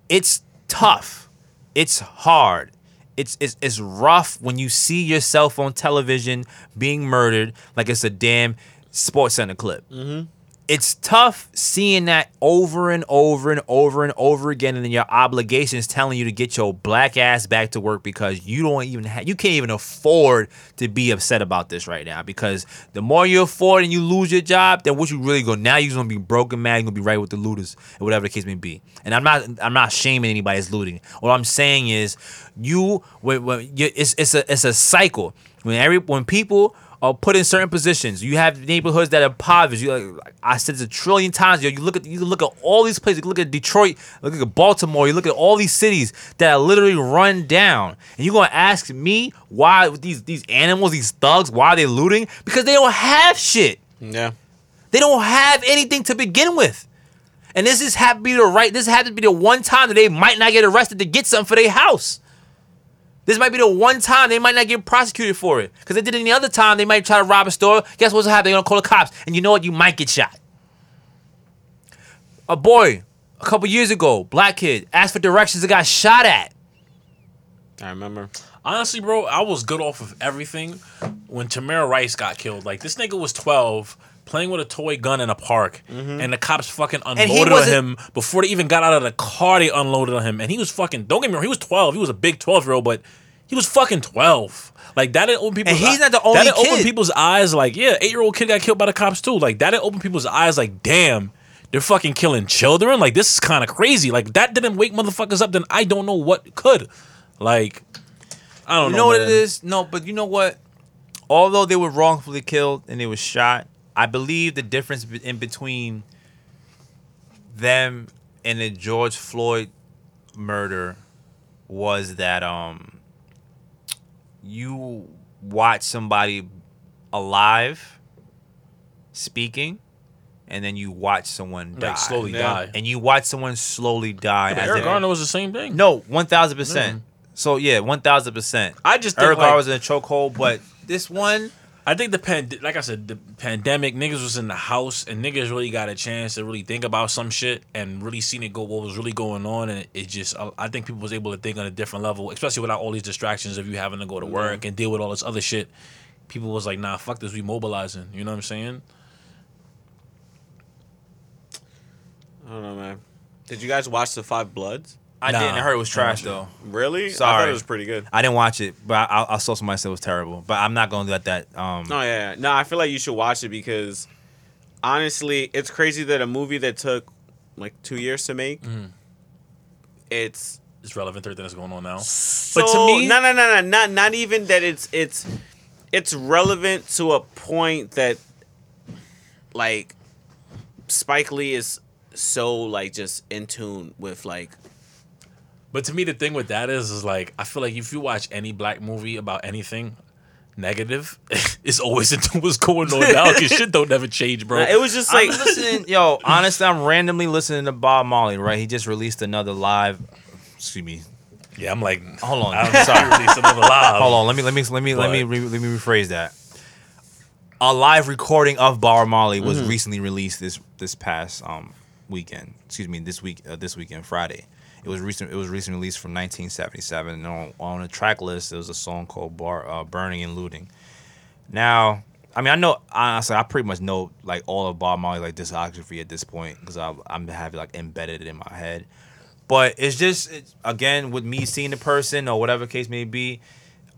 it's tough. It's hard. It's, it's it's rough when you see yourself on television being murdered like it's a damn sports center clip. Mm-hmm. It's tough seeing that over and over and over and over again, and then your obligations telling you to get your black ass back to work because you don't even have, you can't even afford to be upset about this right now. Because the more you afford and you lose your job, then what you really go now you're gonna be broken mad, you're gonna be right with the looters, or whatever the case may be. And I'm not I'm not shaming anybody's looting. What I'm saying is you when, when you, it's it's a it's a cycle when every when people are put in certain positions. You have neighborhoods that are impoverished. You like, I said this a trillion times. Yo, you look at you look at all these places. You look at Detroit. Look at Baltimore. You look at all these cities that are literally run down. And you're gonna ask me why these these animals, these thugs, why are they looting? Because they don't have shit. Yeah. They don't have anything to begin with. And this is happy to be the right. This happens to be the one time that they might not get arrested to get something for their house. This might be the one time they might not get prosecuted for it. Because they did it any other time, they might try to rob a store. Guess what's happening? They're gonna call the cops. And you know what? You might get shot. A boy, a couple years ago, black kid, asked for directions and got shot at. I remember. Honestly, bro, I was good off of everything when Tamir Rice got killed. Like this nigga was twelve, playing with a toy gun in a park, mm-hmm. and the cops fucking unloaded on him before they even got out of the car. They unloaded on him, and he was fucking. Don't get me wrong, he was twelve. He was a big twelve year old, but he was fucking twelve. Like that didn't open people's. he's eye- not the only That didn't open people's eyes. Like yeah, eight year old kid got killed by the cops too. Like that didn't open people's eyes. Like damn. They're fucking killing children. Like this is kind of crazy. Like that didn't wake motherfuckers up. Then I don't know what could. Like I don't You know. know what man. it is? No, but you know what? Although they were wrongfully killed and they were shot, I believe the difference in between them and the George Floyd murder was that um you watch somebody alive speaking and then you watch someone die. Like slowly Yeah. die. And you watch someone slowly die. But as Eric they- Garner was the same thing. no, one thousand percent. So yeah, one thousand percent. I just think Eric like, Garner was in a chokehold, but this one, I think the pan, like I said, the pandemic niggas was in the house and niggas really got a chance to really think about some shit and really seen it go what was really going on and it, just I- I think people was able to think on a different level, especially without all these distractions of you having to go to work mm-hmm. and deal with all this other shit. People was like, nah, fuck this, we mobilizing. You know what I'm saying? I don't know, man. Did you guys watch the Five Bloods? I Nah, didn't. I heard it was trash though. Really? So I thought it was pretty good. I didn't watch it, but I, I saw somebody say it was terrible. But I'm not gonna let that. Um, No, yeah, yeah. No, I feel like you should watch it because honestly, it's crazy that a movie that took like two years to make, it's It's relevant to everything that's going on now. so, to me- no, no, no, no, not not even that. It's it's it's relevant to a point that like Spike Lee is so like just in tune with like But to me, the thing with that is, is like I feel like if you watch any black movie about anything negative, it's always into what's going on now because shit don't never change, bro. it was just I'm like listening. Yo, honestly, I'm randomly listening to Bob Marley. Right, he just released another live. Excuse me. yeah, I'm like, Hold on. I'm sorry, release another live. Hold on. Let me let me let me let me re, let me rephrase that. A live recording of Bob Marley was Mm-hmm. recently released this this past um weekend. Excuse me, this week uh, this weekend Friday. It was recent. It was recently released from 1977. And on, on the track list, there was a song called Bar, uh, "Burning and Looting." Now, I mean, I know honestly, I pretty much know like all of Bob Marley like discography at this point because I'm have like embedded in my head. But it's just it's, again with me seeing the person or whatever case may be,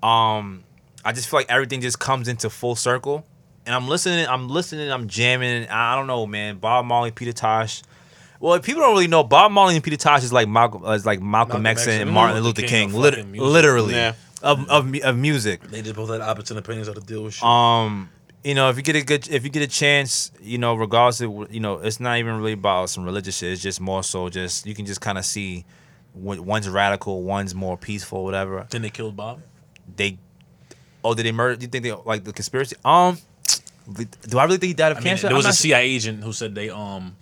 um, I just feel like everything just comes into full circle. And I'm listening, I'm listening, I'm jamming. I don't know, man. Bob Marley, Peter Tosh. Well, if people don't really know, Bob Marley and Peter Tosh is like Malcolm, is like Malcolm, Malcolm X and and Martin Luther Luther King King, lit- literally Yeah. of, of of music. They just both had opposite opinions how to deal with shit. Um, you know, if you get a good, if you get a chance, you know, regardless of, you know, it's not even really about some religious shit. It's just more so just you can just kind of see, one's radical, one's more peaceful, whatever. then they killed Bob. They, oh, did they murder? Do you think they like the conspiracy? Um, do I really think he died of I mean, cancer? there was a CIA agent who said they um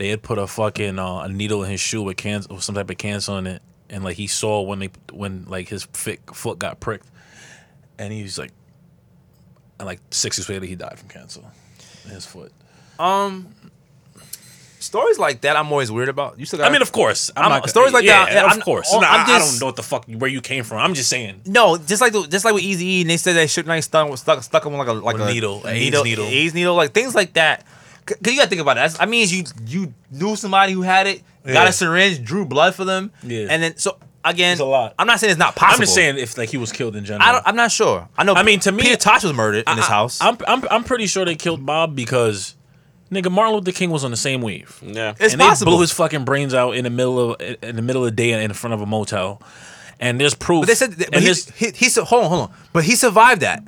they had put a fucking uh, a needle in his shoe with with some type of cancer on it, and like he saw when they when like his fit, foot got pricked, and he's like, and like six weeks later he died from cancer in his foot. Um, stories like that, I'm always weird about. You still got? I mean, of course, I'm, I'm- not, stories like yeah, that, yeah, Of I'm- course, I'm I just- don't know what the fuck where you came from. I'm just saying. No, just like the, just like with Easy E, and they said that Suge Knight stuck stuck stuck him like a like Or a needle, a AIDS needle. AIDS needle, like things like that. Cause you gotta think about it. That's, I mean, you you knew somebody who had it, got a syringe, drew blood for them, Yeah. and then so again, It's a lot. I'm not saying it's not possible. I'm just saying if like he was killed in general. I don't, I'm not sure. I know. I mean, to me- Peter Tosh was murdered in his house. I'm, I'm I'm pretty sure they killed Bob because nigga Martin Luther King was on the same wave. Yeah. it's and possible. they blew his fucking brains out in the middle of in the middle of the day in front of a motel. And there's proof. but they said, but and he, there's- he, he, said, hold on, hold on. But he survived that.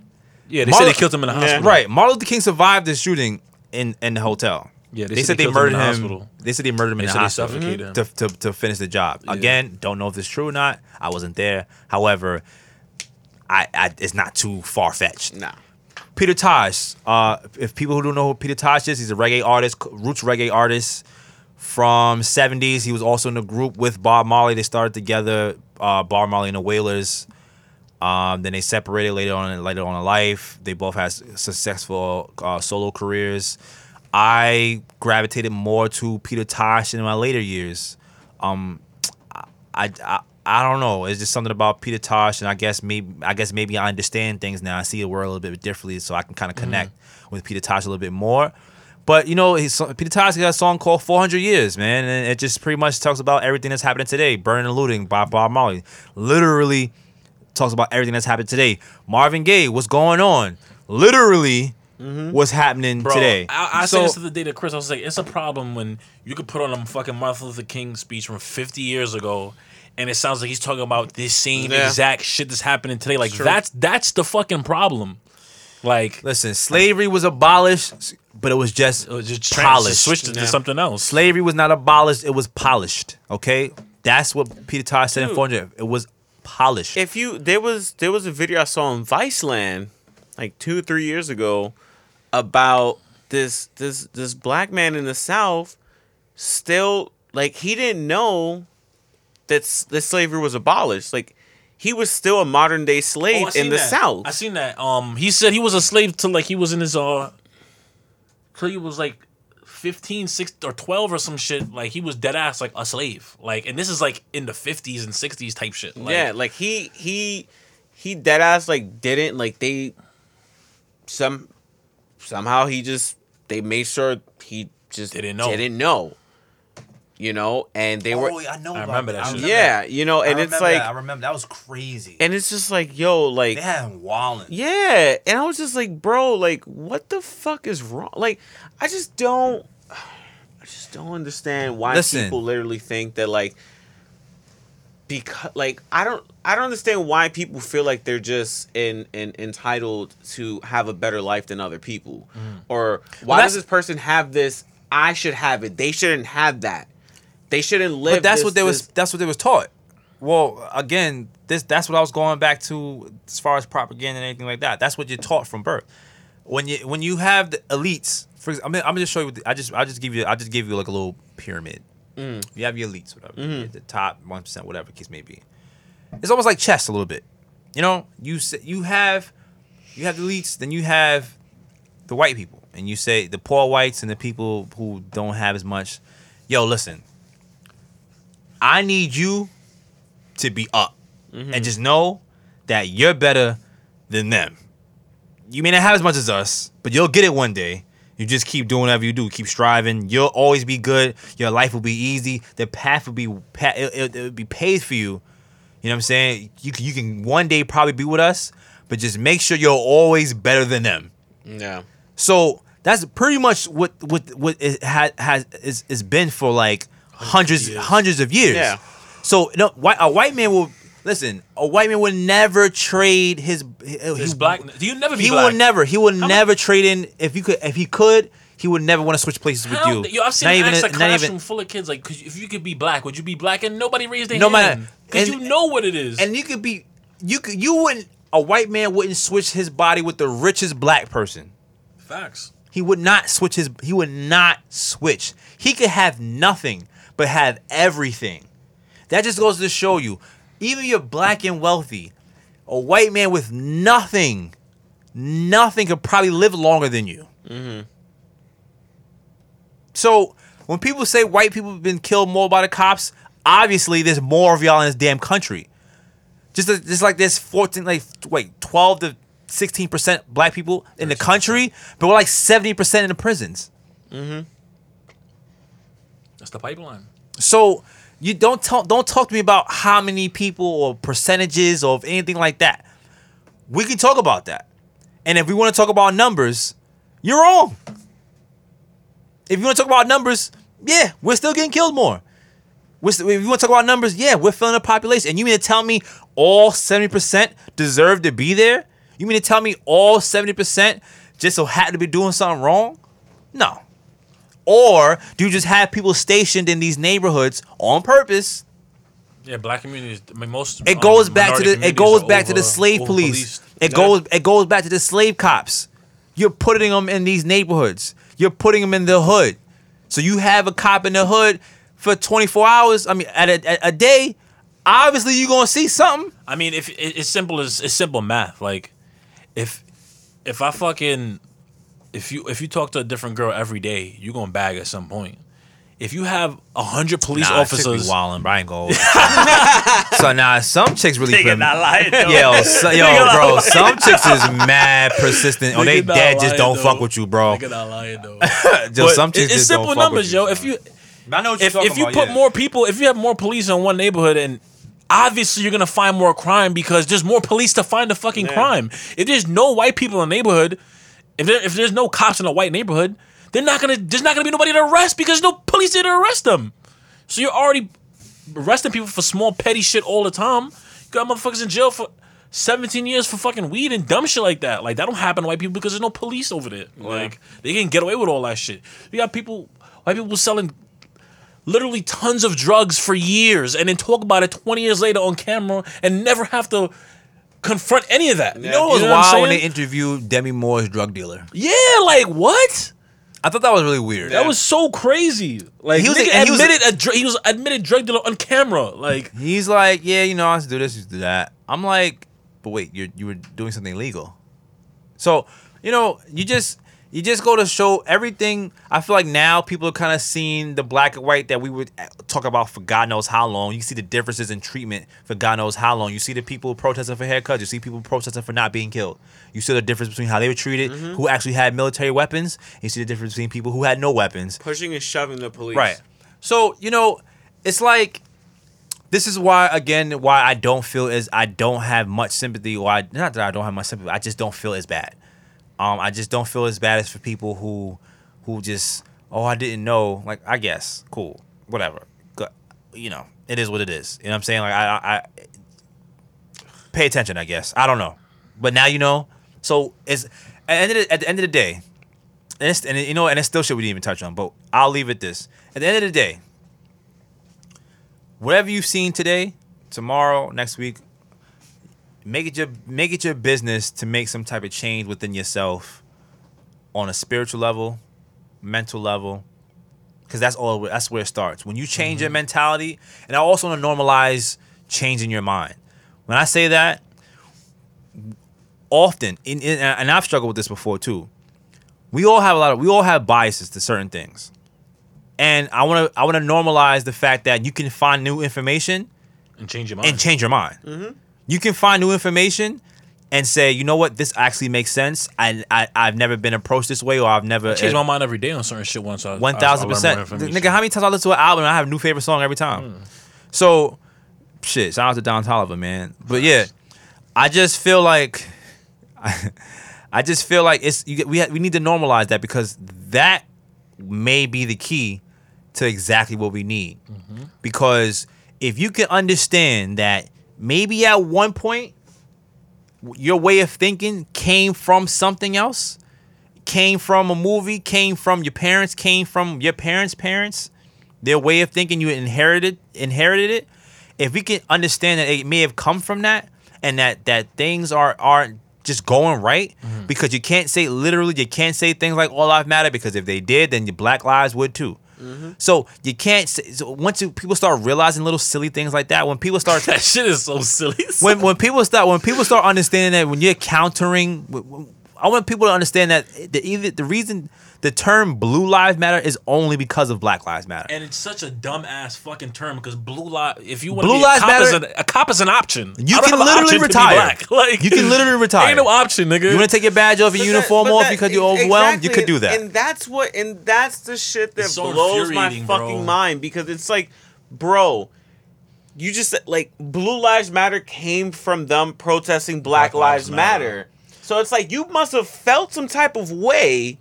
yeah, they Marlon- said they killed him in the hospital. Right. Martin Luther King survived the shooting in in the hotel. Yeah, they, said they, killed murdered in him. the. They said they murdered him They in the said they hospital to, to to finish the job. Again, don't know if it's true or not. I wasn't there. However, I, I it's not too far fetched. Nah. Peter Tosh. Uh, if people who don't know who Peter Tosh is, he's a reggae artist, roots reggae artist from '70s. He was also in a group with Bob Marley. They started together, uh, Bob Marley and the Wailers. Um, then they separated later on later on in life. They both had successful uh, solo careers. I gravitated more to Peter Tosh in my later years. Um, I, I I don't know. It's just something about Peter Tosh, and I guess maybe I guess maybe I understand things now. I see the world a little bit differently, so I can kind of connect with Peter Tosh a little bit more. But you know, his, Peter Tosh got a song called "400 Years," man, and it just pretty much talks about everything that's happening today, burning and looting by Bob Marley. Literally talks about everything that's happened today. Marvin Gaye, what's going on? Literally, mm-hmm. what's happening Bro, today. I, I So- said this to the day to Chris. I was like, it's a problem when you could put on a fucking Martin Luther King speech from 50 years ago, and it sounds like he's talking about this same Yeah. exact shit that's happening today. Like True. that's that's the fucking problem. Like Listen, slavery was abolished, but it was just it was just polished. switched it Yeah. to something else. Slavery was not abolished; it was polished. Okay, that's what Peter Tosh said in Dude. 400. It was polished. If you there was there was a video I saw on Viceland like two or three years ago about this this this black man in the South still like he didn't know that s- that slavery was abolished. Like he was still a modern day slave Oh, in the that. South. I seen that. Um, he said he was a slave till like he was in his uh, till he was like 15, 6 or twelve or some shit. Like he was dead ass like a slave. Like, and this is like in the fifties and sixties type shit. Like, yeah, like he he he dead ass like didn't like they some somehow he just they made sure he just Didn't know. didn't know. You know, and they were oh, I know. I remember that shit. yeah, you know, and I it's like that. I remember that was crazy. and it's just like yo, like they had him walling. yeah, and I was just like, bro, like what the fuck is wrong? Like I just don't I just don't understand why Listen. people literally think that like because like I don't I don't understand why people feel like they're just in, in entitled to have a better life than other people. Mm-hmm. Or why that's- does this person have this? I should have it. They shouldn't have that. They shouldn't live. But that's this- what they was. That's what they was taught. Well, again, this that's what I was going back to as far as propaganda and anything like that. That's what you're taught from birth. When you when you have the elites, for example, I mean, I'm gonna just show you. I just I just give you I just give you like a little pyramid. Mm. You have your elites, whatever, mm-hmm. the top one percent, whatever the case may be. It's almost like chess a little bit. You know, you you have you have the elites, then you have the white people, and you say the poor whites and the people who don't have as much. Yo, listen, I need you to be up mm-hmm. and just know that you're better than them. You may not have as much as us, but you'll get it one day. You just keep doing whatever you do, keep striving. You'll always be good. Your life will be easy. The path will be it, it'll be paved for you. You know what I'm saying? You can, you can one day probably be with us, but just make sure you're always better than them. yeah. So that's pretty much what what what it has has is, is been for like hundreds years. hundreds of years. Yeah. So no, a white man will listen. A white man would never trade his uh, His he, black. Do you never be He black? will never. He will How never trade in. If you could, if he could, he would never want to switch places with How- you. Yo, I've seen not even, a classroom even, full of kids like, if you could be black, would you be black? And nobody raised their hand. No hand. matter- because you know what it is. and you could be, you could, you wouldn't. A white man wouldn't switch his body with the richest black person. Facts. He would not switch his. He would not switch. He could have nothing, but have everything. That just goes to show you, even if you're black and wealthy, a white man with nothing, nothing could probably live longer than you. Mm-hmm. So when people say white people have been killed more by the cops, obviously there's more of y'all in this damn country. Just just like there's 14, like wait, 12 to 16 percent black people in the country, but we're like 70 percent in the prisons. Mm-hmm. That's the pipeline. So you don't talk don't talk to me about how many people or percentages or anything like that. We can talk about that. And if we want to talk about numbers, you're wrong. If you want to talk about numbers, yeah, we're still getting killed more. If you want to talk about numbers, yeah, we're filling the population. And you mean to tell me all 70% deserve to be there? You mean to tell me all 70% just so happen to be doing something wrong? No. Or do you just have people stationed in these neighborhoods on purpose? Yeah, black communities. I mean, most. It um, goes back to the it goes back to the slave police. It Yeah. goes it goes back to the slave cops. You're putting them in these neighborhoods. You're putting them in the hood. So you have a cop in the hood for 24 hours. I mean, at a, at a day. Obviously, you're gonna see something. I mean, if it, it's simple as it's simple math. Like, if if I fucking if you if you talk to a different girl every day, you're gonna bag at some point. If you have a hundred police officers, wilding, Brian Gold. so now some chicks really Nigga put not lying, though. Yo, so, yo, Nigga not bro, lying. some chicks is mad persistent. Oh, or they Nigga not dead just don't though. fuck with you, bro. Nigga not lying though. Just some chicks it's just simple don't fuck numbers, with yo. you, If you I know what if if you put more people, if you have more police in one neighborhood, and obviously you're gonna find more crime because there's more police to find the fucking Yeah. crime. If there's no white people in the neighborhood, if there, if there's no cops in a white neighborhood, they're not gonna there's not gonna be nobody to arrest because no police there to arrest them. So you're already arresting people for small petty shit all the time. You got motherfuckers in jail for 17 years for fucking weed and dumb shit like that. Like that don't happen to white people because there's no police over there. Like they can get away with all that shit. You got people, white people selling literally tons of drugs for years and then talk about it 20 years later on camera and never have to confront any of that. You know what was what I'm wild when they interviewed Demi Moore's drug dealer? Yeah, like what? I thought that was really weird. That was so crazy. Like He was he a- and he was a- admitted a, dr- he was admitted drug dealer on camera. Like He's like, yeah, you know, I used to do this, used to do that. I'm like, but wait, you you were doing something illegal. So, you know, you just you just go to show everything. I feel like now people are kind of seeing the black and white that we would uh, talk about for God knows how long. You see the differences in treatment for God knows how long. You see the people protesting for haircuts. You see people protesting for not being killed. You see the difference between how they were treated, who actually had military weapons. You see the difference between people who had no weapons. Pushing and shoving the police. Right. So, you know, it's like this is why again why I don't feel as I don't have much sympathy or I not that I don't have much sympathy, I just don't feel as bad. Um I just don't feel as bad as for people who who just oh I didn't know. Like I guess cool whatever. You know it is what it is. You know what I'm saying? Like I I, pay attention I guess. I don't know. But now you know. So it's at the end of the, at the end of the day and, it's, and you know, and it's still shit we didn't even touch on, but I'll leave it this. At the end of the day, whatever you've seen today, tomorrow, next week, make it your make it your business to make some type of change within yourself on a spiritual level, mental level, because that's all. That's where it starts. When you change your mm-hmm. mentality, and I also want to normalize changing your mind. When I say that, often, in, in, and I've struggled with this before too we all have a lot of we all have biases to certain things and i want to i want to normalize the fact that you can find new information and change your mind. and change your mind mm-hmm. You can find new information and say you know what this actually makes sense I, I i've never been approached this way or i've never I change my uh, mind every day on certain shit once I one I- I thousand percent. Nigga, how many times I listen to an album and I have a new favorite song every time? Hmm. So, shit. Shout out to Don Toliver, man. But yeah, I just feel like, I just feel like it's you, we ha- we need to normalize that because that may be the key to exactly what we need. Mm-hmm. Because if you can understand that maybe at one point your way of thinking came from something else came from a movie, came from your parents, came from your parents' parents, their way of thinking, you inherited inherited it. If we can understand that it may have come from that, and that that things are aren't just going right, mm-hmm. because you can't say literally, you can't say things like all lives matter, because if they did, then your black lives would too. Mm-hmm. So you can't. So once you, people start realizing little silly things like that, when people start that shit is so silly. when when people start when people start understanding that when you're countering, I want people to understand that the either the reason the term Blue Lives Matter is only because of Black Lives Matter. And it's such a dumb ass fucking term because blue life. If you want Blue to be lives a cop, is matter- an, a cop is an option. You can literally option to be retire. Like You can literally retire. Ain't no option, nigga. you want to take your badge off your But uniform that- off that- because you're exactly, overwhelmed? You could do that. And that's what and that's the shit that so blows my fucking bro. mind because it's like, bro, you just said like Blue Lives Matter came from them protesting Black, Black Lives, Lives Matter. Matter. So it's like you must have felt some type of way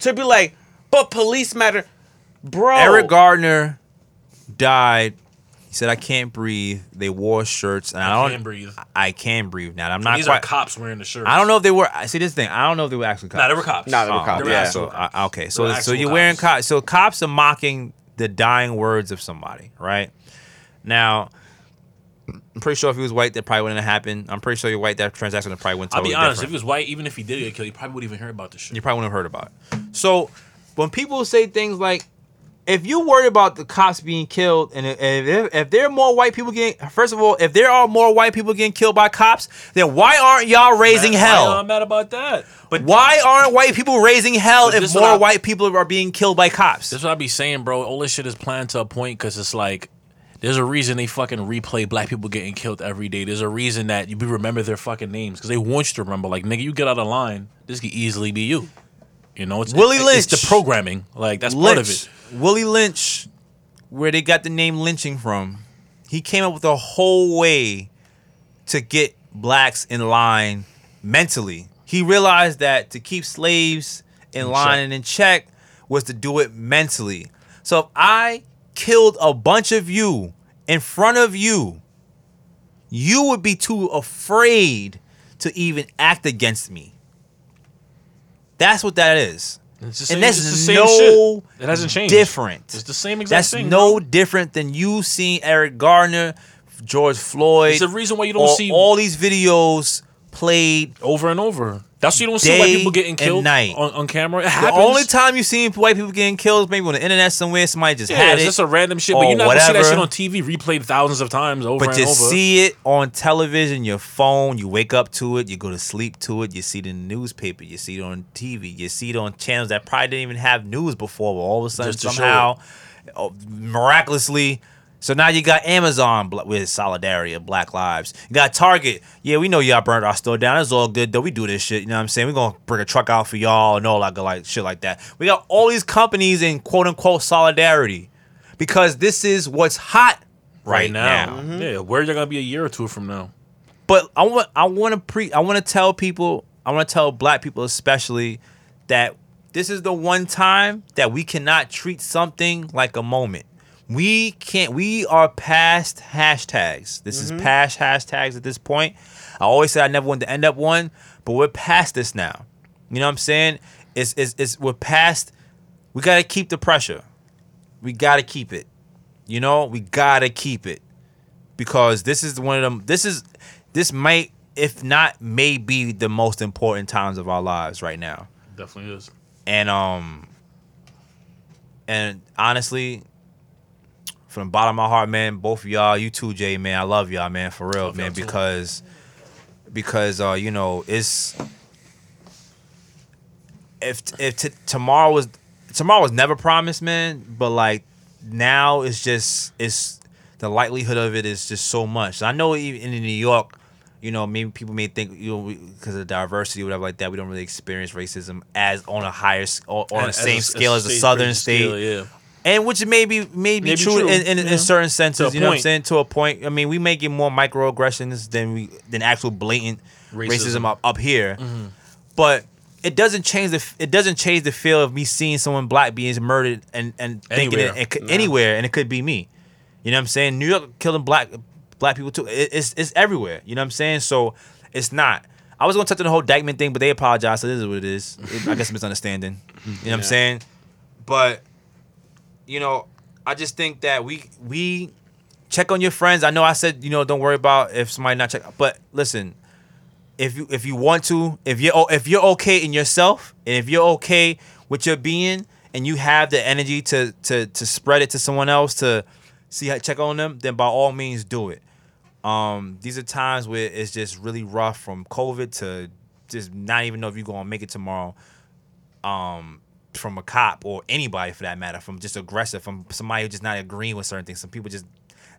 to be like, but police matter. Bro. Eric Gardner died. He said, "I can't breathe." They wore shirts, and I, I don't. can't breathe. I can breathe now. I'm not These quite. are cops wearing the shirt. I don't know if they were. I See this thing. I don't know if they were actually cops. Nah, they were cops. Nah, they were Oh, cops, They were yeah. So cops. uh, okay, so so you're wearing cops. cops. So cops are mocking the dying words of somebody, right? Now, I'm pretty sure if he was white, that probably wouldn't have happened. I'm pretty sure you're white, that transaction would probably went I'll totally be honest. If he was white, even if he did get killed, he probably wouldn't even hear about this shit. you probably wouldn't have heard about it. So when people say things like, if you worry about the cops being killed, and if, if, if there are more white people getting, first of all, if there are more white people getting killed by cops, then why aren't y'all raising hell? am mad about that? But Why aren't white people raising hell if more I- white people are being killed by cops? That's what I be saying, bro. All this shit is planned to a point because it's like there's a reason they fucking replay black people getting killed every day. There's a reason that you remember their fucking names because they want you to remember. Like nigga, you get out of line, this could easily be you. You know, it's Willie it- It's the programming. Like that's part of it. Willie Lynch, where they got the name lynching from, he came up with a whole way to get blacks in line mentally. He realized that to keep slaves in, line check. and in check was to do it mentally. So if I killed a bunch of you in front of you, you would be too afraid to even act against me. That's what that is. It's the same, And that's it's the no shit. It hasn't changed. different. It's the same exact That's thing. no bro. different than you seeing Eric Gardner, George Floyd. It's the reason why you don't all, see all these videos played. over and over. That's why you don't see white people getting killed night. on, on camera. It The only time you seen white people getting killed is maybe on the internet somewhere. Somebody just yeah, had it's it. just a random shit, but you're not gonna see that shit on TV replayed thousands of times over and over. but you over. see it on television, your phone, you wake up to it, you go to sleep to it, you see it in the newspaper, you see it on TV, you see it on channels that probably didn't even have news before, but all of a sudden somehow, oh, miraculously, so now you got Amazon with solidarity of Black Lives. You got Target. Yeah, we know y'all burnt our store down. It's all good though. We do this shit. You know what I'm saying? We're gonna bring a truck out for y'all and all like like shit like that. We got all these companies in quote unquote solidarity because this is what's hot right, right now. now. Mm-hmm. Yeah, where you're gonna be a year or two from now. But I want I want to pre I want to tell people I want to tell black people especially that this is the one time that we cannot treat something like a moment. We can't we are past hashtags. This is past hashtags at this point. I always say I never want to end up one, but we're past this now. You know what I'm saying? It's it's, it's we're past we got to keep the pressure. We got to keep it. You know, we got to keep it because this is one of them. This is this might, if not, may be the most important times of our lives right now. Definitely is. And um, and honestly, from the bottom of my heart, man, both of y'all, you too, Jay, man, I love y'all, man, for real, man, because because uh, you know, it's if if t- tomorrow was tomorrow was never promised, man, but like now it's just it's the likelihood of it is just so much. I know even in New York, you know, maybe people may think you know because of diversity or whatever like that, we don't really experience racism as on a higher or on the same a- scale as a southern state scale, yeah. And which may be may be true, true, in, in, in certain senses. You know what I'm saying? To a point. I mean, we may get more microaggressions than we than actual blatant racism, Racism. Mm-hmm. up, up here, but it doesn't change the it doesn't change the feel of me seeing someone black being murdered and and thinking it, Anywhere. it could, Nah. anywhere and it could be me. You know what I'm saying? New York killing black black people too. It, it's it's everywhere. You know what I'm saying? So it's not. I was gonna touch on the whole Dyckman thing, but they apologized. So this is what it is. It- I guess misunderstanding. You know what I'm saying? But you know, I just think that we we check on your friends. I know I said you know don't worry about if somebody not check, but listen, if you if you want to, if you're if you're okay in yourself, and if you're okay with your being, and you have the energy to to to spread it to someone else to see how check on them, then by all means do it. Um, these are times where it's just really rough from COVID to just not even know if you're gonna make it tomorrow. Um, from a cop or anybody for that matter, from just aggressive, from somebody who just not agreeing with certain things. Some people just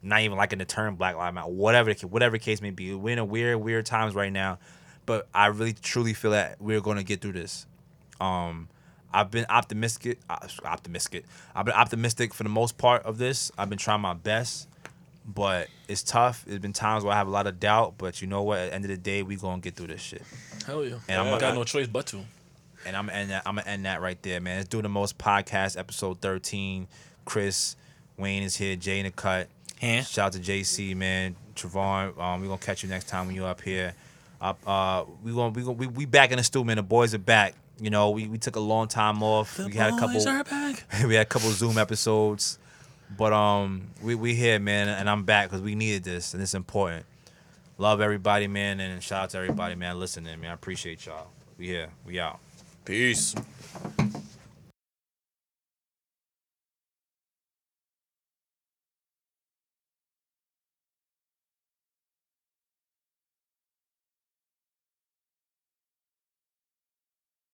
not even liking the term Black Lives Matter, whatever the, whatever the case may be. We're in a weird, weird times right now, but I really truly feel that we're gonna get through this. Um, I've been optimistic. uh, Optimistic. I've been optimistic for the most part of this. I've been trying my best, but it's tough. There's been times where I have a lot of doubt, but you know what? At the end of the day, we gonna get through this shit. Hell yeah. And I'm- got no choice but to. And I'm gonna end that, I'm gonna end that right there, man. Let's do the most podcast episode 13. Chris, Wayne is here. Jay in the cut. Yeah. Shout out to JC, man. Travon, um, we gonna catch you next time when you're up here. Up, uh, we gonna we gonna we, we back in the studio, man. The boys are back. You know, we, we took a long time off. we had a couple. boys are back. we had a couple Zoom episodes, but um, we we here, man, and I'm back because we needed this and it's important. Love everybody, man, and shout out to everybody, man, listening, man. I appreciate y'all. We here, we out. Peace.